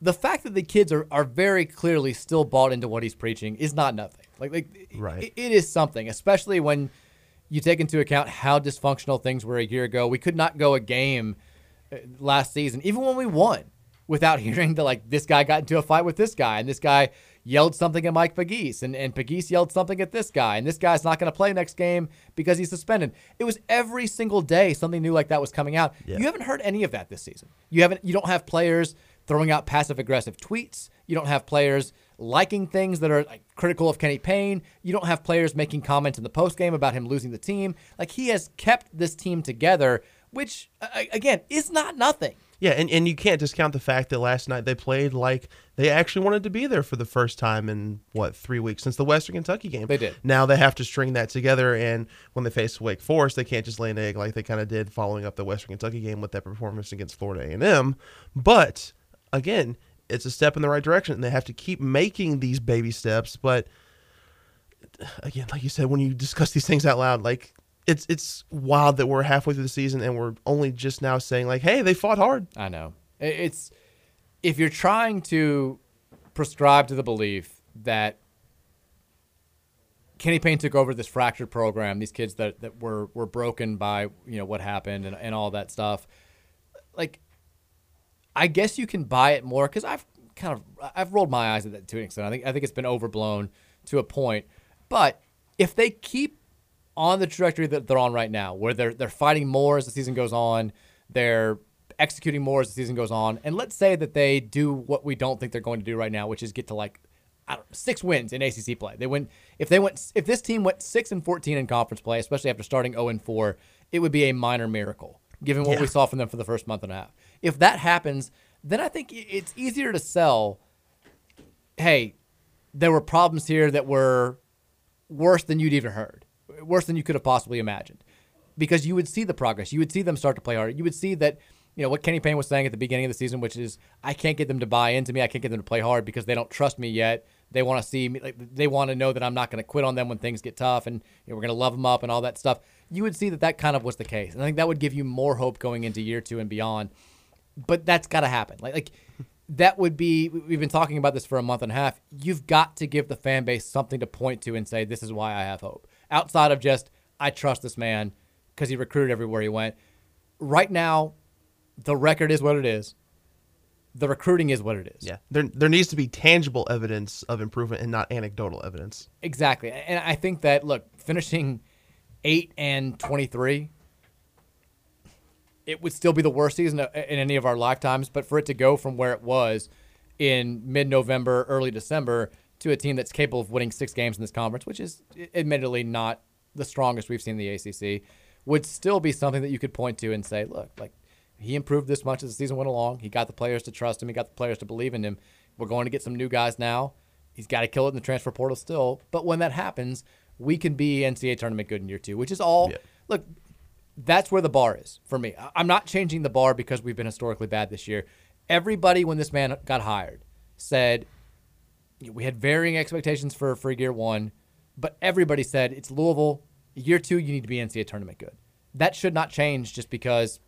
the fact that the kids are, are very clearly still bought into what he's preaching is not nothing. Like, like Right. it- it is something, especially when you take into account how dysfunctional things were a year ago. We could not go a game uh, last season, even when we won, without hearing that like this guy got into a fight with this guy, and this guy yelled something at Mike Pegues, and and Pegues yelled something at this guy, and this guy's not going to play next game because he's suspended. It was every single day something new like that was coming out. Yeah. You haven't heard any of that this season. You haven't. You don't have players throwing out passive aggressive tweets. You don't have players liking things that are like, critical of Kenny Payne. You don't have players making comments in the post game about him losing the team. Like he has kept this team together, which again is not nothing. Yeah, and, and you can't discount the fact that last night they played like they actually wanted to be there for the first time in what three weeks since the Western Kentucky game. They did. Now they have to string that together, and when they face Wake Forest, they can't just lay an egg like they kind of did following up the Western Kentucky game with that performance against Florida A and M. But again, it's a step in the right direction, and they have to keep making these baby steps. But again, like you said, when you discuss these things out loud, like it's it's wild that we're halfway through the season and we're only just now saying like, hey, they fought hard. I know. It's if you're trying to prescribe to the belief that Kenny Payne took over this fractured program, these kids that, that were were broken by you know what happened and, and all that stuff. Like, I guess you can buy it more because I've kind of I've rolled my eyes at that to an extent. I think I think it's been overblown to a point. But if they keep on the trajectory that they're on right now, where they're they're fighting more as the season goes on, they're executing more as the season goes on, and let's say that they do what we don't think they're going to do right now, which is get to like I don't know, six wins in ACC play. They win if they went if this team went six and fourteen in conference play, especially after starting zero and four, it would be a minor miracle given what Yeah. we saw from them for the first month and a half. If that happens, then I think it's easier to sell. Hey, there were problems here that were worse than you'd even heard, worse than you could have possibly imagined, because you would see the progress. You would see them start to play harder. You would see that, you know, what Kenny Payne was saying at the beginning of the season, which is, I can't get them to buy into me. I can't get them to play hard because they don't trust me yet. They want to see me, like, they want to know that I'm not going to quit on them when things get tough and you know, we're going to love them up and all that stuff. You would see that that kind of was the case. And I think that would give you more hope going into year two and beyond but that's got to happen. Like, like that would be. We've been talking about this for a month and a half. You've got to give the fan base something to point to and say, "This is why I have hope." Outside of just, "I trust this man because he recruited everywhere he went." Right now, the record is what it is. The recruiting is what it is. Yeah, there there needs to be tangible evidence of improvement and not anecdotal evidence. Exactly. And I think that look, finishing 8 and 23 it would still be the worst season in any of our lifetimes, but for it to go from where it was in mid-November, early December to a team that's capable of winning 6 games in this conference, which is admittedly not the strongest we've seen in the ACC, would still be something that you could point to and say, look, like he improved this much as the season went along. He got the players to trust him. He got the players to believe in him. We're going to get some new guys now. He's got to kill it in the transfer portal still. But when that happens, we can be NCAA tournament good in year two, which is all. Look, that's where the bar is for me. I'm not changing the bar because we've been historically bad this year. Everybody, when this man got hired, said we had varying expectations for for year one, but everybody said it's Louisville. Year two, you need to be NCAA tournament good. That should not change just because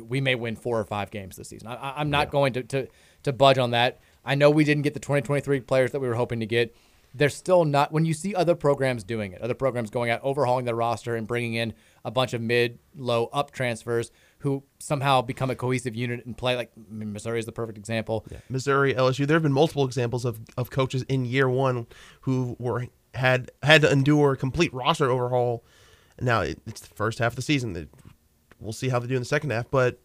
we may win four or five games this season. I- I, I'm not going to, to to budge on that. I know we didn't get the 2023 players that we were hoping to get. They're still not. When you see other programs doing it, other programs going out, overhauling their roster and bringing in a bunch of mid, low, up transfers who somehow become a cohesive unit and play like I mean, Missouri is the perfect example. Missouri, LSU. There have been multiple examples of, of coaches in year one who were had had to endure a complete roster overhaul. Now it, it's the first half of the season. We'll see how they do in the second half, but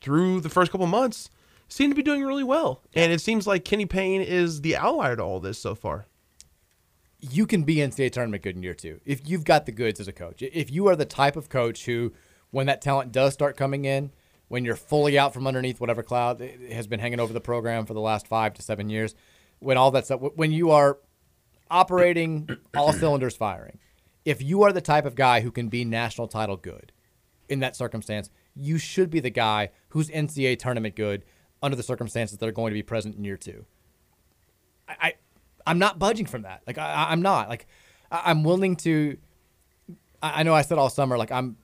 through the first couple months, seem to be doing really well. And it seems like Kenny Payne is the outlier to all this so far. You can be NCAA tournament good in year two if you've got the goods as a coach. If you are the type of coach who, when that talent does start coming in, when you're fully out from underneath whatever cloud has been hanging over the program for the last five to seven years, when all that stuff, when you are operating all cylinders firing, if you are the type of guy who can be national title good in that circumstance, you should be the guy who's NCAA tournament good under the circumstances that are going to be present in year two. I, I'm not budging from that. Like I, I'm not. Like I- I'm willing to. I I know I said all summer. Like I'm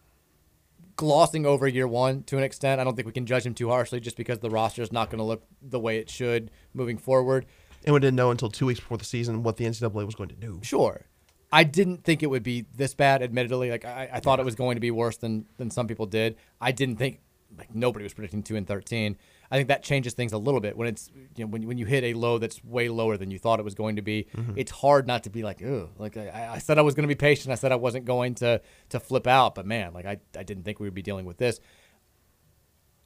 glossing over year one to an extent. I don't think we can judge him too harshly just because the roster is not going to look the way it should moving forward. And we didn't know until two weeks before the season what the NCAA was going to do. Sure. I didn't think it would be this bad, admittedly. Like I, I thought it was going to be worse than than some people did. I didn't think like nobody was predicting two and thirteen. I think that changes things a little bit when it's you know when when you hit a low that's way lower than you thought it was going to be. It's hard not to be like, ugh. Like I, I said, I was going to be patient. I said I wasn't going to to flip out, but man, like I I didn't think we would be dealing with this.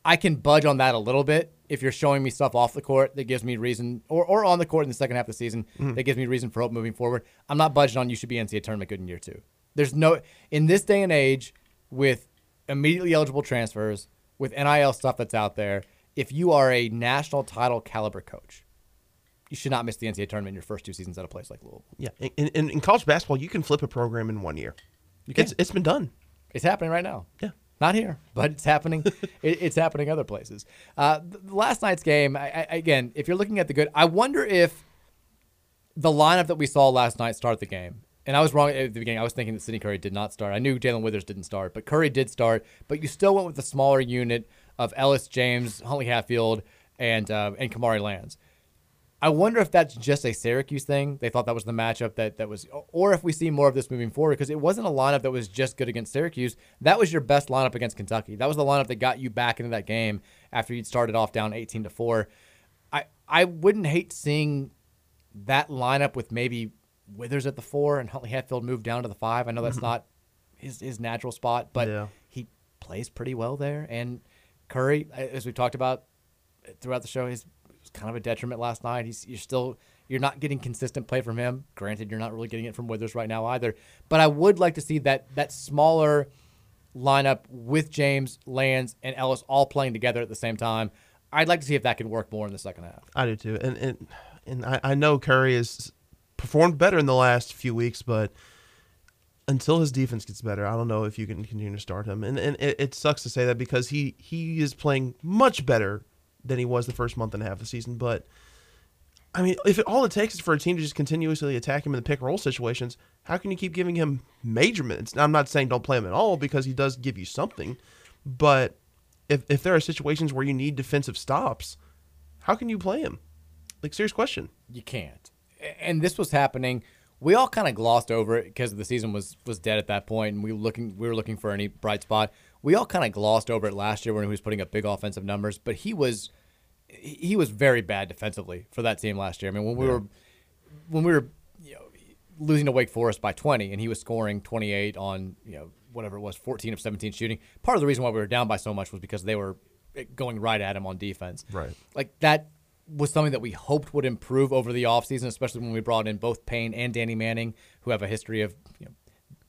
I can budge on that a little bit if you're showing me stuff off the court that gives me reason, or, or on the court in the second half of the season Mhm. that gives me reason for hope moving forward. I'm not budging on you should be NCAA tournament good in year two. There's no in this day and age with immediately eligible transfers with NIL stuff that's out there. If you are a national title caliber coach, you should not miss the NCAA tournament in your first two seasons at a place like Louisville. Yeah, in, in, in college basketball, you can flip a program in one year. You can. It's it's been done. It's happening right now. Yeah. Not here, but it's happening. it, it's happening other places. Uh, last night's game, I, I, again, if you're looking at the good, I wonder if the lineup that we saw last night start the game. And I was wrong at the beginning. I was thinking that Sydney Curry did not start. I knew Jae'Lyn Withers didn't start, but Curry did start. But you still went with the smaller unit of Ellis James, Huntley Hatfield, and uh, and Kamari Lands. I wonder if that's just a Syracuse thing. They thought that was the matchup that that was, or if we see more of this moving forward because it wasn't a lineup that was just good against Syracuse. That was your best lineup against Kentucky. That was the lineup that got you back into that game after you'd started off down eighteen to four. I I wouldn't hate seeing that lineup with maybe Withers at the four and Huntley Hatfield moved down to the five. I know that's Mhm. not his his natural spot, but Yeah. he plays pretty well there. And Curry, as we talked about uh, throughout the show, he's kind of a detriment last night. He's you're still you're not getting consistent play from him. Granted, you're not really getting it from Withers right now either. But I would like to see that that smaller lineup with James, Lands, and Ellis all playing together at the same time. I'd like to see if that can work more in the second half. I do too, and and and I, I know Curry has performed better in the last few weeks, but until his defense gets better, I don't know if you can continue to start him. And and it, it sucks to say that because he he is playing much better than he was the first month and a half of the season. But I mean, if it, all it takes is for a team to just continuously attack him in the pick and roll situations, how can you keep giving him major minutes? Now, I'm not saying don't play him at all because he does give you something, but if if there are situations where you need defensive stops, how can you play him? Like serious question. You can't. And this was happening. We all kind of glossed over it because the season was was dead at that point, and we were looking we were looking for any bright spot. We all kind of glossed over it last year when he was putting up big offensive numbers, but he was he was very bad defensively for that team last year. I mean, when we Yeah. were when we were you know, losing to Wake Forest by 20, and he was scoring 28 on you know whatever it was, 14 of 17 shooting. Part of the reason why we were down by so much was because they were eh, going right at him on defense. Right. Like that was something that we hoped would improve over the offseason, especially when we brought in both Payne and Danny Manning, who have a history of you know,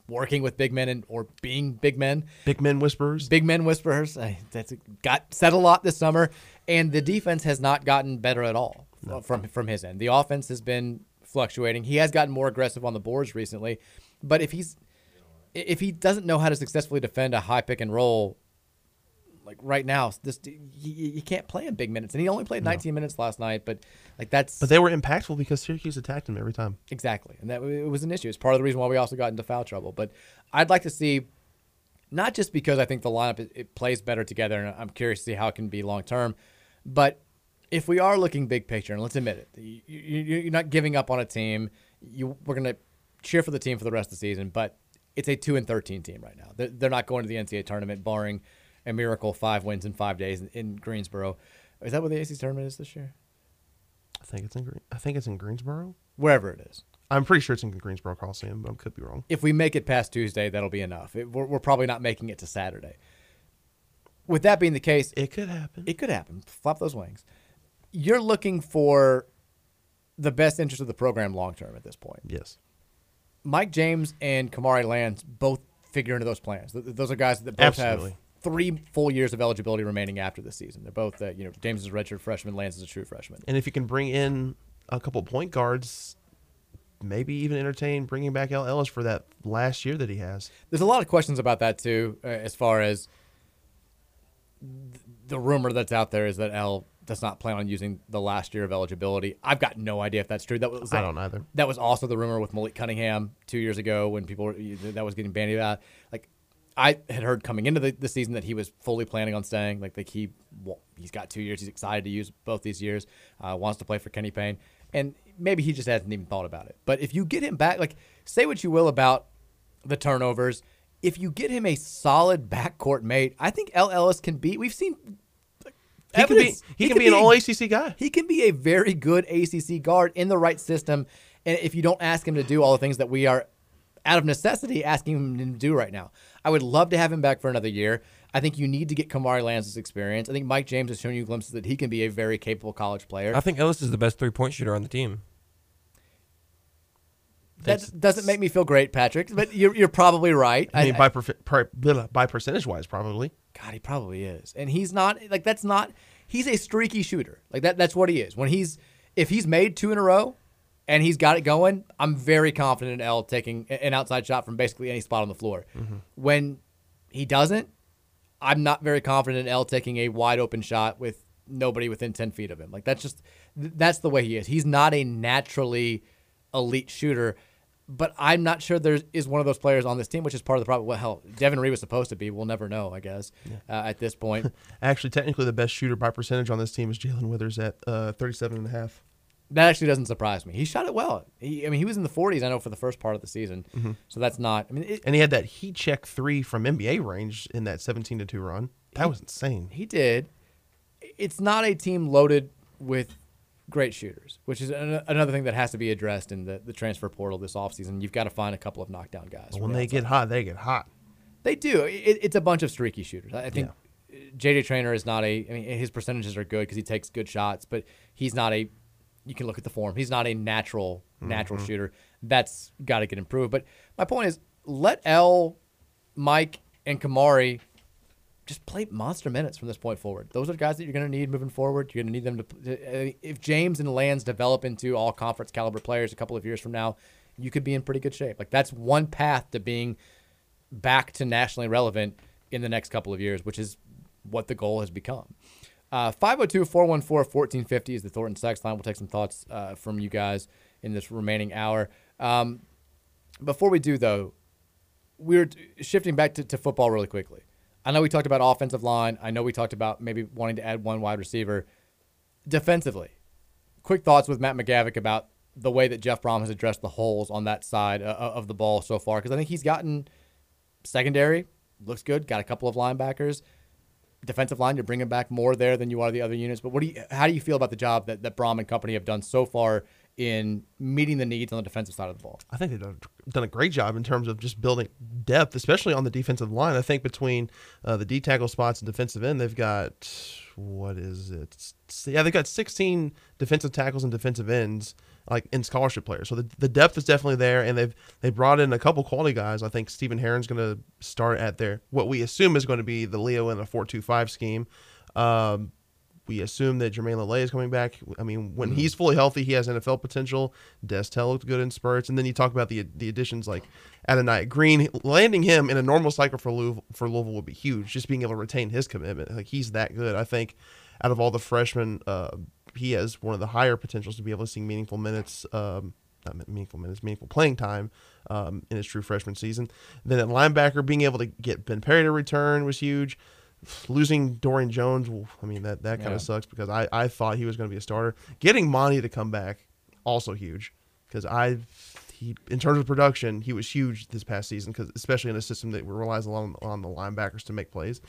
working with big men and or being big men. Big men whisperers. Big men whisperers. I, that's got said a lot this summer, and the defense has not gotten better at all uh, from from his end. The offense has been fluctuating. He has gotten more aggressive on the boards recently, but if he's if he doesn't know how to successfully defend a high pick and roll, like right now, this you, you can't play him big minutes, and he only played 19 minutes last night. But like that's But they were impactful because Syracuse attacked him every time. Exactly, and that it was an issue. It's part of the reason why we also got into foul trouble. But I'd like to see, not just because I think the lineup it, it plays better together, and I'm curious to see how it can be long term, but if we are looking big picture, and let's admit it, you, you, you're not giving up on a team. You we're gonna cheer for the team for the rest of the season, but it's a two and 13 team right now. They're, they're not going to the NCAA tournament, barring a miracle five wins in five days in, in Greensboro. Is that what the ACC tournament is this year? I think it's in Green, I think it's in Greensboro. Wherever it is. I'm pretty sure it's in Greensboro Coliseum, but I could be wrong. if we make it past Tuesday, that'll be enough. It, we're, we're probably not making it to Saturday. With that being the case, it could happen. It could happen. Flop those wings. You're looking for the best interest of the program long term at this point. Yes. Mike James and Kamari Lands both figure into those plans. Those are guys that both Absolutely. have three full years of eligibility remaining after this season. They're both, uh, you know, James is a redshirt freshman, Lands is a true freshman. And if you can bring in a couple point guards, maybe even entertain bringing back El Ellis for that last year that he has. There's a lot of questions about that too, uh, as far as th- the rumor that's out there is that El does not plan on using the last year of eligibility. I've got no idea if that's true. That was I don't either. That was also the rumor with Malik Cunningham two years ago when people were, that was getting bandied about. Like I had heard coming into the, the season that he was fully planning on staying. Like like he well, he's got two years. He's excited to use both these years. Uh, wants to play for Kenny Payne, and maybe he just hasn't even thought about it. But if you get him back, like say what you will about the turnovers. If you get him a solid backcourt mate, I think El Ellis can be. We've seen He can be evidence. he, can be an all ACC guy. He can be a very good ACC guard in the right system, and if you don't ask him to do all the things that we are, out of necessity, asking him to do right now, I would love to have him back for another year. I think you need to get Kamari Lance's experience. I think Mike James has shown you glimpses that he can be a very capable college player. I think Ellis is the best three point shooter on the team. that doesn't make me feel great, Patrick, but you're, you're probably right. I mean, by perf- per, by percentage wise, probably. God, he probably is. And he's not like that's not he's a streaky shooter. Like that that's what he is. When he's if he's made two in a row and he's got it going, I'm very confident in El taking an outside shot from basically any spot on the floor. When he doesn't, I'm not very confident in El taking a wide open shot with nobody within 10 feet of him. Like that's just that's the way he is. He's not a naturally elite shooter. But I'm not sure there is one of those players on this team, which is part of the problem. Well, hell, Devin Ree was supposed to be. We'll never know, I guess, uh, at this point. Actually, technically, the best shooter by percentage on this team is Jae'Lyn Withers at uh, 37 and a half. That actually doesn't surprise me. He shot it well. He, I mean, he was in the 40s, I know, for the first part of the season. Mhm. So that's not. I mean, it, And he had that heat check three from NBA range in that 17 to 2 run. That He- was insane. he did. It's not a team loaded with great shooters, which is an, another thing that has to be addressed in the, the transfer portal this offseason. You've got to find a couple of knockdown guys. When the they outside. get hot, they get hot. They do. It, it's a bunch of streaky shooters. I I think JJ Traynor is not a. I mean, his percentages are good because he takes good shots, but he's not a. You can look at the form. He's not a natural natural Mhm. shooter. That's got to get improved. But my point is, let El, Mike, and Kamari just play monster minutes from this point forward. Those are guys that you're going to need moving forward. You're going to need them to. uh, If James and Lands develop into all conference caliber players a couple of years from now, you could be in pretty good shape. Like that's one path to being back to nationally relevant in the next couple of years, which is what the goal has become. Uh, 502 414 1450 is the Thornton's text line. We'll take some thoughts uh, from you guys in this remaining hour. Um, before we do, though, we're t- shifting back to, to football really quickly. I know we talked about offensive line. I know we talked about maybe wanting to add one wide receiver. Defensively, quick thoughts with Matt McGavick about the way that Jeff Brohm has addressed the holes on that side uh, of the ball so far. Because I think he's gotten secondary, looks good, got a couple of linebackers. Defensive line, you're bringing back more there than you are the other units. But what do you, how do you feel about the job that, that Brohm and company have done so far in meeting the needs on the defensive side of the ball? I think they've done, done a great job in terms of just building depth, especially on the defensive line. I think between uh, the D tackle spots and defensive end, they've got what is it? Yeah, they've got 16 defensive tackles and defensive ends, like in scholarship players. So the, the depth is definitely there, and they've they brought in a couple quality guys. I think Stephen Herron's going to start at their what we assume is going to be the Leo in a four-two-five scheme. Um, we assume that Jermayne Lole is coming back. I mean, when Mhm. he's fully healthy, he has NFL potential. Destel looked good in spurts, and then you talk about the the additions like Adonai Green. Landing him in a normal cycle for Louisville, for Louisville would be huge. Just being able to retain his commitment, like he's that good. I think out of all the freshmen, uh, he has one of the higher potentials to be able to see meaningful minutes. Um, not meaningful minutes, meaningful playing time um, in his true freshman season. Then at linebacker, being able to get Ben Perry to return was huge. Losing Dorian Jones, well, I mean that that kind Yeah. of sucks because I, I thought he was going to be a starter. Getting Monty to come back also huge because I he in terms of production he was huge this past season because especially in a system that relies a lot on, on the linebackers to make plays.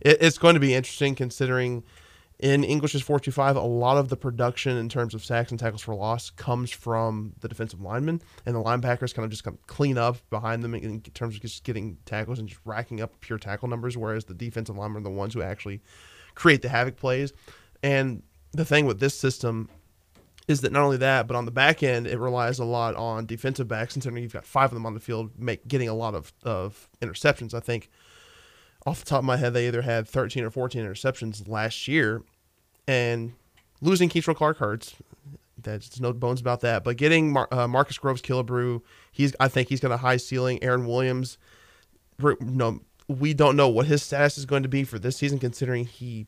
It, it's going to be interesting considering in English's 425, a lot of the production in terms of sacks and tackles for loss comes from the defensive linemen, and the linebackers kind of just of clean up behind them in terms of just getting tackles and just racking up pure tackle numbers, whereas the defensive linemen are the ones who actually create the havoc plays. And the thing with this system is that not only that, but on the back end, it relies a lot on defensive backs, considering you've got five of them on the field, make getting a lot of, of interceptions. I think off the top of my head, they either had 13 or 14 interceptions last year, and losing Kei'Trel Clark hurts. There's no bones about that. But getting Mar- uh, Marcus Groves Killebrew, he's I think he's got a high ceiling. Aaron Williams, no, we don't know what his status is going to be for this season, considering he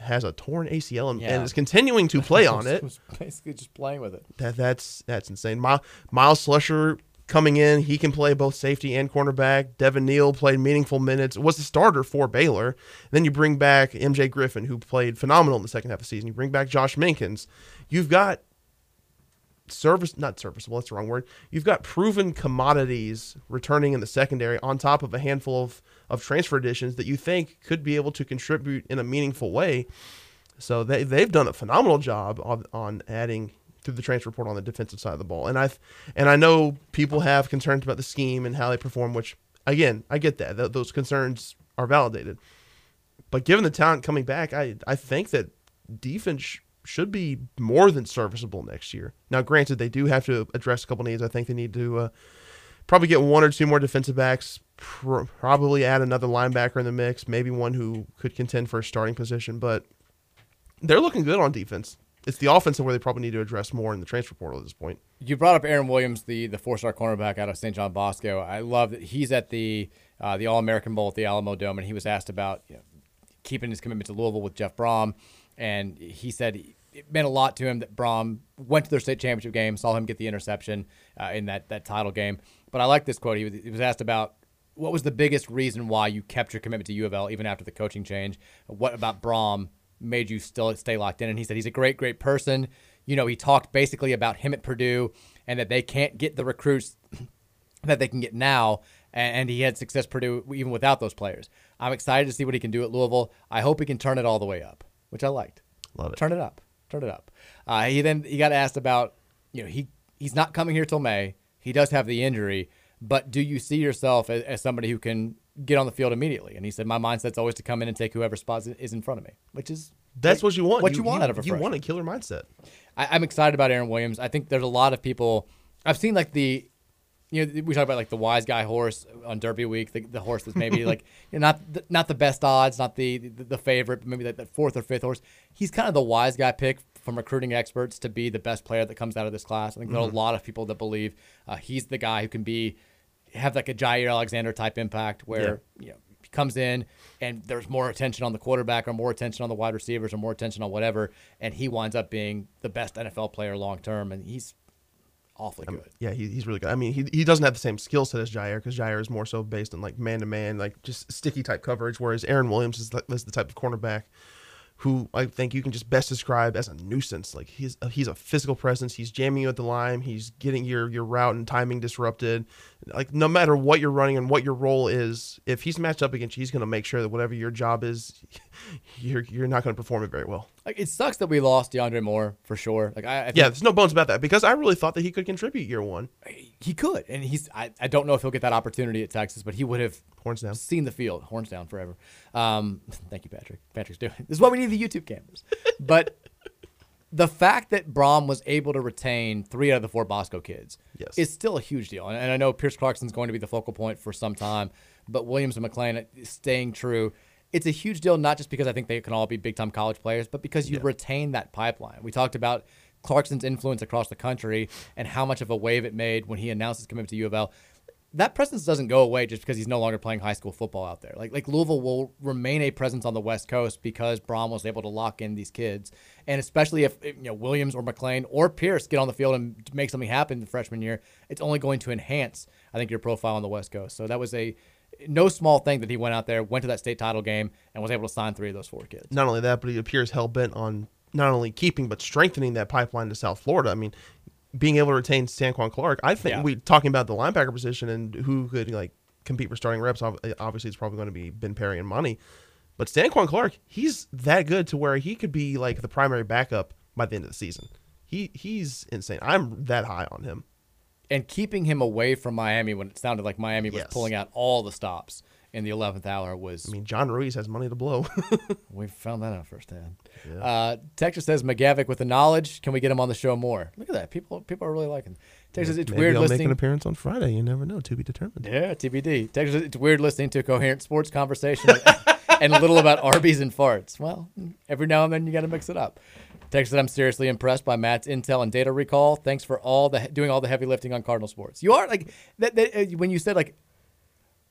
has a torn ACL and, Yeah. and is continuing to play on it. Basically just playing with it. That that's that's insane. My, Miles Slusher coming in, he can play both safety and cornerback. Devin Neal played meaningful minutes. Was the starter for Baylor. then you bring back MJ Griffin, who played phenomenal in the second half of the season. You bring back Josh Minkins. You've got service not serviceable that's the wrong word you've got proven commodities returning in the secondary on top of a handful of, of transfer additions that you think could be able to contribute in a meaningful way so they, they've done a phenomenal job on, on adding through the transfer portal on the defensive side of the ball and i and i know people have concerns about the scheme and how they perform which again i get that Th- those concerns are validated but given the talent coming back i i think that defense sh- should be more than serviceable next year. Now, granted, they do have to address a couple needs. I think they need to uh, probably get one or two more defensive backs, pr- probably add another linebacker in the mix, maybe one who could contend for a starting position. But they're looking good on defense. It's the offensive where they probably need to address more in the transfer portal at this point. You brought up Aaron Williams, the the four star cornerback out of St. John Bosco. I love that he's at the uh, the All American Bowl at the Alamo Dome, and he was asked about you know, keeping his commitment to Louisville with Jeff Brohm, and he said it meant a lot to him that Brohm went to their state championship game, saw him get the interception uh, in that that title game. But I like this quote. He was, he was asked about what was the biggest reason why you kept your commitment to U of L even after the coaching change. What about Brohm made you still stay locked in? And he said he's a great, great person. You know, he talked basically about him at Purdue and that they can't get the recruits that they can get now. And, he had success at Purdue even without those players. I'm excited to see what he can do at Louisville. I hope he can turn it all the way up, which I liked. Love it. Turn it up. Turn it up. Uh, he then he got asked about, you know, he he's not coming here till May. He does have the injury, but do you see yourself as, as somebody who can get on the field immediately? And he said, my mindset's always to come in and take whoever spot is in front of me, which is That's what you want. What you, want out of a You freshman. want a killer mindset. I, I'm excited about Aaron Williams. I think there's a lot of people. I've seen like the, you know, we talk about like the wise guy horse on Derby Week, the, the horse that's maybe like you know, not the, not the best odds, not the the, the favorite, but maybe that, that fourth or fifth horse. He's kind of the wise guy pick from recruiting experts to be the best player that comes out of this class. I think there are a lot of people that believe uh, he's the guy who can be have like a Jaire Alexander type impact where you know he comes in and there's more attention on the quarterback or more attention on the wide receivers or more attention on whatever, and he winds up being the best NFL player long term, and he's awfully good. Yeah, he, he's really good. I mean, he, he doesn't have the same skill set as Jaire because Jaire is more so based on like man to man, like just sticky type coverage, whereas Aaron Williams is, like, is the type of cornerback who I think you can just best describe as a nuisance. Like he's a, he's a physical presence. He's jamming you at the line. He's getting your your route and timing disrupted. Like no matter what you're running and what your role is, if he's matched up against you, he's going to make sure that whatever your job is, you're you're not going to perform it very well. Like it sucks that we lost DeAndre Moore for sure. Like I, I think Yeah, there's no bones about that because I really thought that he could contribute year one. he could, and he's. I, I don't know if he'll get that opportunity at Texas, but he would have horns down, seen the field, horns down forever. Um, thank you, Patrick. Patrick's doing. This is why we need the YouTube cameras. But the fact that Brohm was able to retain three out of the four Bosco kids Yes. is still a huge deal, and, and I know Pierce Clarkson's going to be the focal point for some time, but Williams and McLean staying true. It's a huge deal not just because I think they can all be big time college players, but because you retain that pipeline. We talked about Clarkson's influence across the country and how much of a wave it made when he announced his commitment to U of L. That presence doesn't go away just because he's no longer playing high school football out there. Like like Louisville will remain a presence on the West Coast because Brohm was able to lock in these kids, and especially if you know Williams or McLean or Pierce get on the field and make something happen the freshman year, it's only going to enhance I think your profile on the West Coast. So that was a no small thing that he went out there, went to that state title game, and was able to sign three of those four kids. Not only that, but he appears hell bent on not only keeping but strengthening that pipeline to South Florida. I mean, being able to retain Sanquon Clark, I think Yeah. we talking about the linebacker position and who could like compete for starting reps. Eh, obviously, it's probably going to be Ben Perry and Money, but Sanquon Clark, he's that good to where he could be like the primary backup by the end of the season. He he's insane. I'm that high on him. And keeping him away from Miami when it sounded like Miami was Yes. pulling out all the stops in the 11th hour was. I mean, John Ruiz has money to blow. we found that out firsthand. Uh, Texas says McGavick with the knowledge. Can we get him on the show more? Look at that. People people are really liking. Texas, it's Maybe weird I'll make an appearance on Friday. You never know. To be determined. Yeah, TBD. Texas, it's weird listening to a coherent sports conversation and a little about Arby's and farts. Well, every now and then you got to mix it up. Texas, said I'm seriously impressed by Matt's intel and data recall. Thanks for all the doing all the heavy lifting on Cardinal sports. You are like that, that uh, when you said like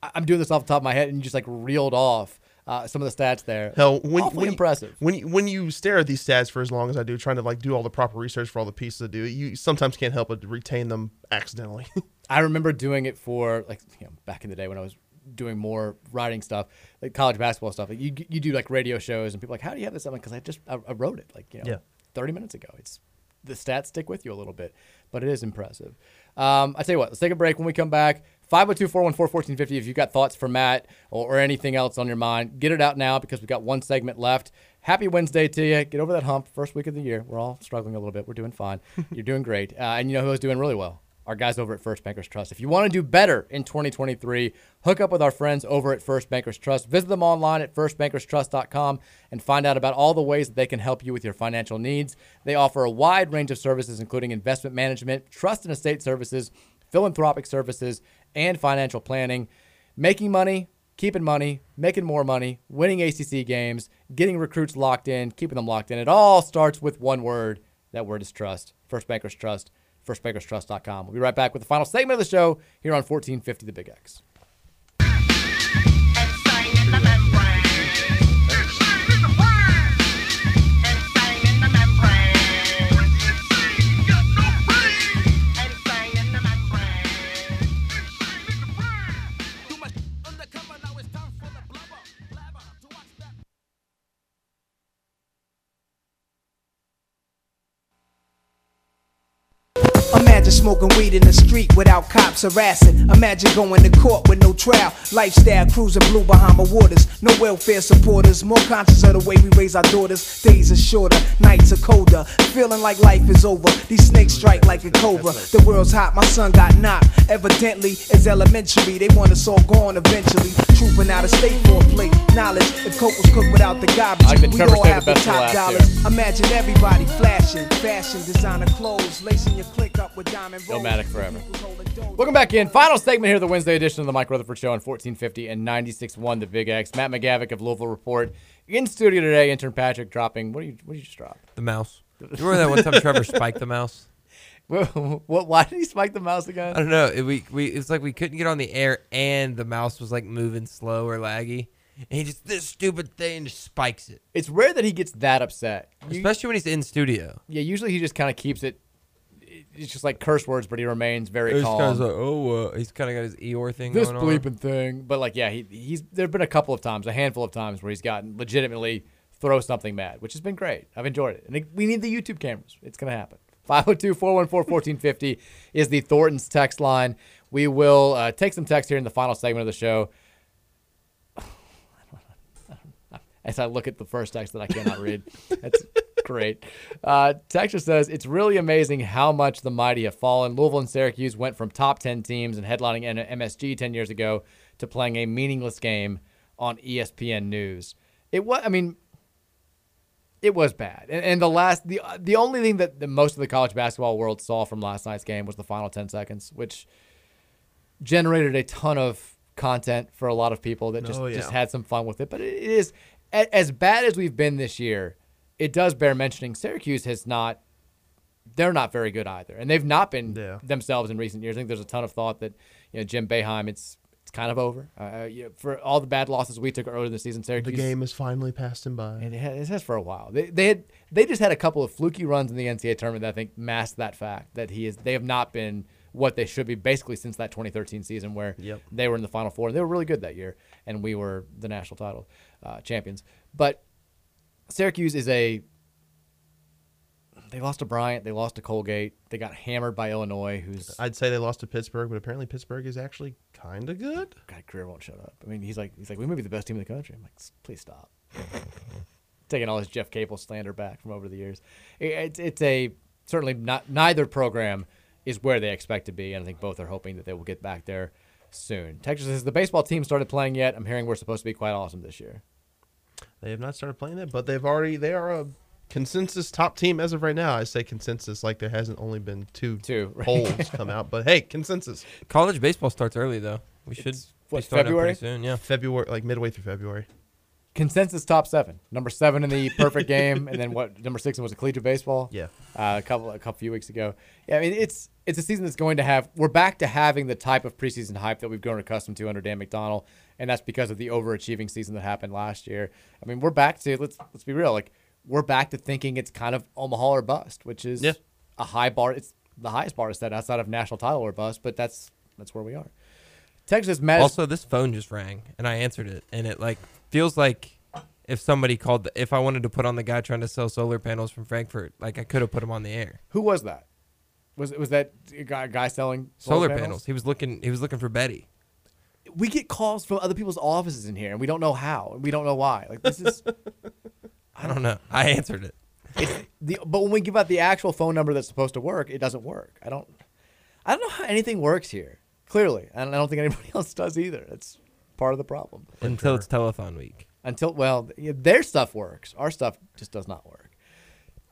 I'm doing this off the top of my head and you just like reeled off uh, some of the stats there. Hell, when, Awfully when you- impressive. when you, when you stare at these stats for as long as I do, trying to like do all the proper research for all the pieces I do, you sometimes can't help but retain them accidentally. I remember doing it for like you know, back in the day when I was doing more writing stuff, like college basketball stuff. Like you, you do like radio shows, and people are like, "How do you have this?" I'm like, "Cause I just I, I wrote it like you know, Yeah. 30 minutes ago." It's the stats stick with you a little bit, but it is impressive. Um, I tell you what, let's take a break. When we come back, 502-414-1450. If you've got thoughts for Matt or, or anything else on your mind, get it out now because we've got one segment left. Happy Wednesday to you. Get over that hump. First week of the year. We're all struggling a little bit. We're doing fine. You're doing great. Uh, and you know who is doing really well? Our guys over at First Bankers Trust. If you want to do better in 2023, hook up with our friends over at First Bankers Trust. Visit them online at firstbankerstrust.com and find out about all the ways that they can help you with your financial needs. They offer a wide range of services, including investment management, trust and estate services, philanthropic services, and financial planning. Making money, keeping money, making more money, winning ACC games, getting recruits locked in, keeping them locked in. It all starts with one word. That word is trust. First Bankers Trust, firstbankerstrust.com. We'll be right back with the final segment of the show here on 1450 The Big X. A Imagine smoking weed in the street without cops harassing. Imagine going to court with no trial. Lifestyle cruising blue Bahama waters. No welfare supporters. More conscious of the way we raise our daughters. Days are shorter, nights are colder. Feeling like life is over. These snakes strike like a cobra. The world's hot, my son got knocked. Evidently, it's elementary. They want us all gone eventually. Trooping out of state for a plate. Knowledge, if coke was cooked without the garbage, like we'd Trevor all have the the top dollars. Imagine everybody flashing, fashion, designer clothes, lacing your click up with diamond rolls. Nomadic forever. Welcome back in. Final segment here, the Wednesday edition of the Mike Rutherford Show on 1450 and 96.1 The Big X. Matt McGavick of Louisville Report in studio today. Intern Patrick dropping. What do you? What did you just drop? The mouse. You remember that one time Trevor spiked the mouse? what, what? Why did he spike the mouse again? I don't know. It, we we it's like we couldn't get on the air, and the mouse was like moving slow or laggy, and he just this stupid thing just spikes it. It's rare that he gets that upset, especially when he's in studio. Yeah, usually he just kind of keeps it. It's just like curse words, but he remains very He's calm. kind of like, oh, uh, he's kind of got his Eeyore thing this going on. bleeping thing. But like, yeah, he, he's there have been a couple of times, a handful of times where he's gotten legitimately throw something mad, which has been great. I've enjoyed it, and it- we need the YouTube cameras. It's gonna happen. 502-414-1450 is the Thornton's text line. We will uh, take some text here in the final segment of the show. As I look at the first text that I cannot read, that's great. Uh, Texas says it's really amazing how much the mighty have fallen. Louisville and Syracuse went from top ten teams and headlining MSG ten years ago to playing a meaningless game on ESPN News. It was, I mean, it was bad. And, and the last, the the only thing that the, most of the college basketball world saw from last night's game was the final ten seconds, which generated a ton of content for a lot of people that just Oh, just had some fun with it. But it is as bad as we've been this year. It does bear mentioning Syracuse has not. They're not very good either, and they've not been themselves in recent years. I think there's a ton of thought that you know Jim Boeheim. It's it's kind of over. Uh, you know, for all the bad losses we took earlier in the season, Syracuse. The game has finally passed him by. it has, it has for a while. They, they had they just had a couple of fluky runs in the NCAA tournament that I think masked that fact that he is they have not been what they should be basically since that 2013 season where Yep. they were in the Final Four. and They were really good that year, and we were the national title uh, champions. But Syracuse is a they lost to Bryant, they lost to Colgate, they got hammered by Illinois, who's I'd say they lost to Pittsburgh, but apparently Pittsburgh is actually kind of good. God, career won't shut up. I mean, he's like, he's like, we may be the best team in the country. I'm like, please stop. Taking all his Jeff Capel slander back from over the years. It- It's it's a certainly not neither program is where they expect to be, and I think both are hoping that they will get back there soon. Texas says the baseball team started playing yet. I'm hearing we're supposed to be quite awesome this year. They have not started playing it, but they've already they are a consensus top team as of right now. I say consensus like there hasn't only been two Two, right. polls come out, but hey, consensus. College baseball starts early though. We should what, be starting up February? pretty soon. Yeah. February, like midway through February. Consensus top seven. Number seven in the perfect game, and then what? Number six was a collegiate baseball. Yeah. uh, a couple a couple few weeks ago. Yeah, I mean it's it's a season that's going to have. We're back to having the type of preseason hype that we've grown accustomed to under Dan McDonnell, and that's because of the overachieving season that happened last year. I mean, we're back to let's let's be real. Like we're back to thinking it's kind of Omaha or bust, which is Yeah. a high bar. It's the highest bar set outside of national title or bust, but that's that's where we are. Texas Matt. Also, this phone just rang and I answered it, and it like feels like if somebody called, the, if I wanted to put on the guy trying to sell solar panels from Frankfurt, like I could have put him on the air. who was that? Was was that a guy, guy selling Solar panels. He was looking. He was looking for Betty. We get calls from other people's offices in here, and we don't know how, and we don't know why. Like this is I don't know. I answered it. it's the but when we give out the actual phone number that's supposed to work, it doesn't work. I don't I don't know how anything works here. Clearly, and I don't think anybody else does either. That's part of the problem. Until it's telethon week. Until well, their stuff works. Our stuff just does not work.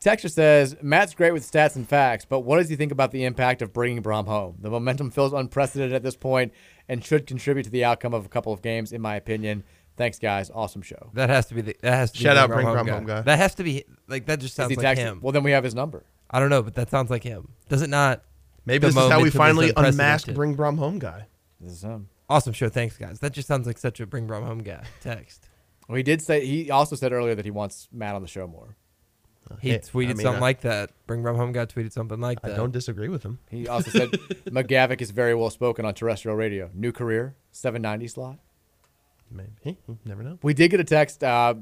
Texture says Matt's great with stats and facts, but what does he think about the impact of bringing Brohm home? The momentum feels unprecedented at this point and should contribute to the outcome of a couple of games, in my opinion. Thanks, guys. Awesome show. That has to be the. That has to Shout be out Bring Bring Brohm Brohm Home guy. That has to be like that. Just sounds like texting? him. Well, then we have his number. I don't know, but that sounds like him. Does it not? Maybe The this is how we finally unmasked. Bring Brohm Home guy. This is him. Awesome show. Thanks, guys. That just sounds like such a Bring Brohm home guy text. Well, he did say he also said earlier that he wants Matt on the show more. He Hey, tweeted I mean, something I- like that. Bring Brohm home guy tweeted something like I that. don't disagree with him. He also said McGavick is very well spoken on terrestrial radio. New career, 790 slot. Maybe never know. We did get a text uh,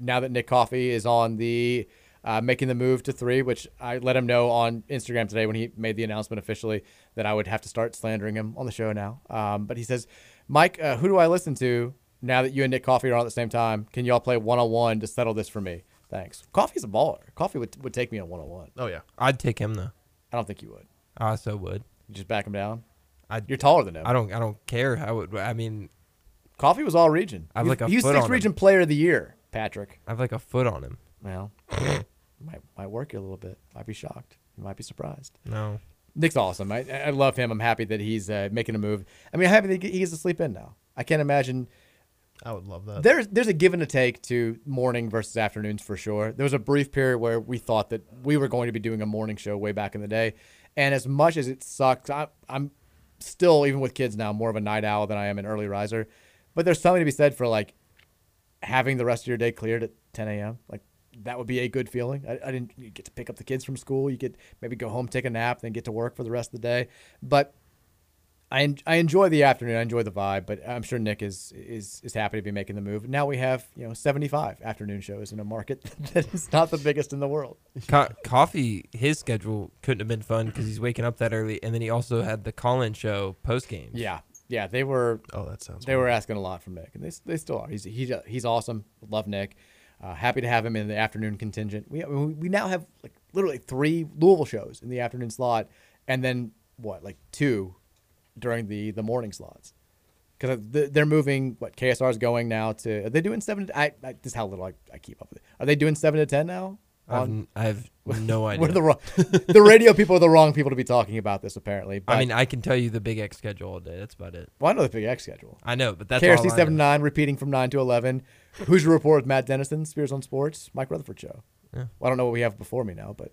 now that Nick Coffey is on the uh, making the move to three, which I let him know on Instagram today when he made the announcement officially that I would have to start slandering him on the show now. Um, but he says, Mike, uh, who do I listen to now that you and Nick Coffey are on at the same time? Can y'all play one on one to settle this for me? Thanks. Coffey's a baller. Coffey would, would take me on one on one. Oh yeah. I'd take him though. I don't think you would. I also would. You just back him down. I'd, You're taller than him. I don't. I don't care how it. I mean, Coffey was all region. I have like a he was foot sixth on him. region player of the year, Patrick. I have like a foot on him. Well, might might work you a little bit. Might be shocked. You might be surprised. No. Nick's awesome. I I love him. I'm happy that he's uh, making a move. I mean, I'm happy that he gets to sleep in now. I can't imagine. I would love that. There's there's a give and a take to morning versus afternoons for sure. There was a brief period where we thought that we were going to be doing a morning show way back in the day, and as much as it sucks, I, I'm still even with kids now more of a night owl than I am an early riser. But there's something to be said for like having the rest of your day cleared at 10 a.m. Like that would be a good feeling. I, I didn't get to pick up the kids from school. You could maybe go home, take a nap, then get to work for the rest of the day. But I, I enjoy the afternoon. I enjoy the vibe. But I'm sure Nick is is is happy to be making the move. Now we have you know 75 afternoon shows in a market that is not the biggest in the world. Co- Coffey. His schedule couldn't have been fun because he's waking up that early, and then he also had the call-in show post game. Yeah, yeah, they were. Oh, that sounds. They were asking a lot from Nick, and they they still are. He's he's he's awesome. Love Nick. Uh, happy to have him in the afternoon contingent. We we we now have like literally three Louisville shows in the afternoon slot, and then what like two during the the morning slots. Because they're moving. What KSR is going now to? Are they doing seven? To, I, I this is how little I, I keep up with it. Are they doing seven to ten now? On- I have no idea. We're the wrong, the radio people are the wrong people to be talking about this. Apparently, I mean, I can tell you the Big X schedule all day. That's about it. well, I know the Big X schedule. I know, but that's KRC seven nine repeating from nine to eleven. Who's your report with Matt Dennison, Spears on Sports, Mike Rutherford show. Yeah. Well, I don't know what we have before me now, but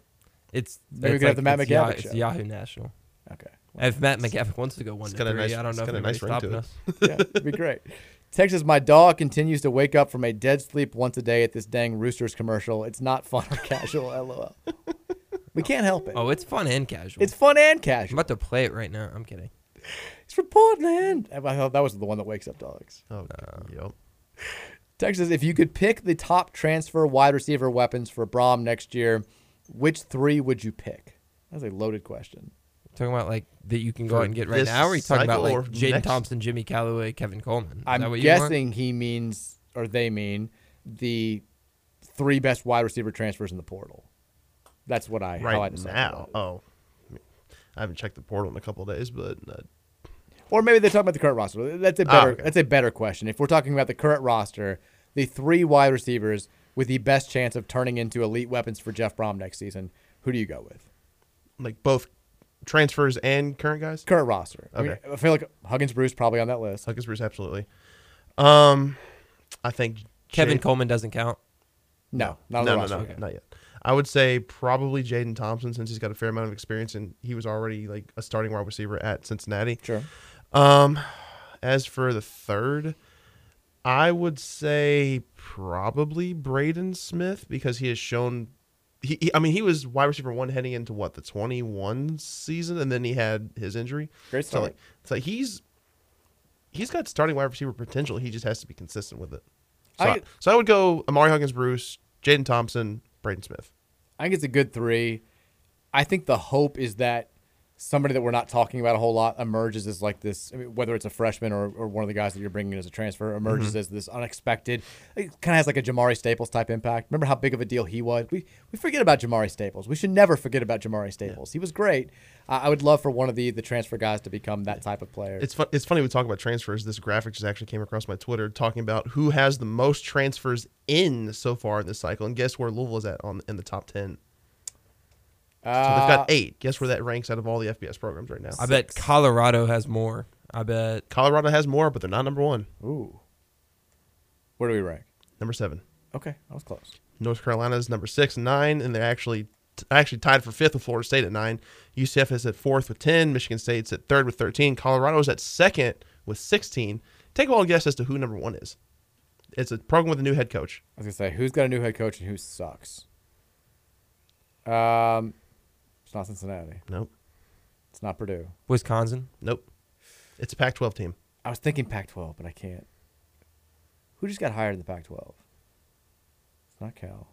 It's maybe we it's could have the like- Matt it's Yah- McGavick it's show. Yahoo National. Okay. If Matt McGavick wants to go one It's to three, nice- I don't it's know if got a anybody's nice ring stopping to us. it. yeah, it'd be great. Texas, my dog continues to wake up from a dead sleep once a day at this dang Roosters commercial. It's not fun or casual, lol. We can't help it. Oh, it's fun and casual. It's fun and casual. I'm about to play it right now. I'm kidding. It's from Portland. I thought that was the one that wakes up dogs. Oh, yep. Texas, if you could pick the top transfer wide receiver weapons for Brohm next year, which three would you pick? That's a loaded question. Talking about like that you can go For out and get right this now, or are you talking about cycle like or Jadon next? Thompson, Jimmy Callaway, Kevin Coleman? Is that I'm what you want? guessing he means, or they mean, the three best wide receiver transfers in the portal. That's what I how I Right decided now. about it. Oh, I haven't checked the portal in a couple of days, but uh, Or maybe they're talking about the current roster. That's a Ah, better. okay. That's a better question. If we're talking about the current roster, the three wide receivers with the best chance of turning into elite weapons for Jeff Brohm next season, who do you go with? like both transfers and current guys. Current roster. I, mean, Okay. I feel like Huggins Bruce probably on that list. Huggins Bruce, absolutely. Um, I think Kevin Jade- Coleman doesn't count. No, not on no, the no, no, Okay. not yet. I would say probably Jadon Thompson since he's got a fair amount of experience and he was already like a starting wide receiver at Cincinnati. Sure. Um, as for the third, I would say probably Braden Smith because he has shown. He, he- I mean, he was wide receiver one heading into what the twenty one season, and then he had his injury. Great So like, so he's he's got starting wide receiver potential. He just has to be consistent with it. So I, I- so I would go Ahmari Huggins, Bruce, Jadon Thompson, Braden Smith. I think it's a good three. I think the hope is that somebody that we're not talking about a whole lot emerges as like this, I mean, whether it's a freshman or, or one of the guys that you're bringing in as a transfer, emerges Mhm. as this unexpected. Kind of has like a Jamari Staples type impact. Remember how big of a deal he was? We we forget about Jamari Staples. We should never forget about Jamari Staples. He was great. I I would love for one of the the transfer guys to become that type of player. It's fun, it's funny we talk about transfers. This graphic just actually came across my Twitter talking about who has the most transfers in so far in this cycle, and guess where Louisville is at on in the top ten. So they've Uh, got eight. Guess where that ranks out of all the FBS programs right now? I bet Colorado has more. I bet Colorado has more, but they're not number one. Ooh. Where do we rank? Number seven. Okay, I was close. North Carolina is number six and nine, and they're actually actually tied for fifth with Florida State at nine. UCF is at fourth with ten. Michigan State's at third with thirteen. Colorado is at second with sixteen. Take a wild guess as to who number one is. It's a program with a new head coach. I was gonna say who's got a new head coach and who sucks. Um, it's not Cincinnati. Nope. It's not Purdue. Wisconsin. Nope. It's a Pac-12 team. I was thinking Pac-12, but I can't. Who just got hired in the Pac-12? It's not Cal.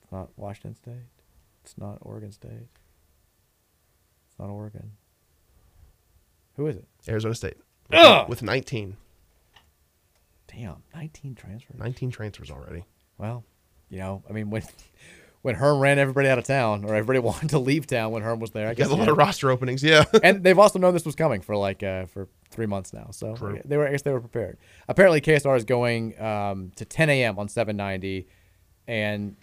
It's not Washington State. It's not Oregon State. It's not Oregon. Who is it? Arizona State Ugh! with 19. Damn, 19 transfers. 19 transfers already. Well, you know, I mean, when when Herm ran everybody out of town, or everybody wanted to leave town when Herm was there, I guess got a lot yeah. of roster openings, yeah. and they've also known this was coming for like uh, for three months now, so True. they were. I guess they were prepared. Apparently, KSR is going um, to 10 a.m. on 790, and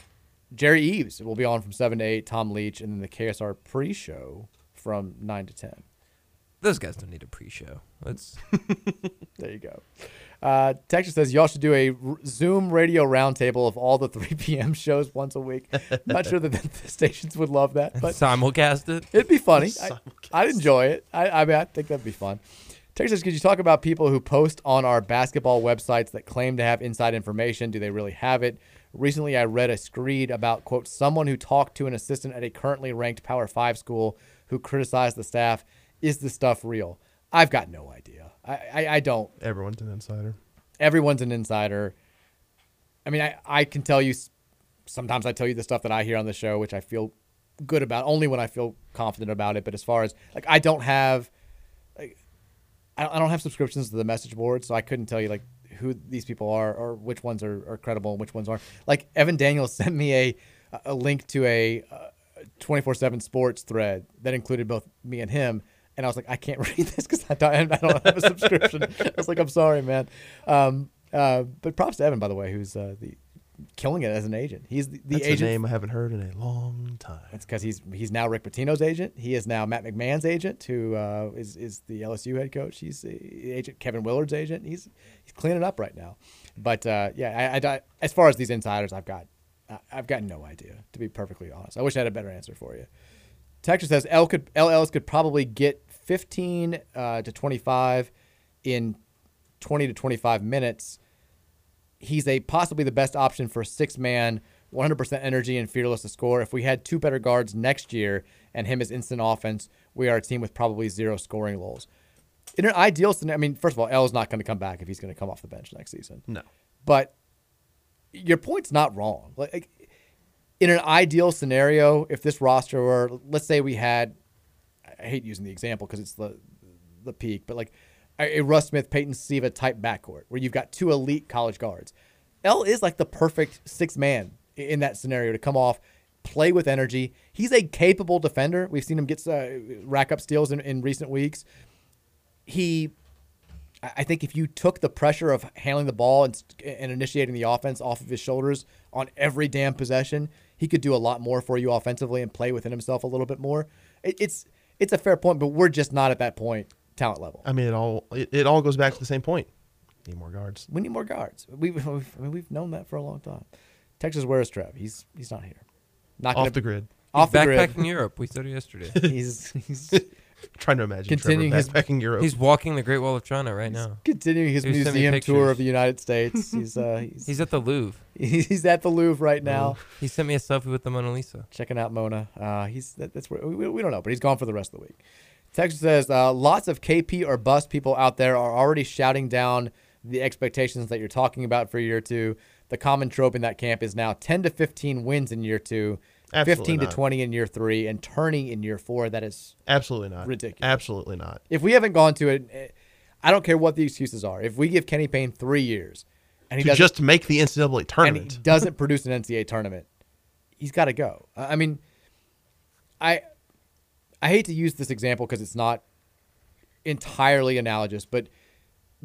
Jerry Eaves will be on from seven to eight. Tom Leach, and then the KSR pre-show from nine to ten. Those guys don't need a pre-show. Let's. There you go. Uh, Texas says y'all should do a r- Zoom radio roundtable of all the 3 p.m. shows once a week. Not sure that the, the stations would love that, but Simulcast it. It'd be funny. I, I'd enjoy it. I, I mean, I think that'd be fun. Texas, could you talk about people who post on our basketball websites that claim to have inside information? Do they really have it? Recently, I read a screed about, quote, someone who talked to an assistant at a currently ranked Power 5 school who criticized the staff. Is the stuff real? I've got no idea. I, I, I don't. Everyone's an insider. Everyone's an insider. I mean, I, I can tell you, sometimes I tell you the stuff that I hear on the show, which I feel good about, only when I feel confident about it. But as far as, like, I don't have, like, I don't, I don't have subscriptions to the message board, so I couldn't tell you, like, who these people are or which ones are, are credible and which ones aren't. Like, Evan Daniels sent me a, a link to a uh, 24 7 sports thread that included both me and him. And I was like, I can't read this because I don't, I don't have a subscription. I was like, I'm sorry, man. Um, uh, but props to Evan, by the way, who's uh, the killing it as an agent. He's the, the That's agent. a name I haven't heard in a long time. It's because he's he's now Rick Pitino's agent. He is now Matt McMahon's agent, who uh, is is the LSU head coach. He's the agent Kevin Willard's agent. He's he's cleaning up right now. But uh, yeah, I, I- as far as these insiders, I've got I've got no idea to be perfectly honest. I wish I had a better answer for you. Texas says El could El Ellis could probably get 15 uh, to 25 in 20 to 25 minutes. He's a possibly the best option for six man, 100% energy and fearless to score. If we had two better guards next year and him as instant offense, we are a team with probably zero scoring lulls. In an ideal scenario, I mean, first of all, El is not going to come back if he's going to come off the bench next season. No. But your point's not wrong. Like like, in an ideal scenario, if this roster were, let's say we had, I hate using the example because it's the the peak, but like a, Russ Smith, Peyton Siva type backcourt where you've got two elite college guards. El is like the perfect six man in that scenario to come off, play with energy. He's a capable defender. We've seen him get uh, rack up steals in, in recent weeks. He I I think if you took the pressure of handling the ball and, and initiating the offense off of his shoulders on every damn possession, he could do a lot more for you offensively and play within himself a little bit more. It, it's it's a fair point, but we're just not at that point talent level. I mean, it all it, it all goes back to the same point. Need more guards. We need more guards. We've we've, I mean, we've known that for a long time. Texas, where is Trev? He's he's not here. Not Off gonna- the grid. Off the grid. backpacking Europe. We said it yesterday. he's he's trying to imagine continuing Trevor his backpacking Europe. He's walking the Great Wall of China right now. continuing his He museum tour of the United States. He's uh, he's, He's at the Louvre. he's at the Louvre right now. He sent me a selfie with the Mona Lisa. checking out Mona. Uh, he's that, that's where we, we don't know, but he's gone for the rest of the week. Texas says uh, lots of KP or bust people out there are already shouting down the expectations that you're talking about for year two. The common trope in that camp is now 10 to 15 wins in year two, Absolutely 15 to 20 in year three, and turning in year four. That is Absolutely not. ridiculous. Absolutely not. If we haven't gone to it, eh, I don't care what the excuses are. If we give Kenny Payne three years and he just make the NCAA tournament. doesn't produce an NCAA tournament, he's got to go. I I mean, I I hate to use this example because it's not entirely analogous, but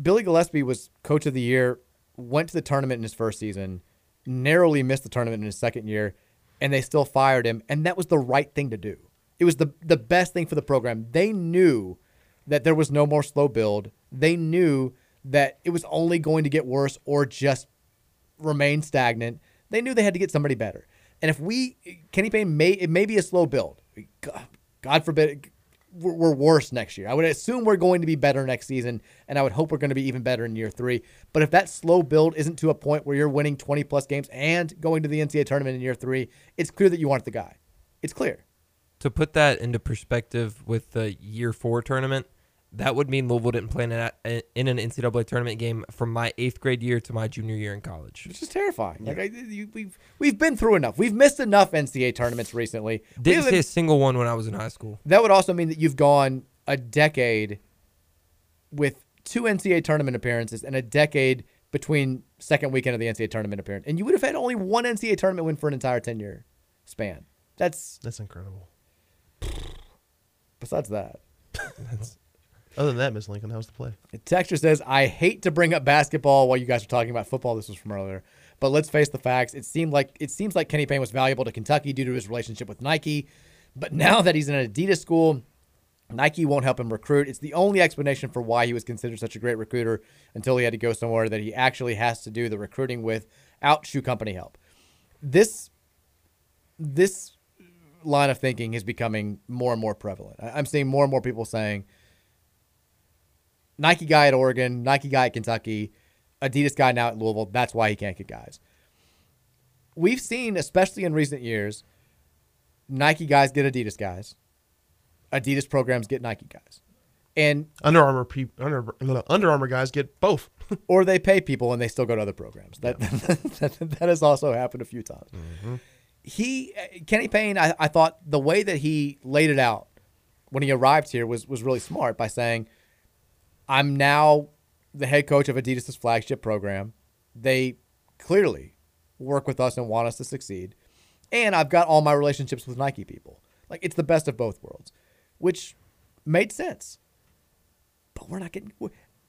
Billy Gillispie was coach of the year, went to the tournament in his first season, narrowly missed the tournament in his second year, and they still fired him, and that was the right thing to do. It was the the best thing for the program. They knew that there was no more slow build. They knew that it was only going to get worse or just remain stagnant. They knew they had to get somebody better. And if we, Kenny Payne may it may be a slow build. God, God forbid we're, we're worse next year. I would assume we're going to be better next season, and I would hope we're going to be even better in year three. But if that slow build isn't to a point where you're winning 20 plus games and going to the NCAA tournament in year three, it's clear that you aren't the guy. It's clear. To put that into perspective with the year four tournament, that would mean Louisville didn't play in an, in an NCAA tournament game from my eighth grade year to my junior year in college. It's just terrifying. Like I, you, we've we've been through enough. We've missed enough NCAA tournaments recently. We Didn't see a single one when I was in high school. That would also mean that you've gone a decade with two NCAA tournament appearances and a decade between second weekend of the NCAA tournament appearance. And you would have had only one NCAA tournament win for an entire 10 year span. That's That's incredible. besides that. Other than that, Miss Lincoln, how's the play? Texture says, I hate to bring up basketball while you guys are talking about football. This was from earlier. But let's face the facts. It seemed like it seems like Kenny Payne was valuable to Kentucky due to his relationship with Nike. But now that he's in an Adidas school, Nike won't help him recruit. It's the only explanation for why he was considered such a great recruiter until he had to go somewhere that he actually has to do the recruiting without shoe company help. This this line of thinking is becoming more and more prevalent. I'm seeing more and more people saying Nike guy at Oregon, Nike guy at Kentucky, Adidas guy now at Louisville. That's why he can't get guys. We've seen, especially in recent years, Nike guys get Adidas guys. Adidas programs get Nike guys. And Under Armour peop Under Under Armour guys get both. or they pay people and they still go to other programs. That that, that has also happened a few times. Mm-hmm. He uh, Kenny Payne, I, I thought the way that he laid it out when he arrived here was was really smart by saying, "I'm now the head coach of Adidas' flagship program. They clearly work with us and want us to succeed, and I've got all my relationships with Nike people. Like it's the best of both worlds, which made sense. But we're not getting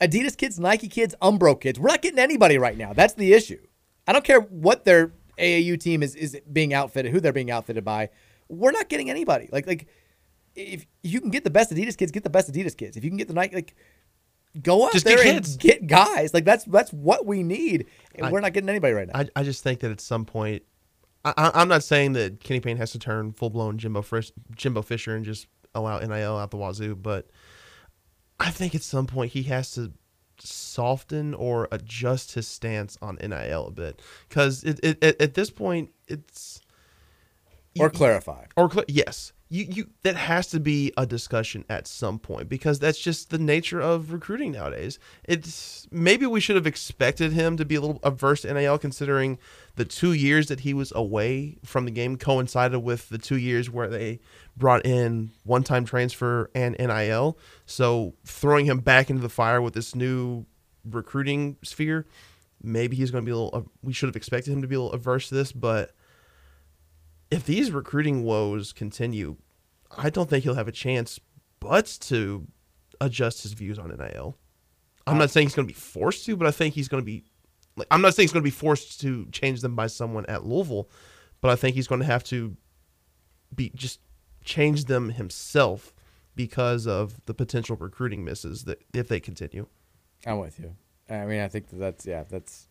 Adidas kids, Nike kids, Umbro kids. We're not getting anybody right now. That's the issue. I don't care what their AAU team is is being outfitted, who they're being outfitted by. We're not getting anybody. Like like if you can get the best Adidas kids, get the best Adidas kids. If you can get the Nike, like go out Just there get and get guys. Like that's that's what we need, and I- we're not getting anybody right now. I, I just think that at some point, I, I'm not saying that Kenny Payne has to turn full blown Jimbo Frisch, Jimbo Fisher and just allow NIL out the wazoo, but I think at some point he has to soften or adjust his stance on NIL a bit. Because it, it, at, at this point it's or clarify. or cl- yes you you that has to be a discussion at some point because that's just the nature of recruiting nowadays. It's maybe we should have expected him to be a little averse to NIL considering the two years that he was away from the game coincided with the two years where they brought in one-time transfer and NIL so throwing him back into the fire with this new recruiting sphere maybe he's going to be a little we should have expected him to be a little averse to this but if these recruiting woes continue, I don't think he'll have a chance but to adjust his views on NIL. I'm not saying he's going to be forced to, but I think he's going to be like I'm not saying he's going to be forced to change them by someone at Louisville, but I think he's going to have to be just change them himself because of the potential recruiting misses that if they continue. I'm with you. I mean, I think that that's yeah, that's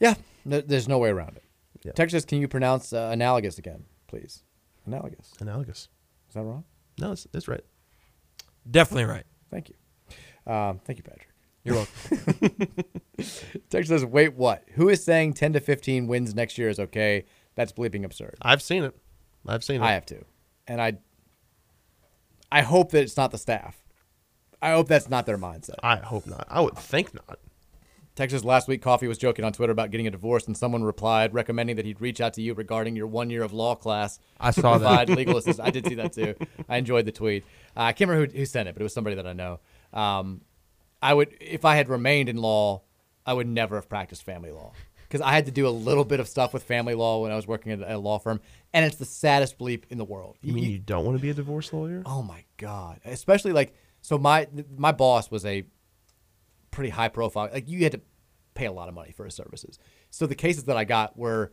yeah. There's no way around it. Yeah. Texas, can you pronounce uh, analogous again, please? Analogous. Analogous. Is that wrong? No, that's, it's right. Definitely right. Thank you. Um, thank you, Patrick. You're welcome. Texas says, "Wait, what? Who is saying 10 to 15 wins next year is okay? That's bleeping absurd." I've seen it. I've seen it. I have too, and I, I hope that it's not the staff. I hope that's not their mindset. I hope not. I would think not. Texas last week, Coffey was joking on Twitter about getting a divorce, and someone replied recommending that he'd reach out to you regarding your one year of law class. I saw that. legal assistance. I did see that too. I enjoyed the tweet. Uh, I can't remember who, who sent it, but it was somebody that I know. Um, I would, if I had remained in law, I would never have practiced family law because I had to do a little bit of stuff with family law when I was working at a law firm, and it's the saddest bleep in the world. You mean you don't want to be a divorce lawyer? Oh my god! Especially like so my my boss was a pretty high profile. Like you had to pay a lot of money for his services. So the cases that I got were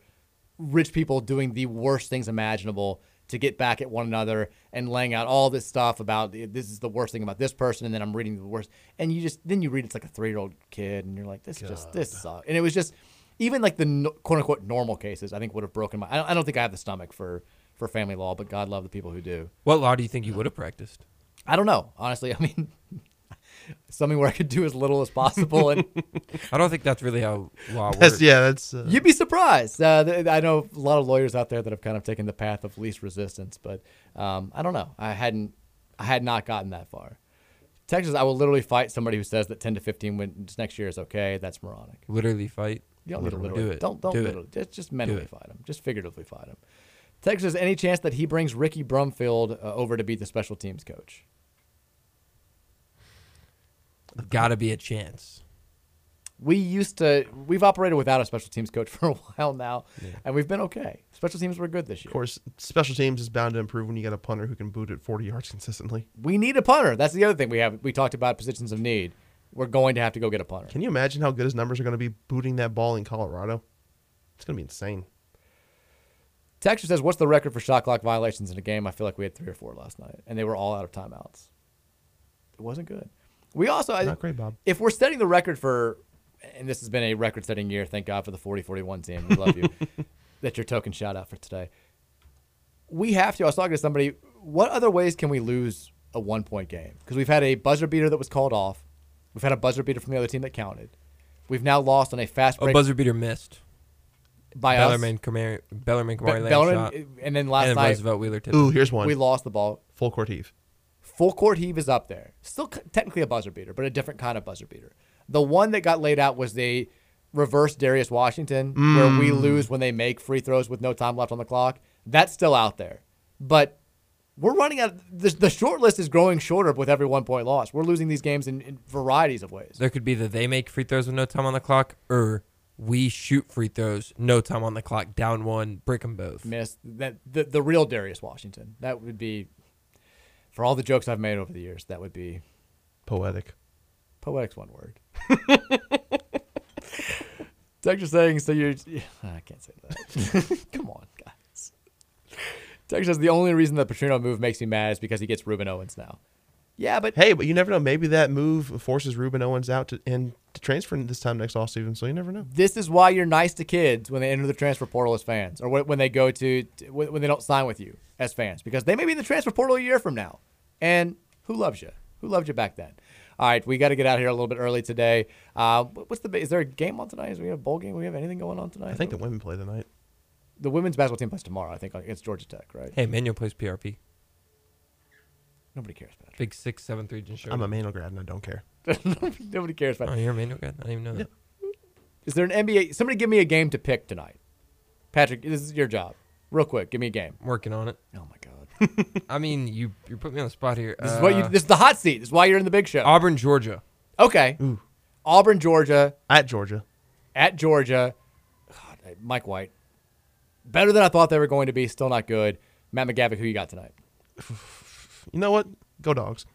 rich people doing the worst things imaginable to get back at one another and laying out all this stuff about this is the worst thing about this person and then I'm reading the worst and you just then you read it's like a 3-year-old kid and you're like this just this sucks. And it was just even like the quote unquote normal cases I think would have broken my I don't, I don't think I have the stomach for for family law but God love the people who do. What law do you think you would have practiced? I don't know. Honestly, I mean, something where I could do as little as possible, and I don't think that's really how law That's- works. yeah, that's. Uh, you'd be surprised. Uh, th- I know a lot of lawyers out there that have kind of taken the path of least resistance, but um, I don't know. I hadn't, I had not gotten that far. Texas, I will literally fight somebody who says that 10 to 15 wins next year is okay. That's moronic. Literally fight. You don't Literally. literally. Do it. Don't don't Do it. literally. Just, just mentally fight him. Just figuratively fight him. Texas, any chance that he brings Ricky Brumfield uh, over to be the special teams coach? Got to be a chance. we used to we've operated without a special teams coach for a while now and we've been okay special teams were good this year. Of course, special teams is bound to improve when you got a punter who can boot it 40 yards consistently. we need a punter that's the other thing we have we talked about positions of need we're going to have to go get a punter Can you imagine how good his numbers are going to be booting that ball in Colorado? It's going to be insane. texture says what's the record for shot clock violations in a game i feel like we had three or four last night and they were all out of timeouts it wasn't good we also I- Not great, Bob. if we're setting the record for and this has been a record setting year thank god for the 40-41 team we love you that's your token shout out for today we have to i was talking to somebody what other ways can we lose a one point game because we've had a buzzer beater that was called off we've had a buzzer beater from the other team that counted we've now lost on a fast break. A buzzer beater missed. by us Bellarmine, Kamari, Bellarmine, Be- Kamari landed Bellarmine, shot. and then last and night Roosevelt Wheeler tipped Ooh, here's one. we lost the ball Full court heave. Full court heave is up there. Still technically a buzzer beater, but a different kind of buzzer beater. The one that got laid out was the reverse Darius Washington, where we Mm. lose when they make free throws with no time left on the clock. That's still out there. But we're running out. The, the short list is growing shorter with every one point loss. We're losing these games in, in varieties of ways. There could be that they make free throws with no time on the clock, or we shoot free throws, no time on the clock, down one, break them both. Miss that the, the real Darius Washington. That would be, for all the jokes I've made over the years, that would be Poetic. Poetic's one word. Texas saying so you're. I can't say that. Come on, guys. Texas says the only reason the Petrino move makes me mad is because he gets Rueben Owens now. Yeah, but Hey, but you never know. Maybe that move forces Rueben Owens out to and to transfer this time next offseason. So you never know. this is why you're nice to kids when they enter the transfer portal as fans, or when when they go to when they don't sign with you as fans, because they may be in the transfer portal a year from now. And who loves you? Who loved you back then? All right, we got to get out here a little bit early today. Uh, what's the is there a game on tonight? Is we have a bowl game? We have anything going on tonight? I think the women play tonight. the women's basketball team plays tomorrow. I think against Georgia Tech, right? Hey, Manual plays PRP. Nobody cares, Patrick. Big six seven three Jin I'm a Manual grad and I don't care. Nobody cares, Oh, you're a Manual grad? I didn't even know that. Is there an NBA? Somebody give me a game to pick tonight. Patrick, this is your job. Real quick, give me a game. Working on it. Oh my god. I mean, you you put me on the spot here. This is what you. Uh, This is the hot seat. This is why you're in the big show. Auburn, Georgia. Okay. Auburn, Georgia. At Georgia. At Georgia. God, Mike White. Better than I thought they were going to be. Still not good. Matt McGavick, who you got tonight? You know what? Go dogs.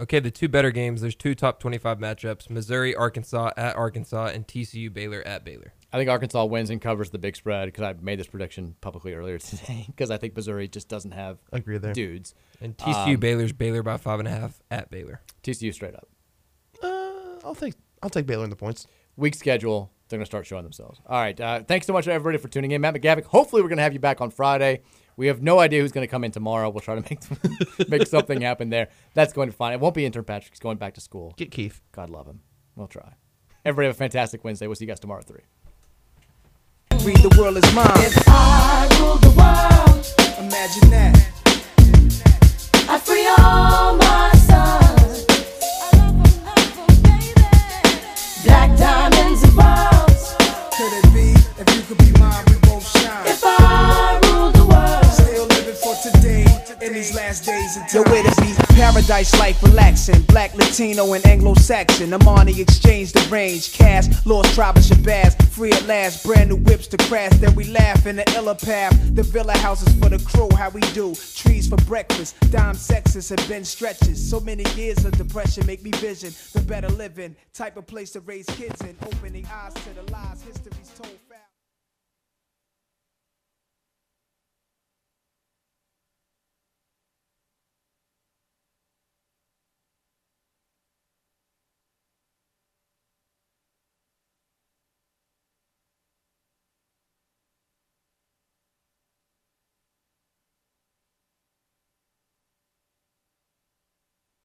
Okay, the two better games. There's two top 25 matchups: Missouri, Arkansas at Arkansas, and TCU Baylor at Baylor. I think Arkansas wins and covers the big spread because I made this prediction publicly earlier today because I think Missouri just doesn't have Agree there. dudes. And TCU Um, Baylor's Baylor by five and a half at Baylor. TCU straight up. Uh, I'll take I'll take Baylor in the points. week schedule. They're going to start showing themselves. All right. Uh, thanks so much, everybody, for tuning in. Matt McGavick. Hopefully, we're going to have you back on Friday. We have no idea who's going to come in tomorrow. We'll try to make make something happen there. That's going to be fine. It won't be intern Patrick. He's going back to school. Get Keith. God love him. We'll try. Everybody have a fantastic Wednesday. We'll see you guys tomorrow at 3. Read the world is mine. If I rule the world, Imagine that. I'd free all my in these last days. Yo, where to be? Paradise life relaxing. Black, Latino, and Anglo-Saxon. Amani exchange the range. Cash, lost tribe of Shabazz. Free at last. Brand new whips to crash. Then we laugh in the illa path. The villa houses for the crew. How we do? Trees for breakfast. Dime sexes and Benz stretches. So many years of depression make me vision the better living. Type of place to raise kids in. Opening eyes to the lies. History's told.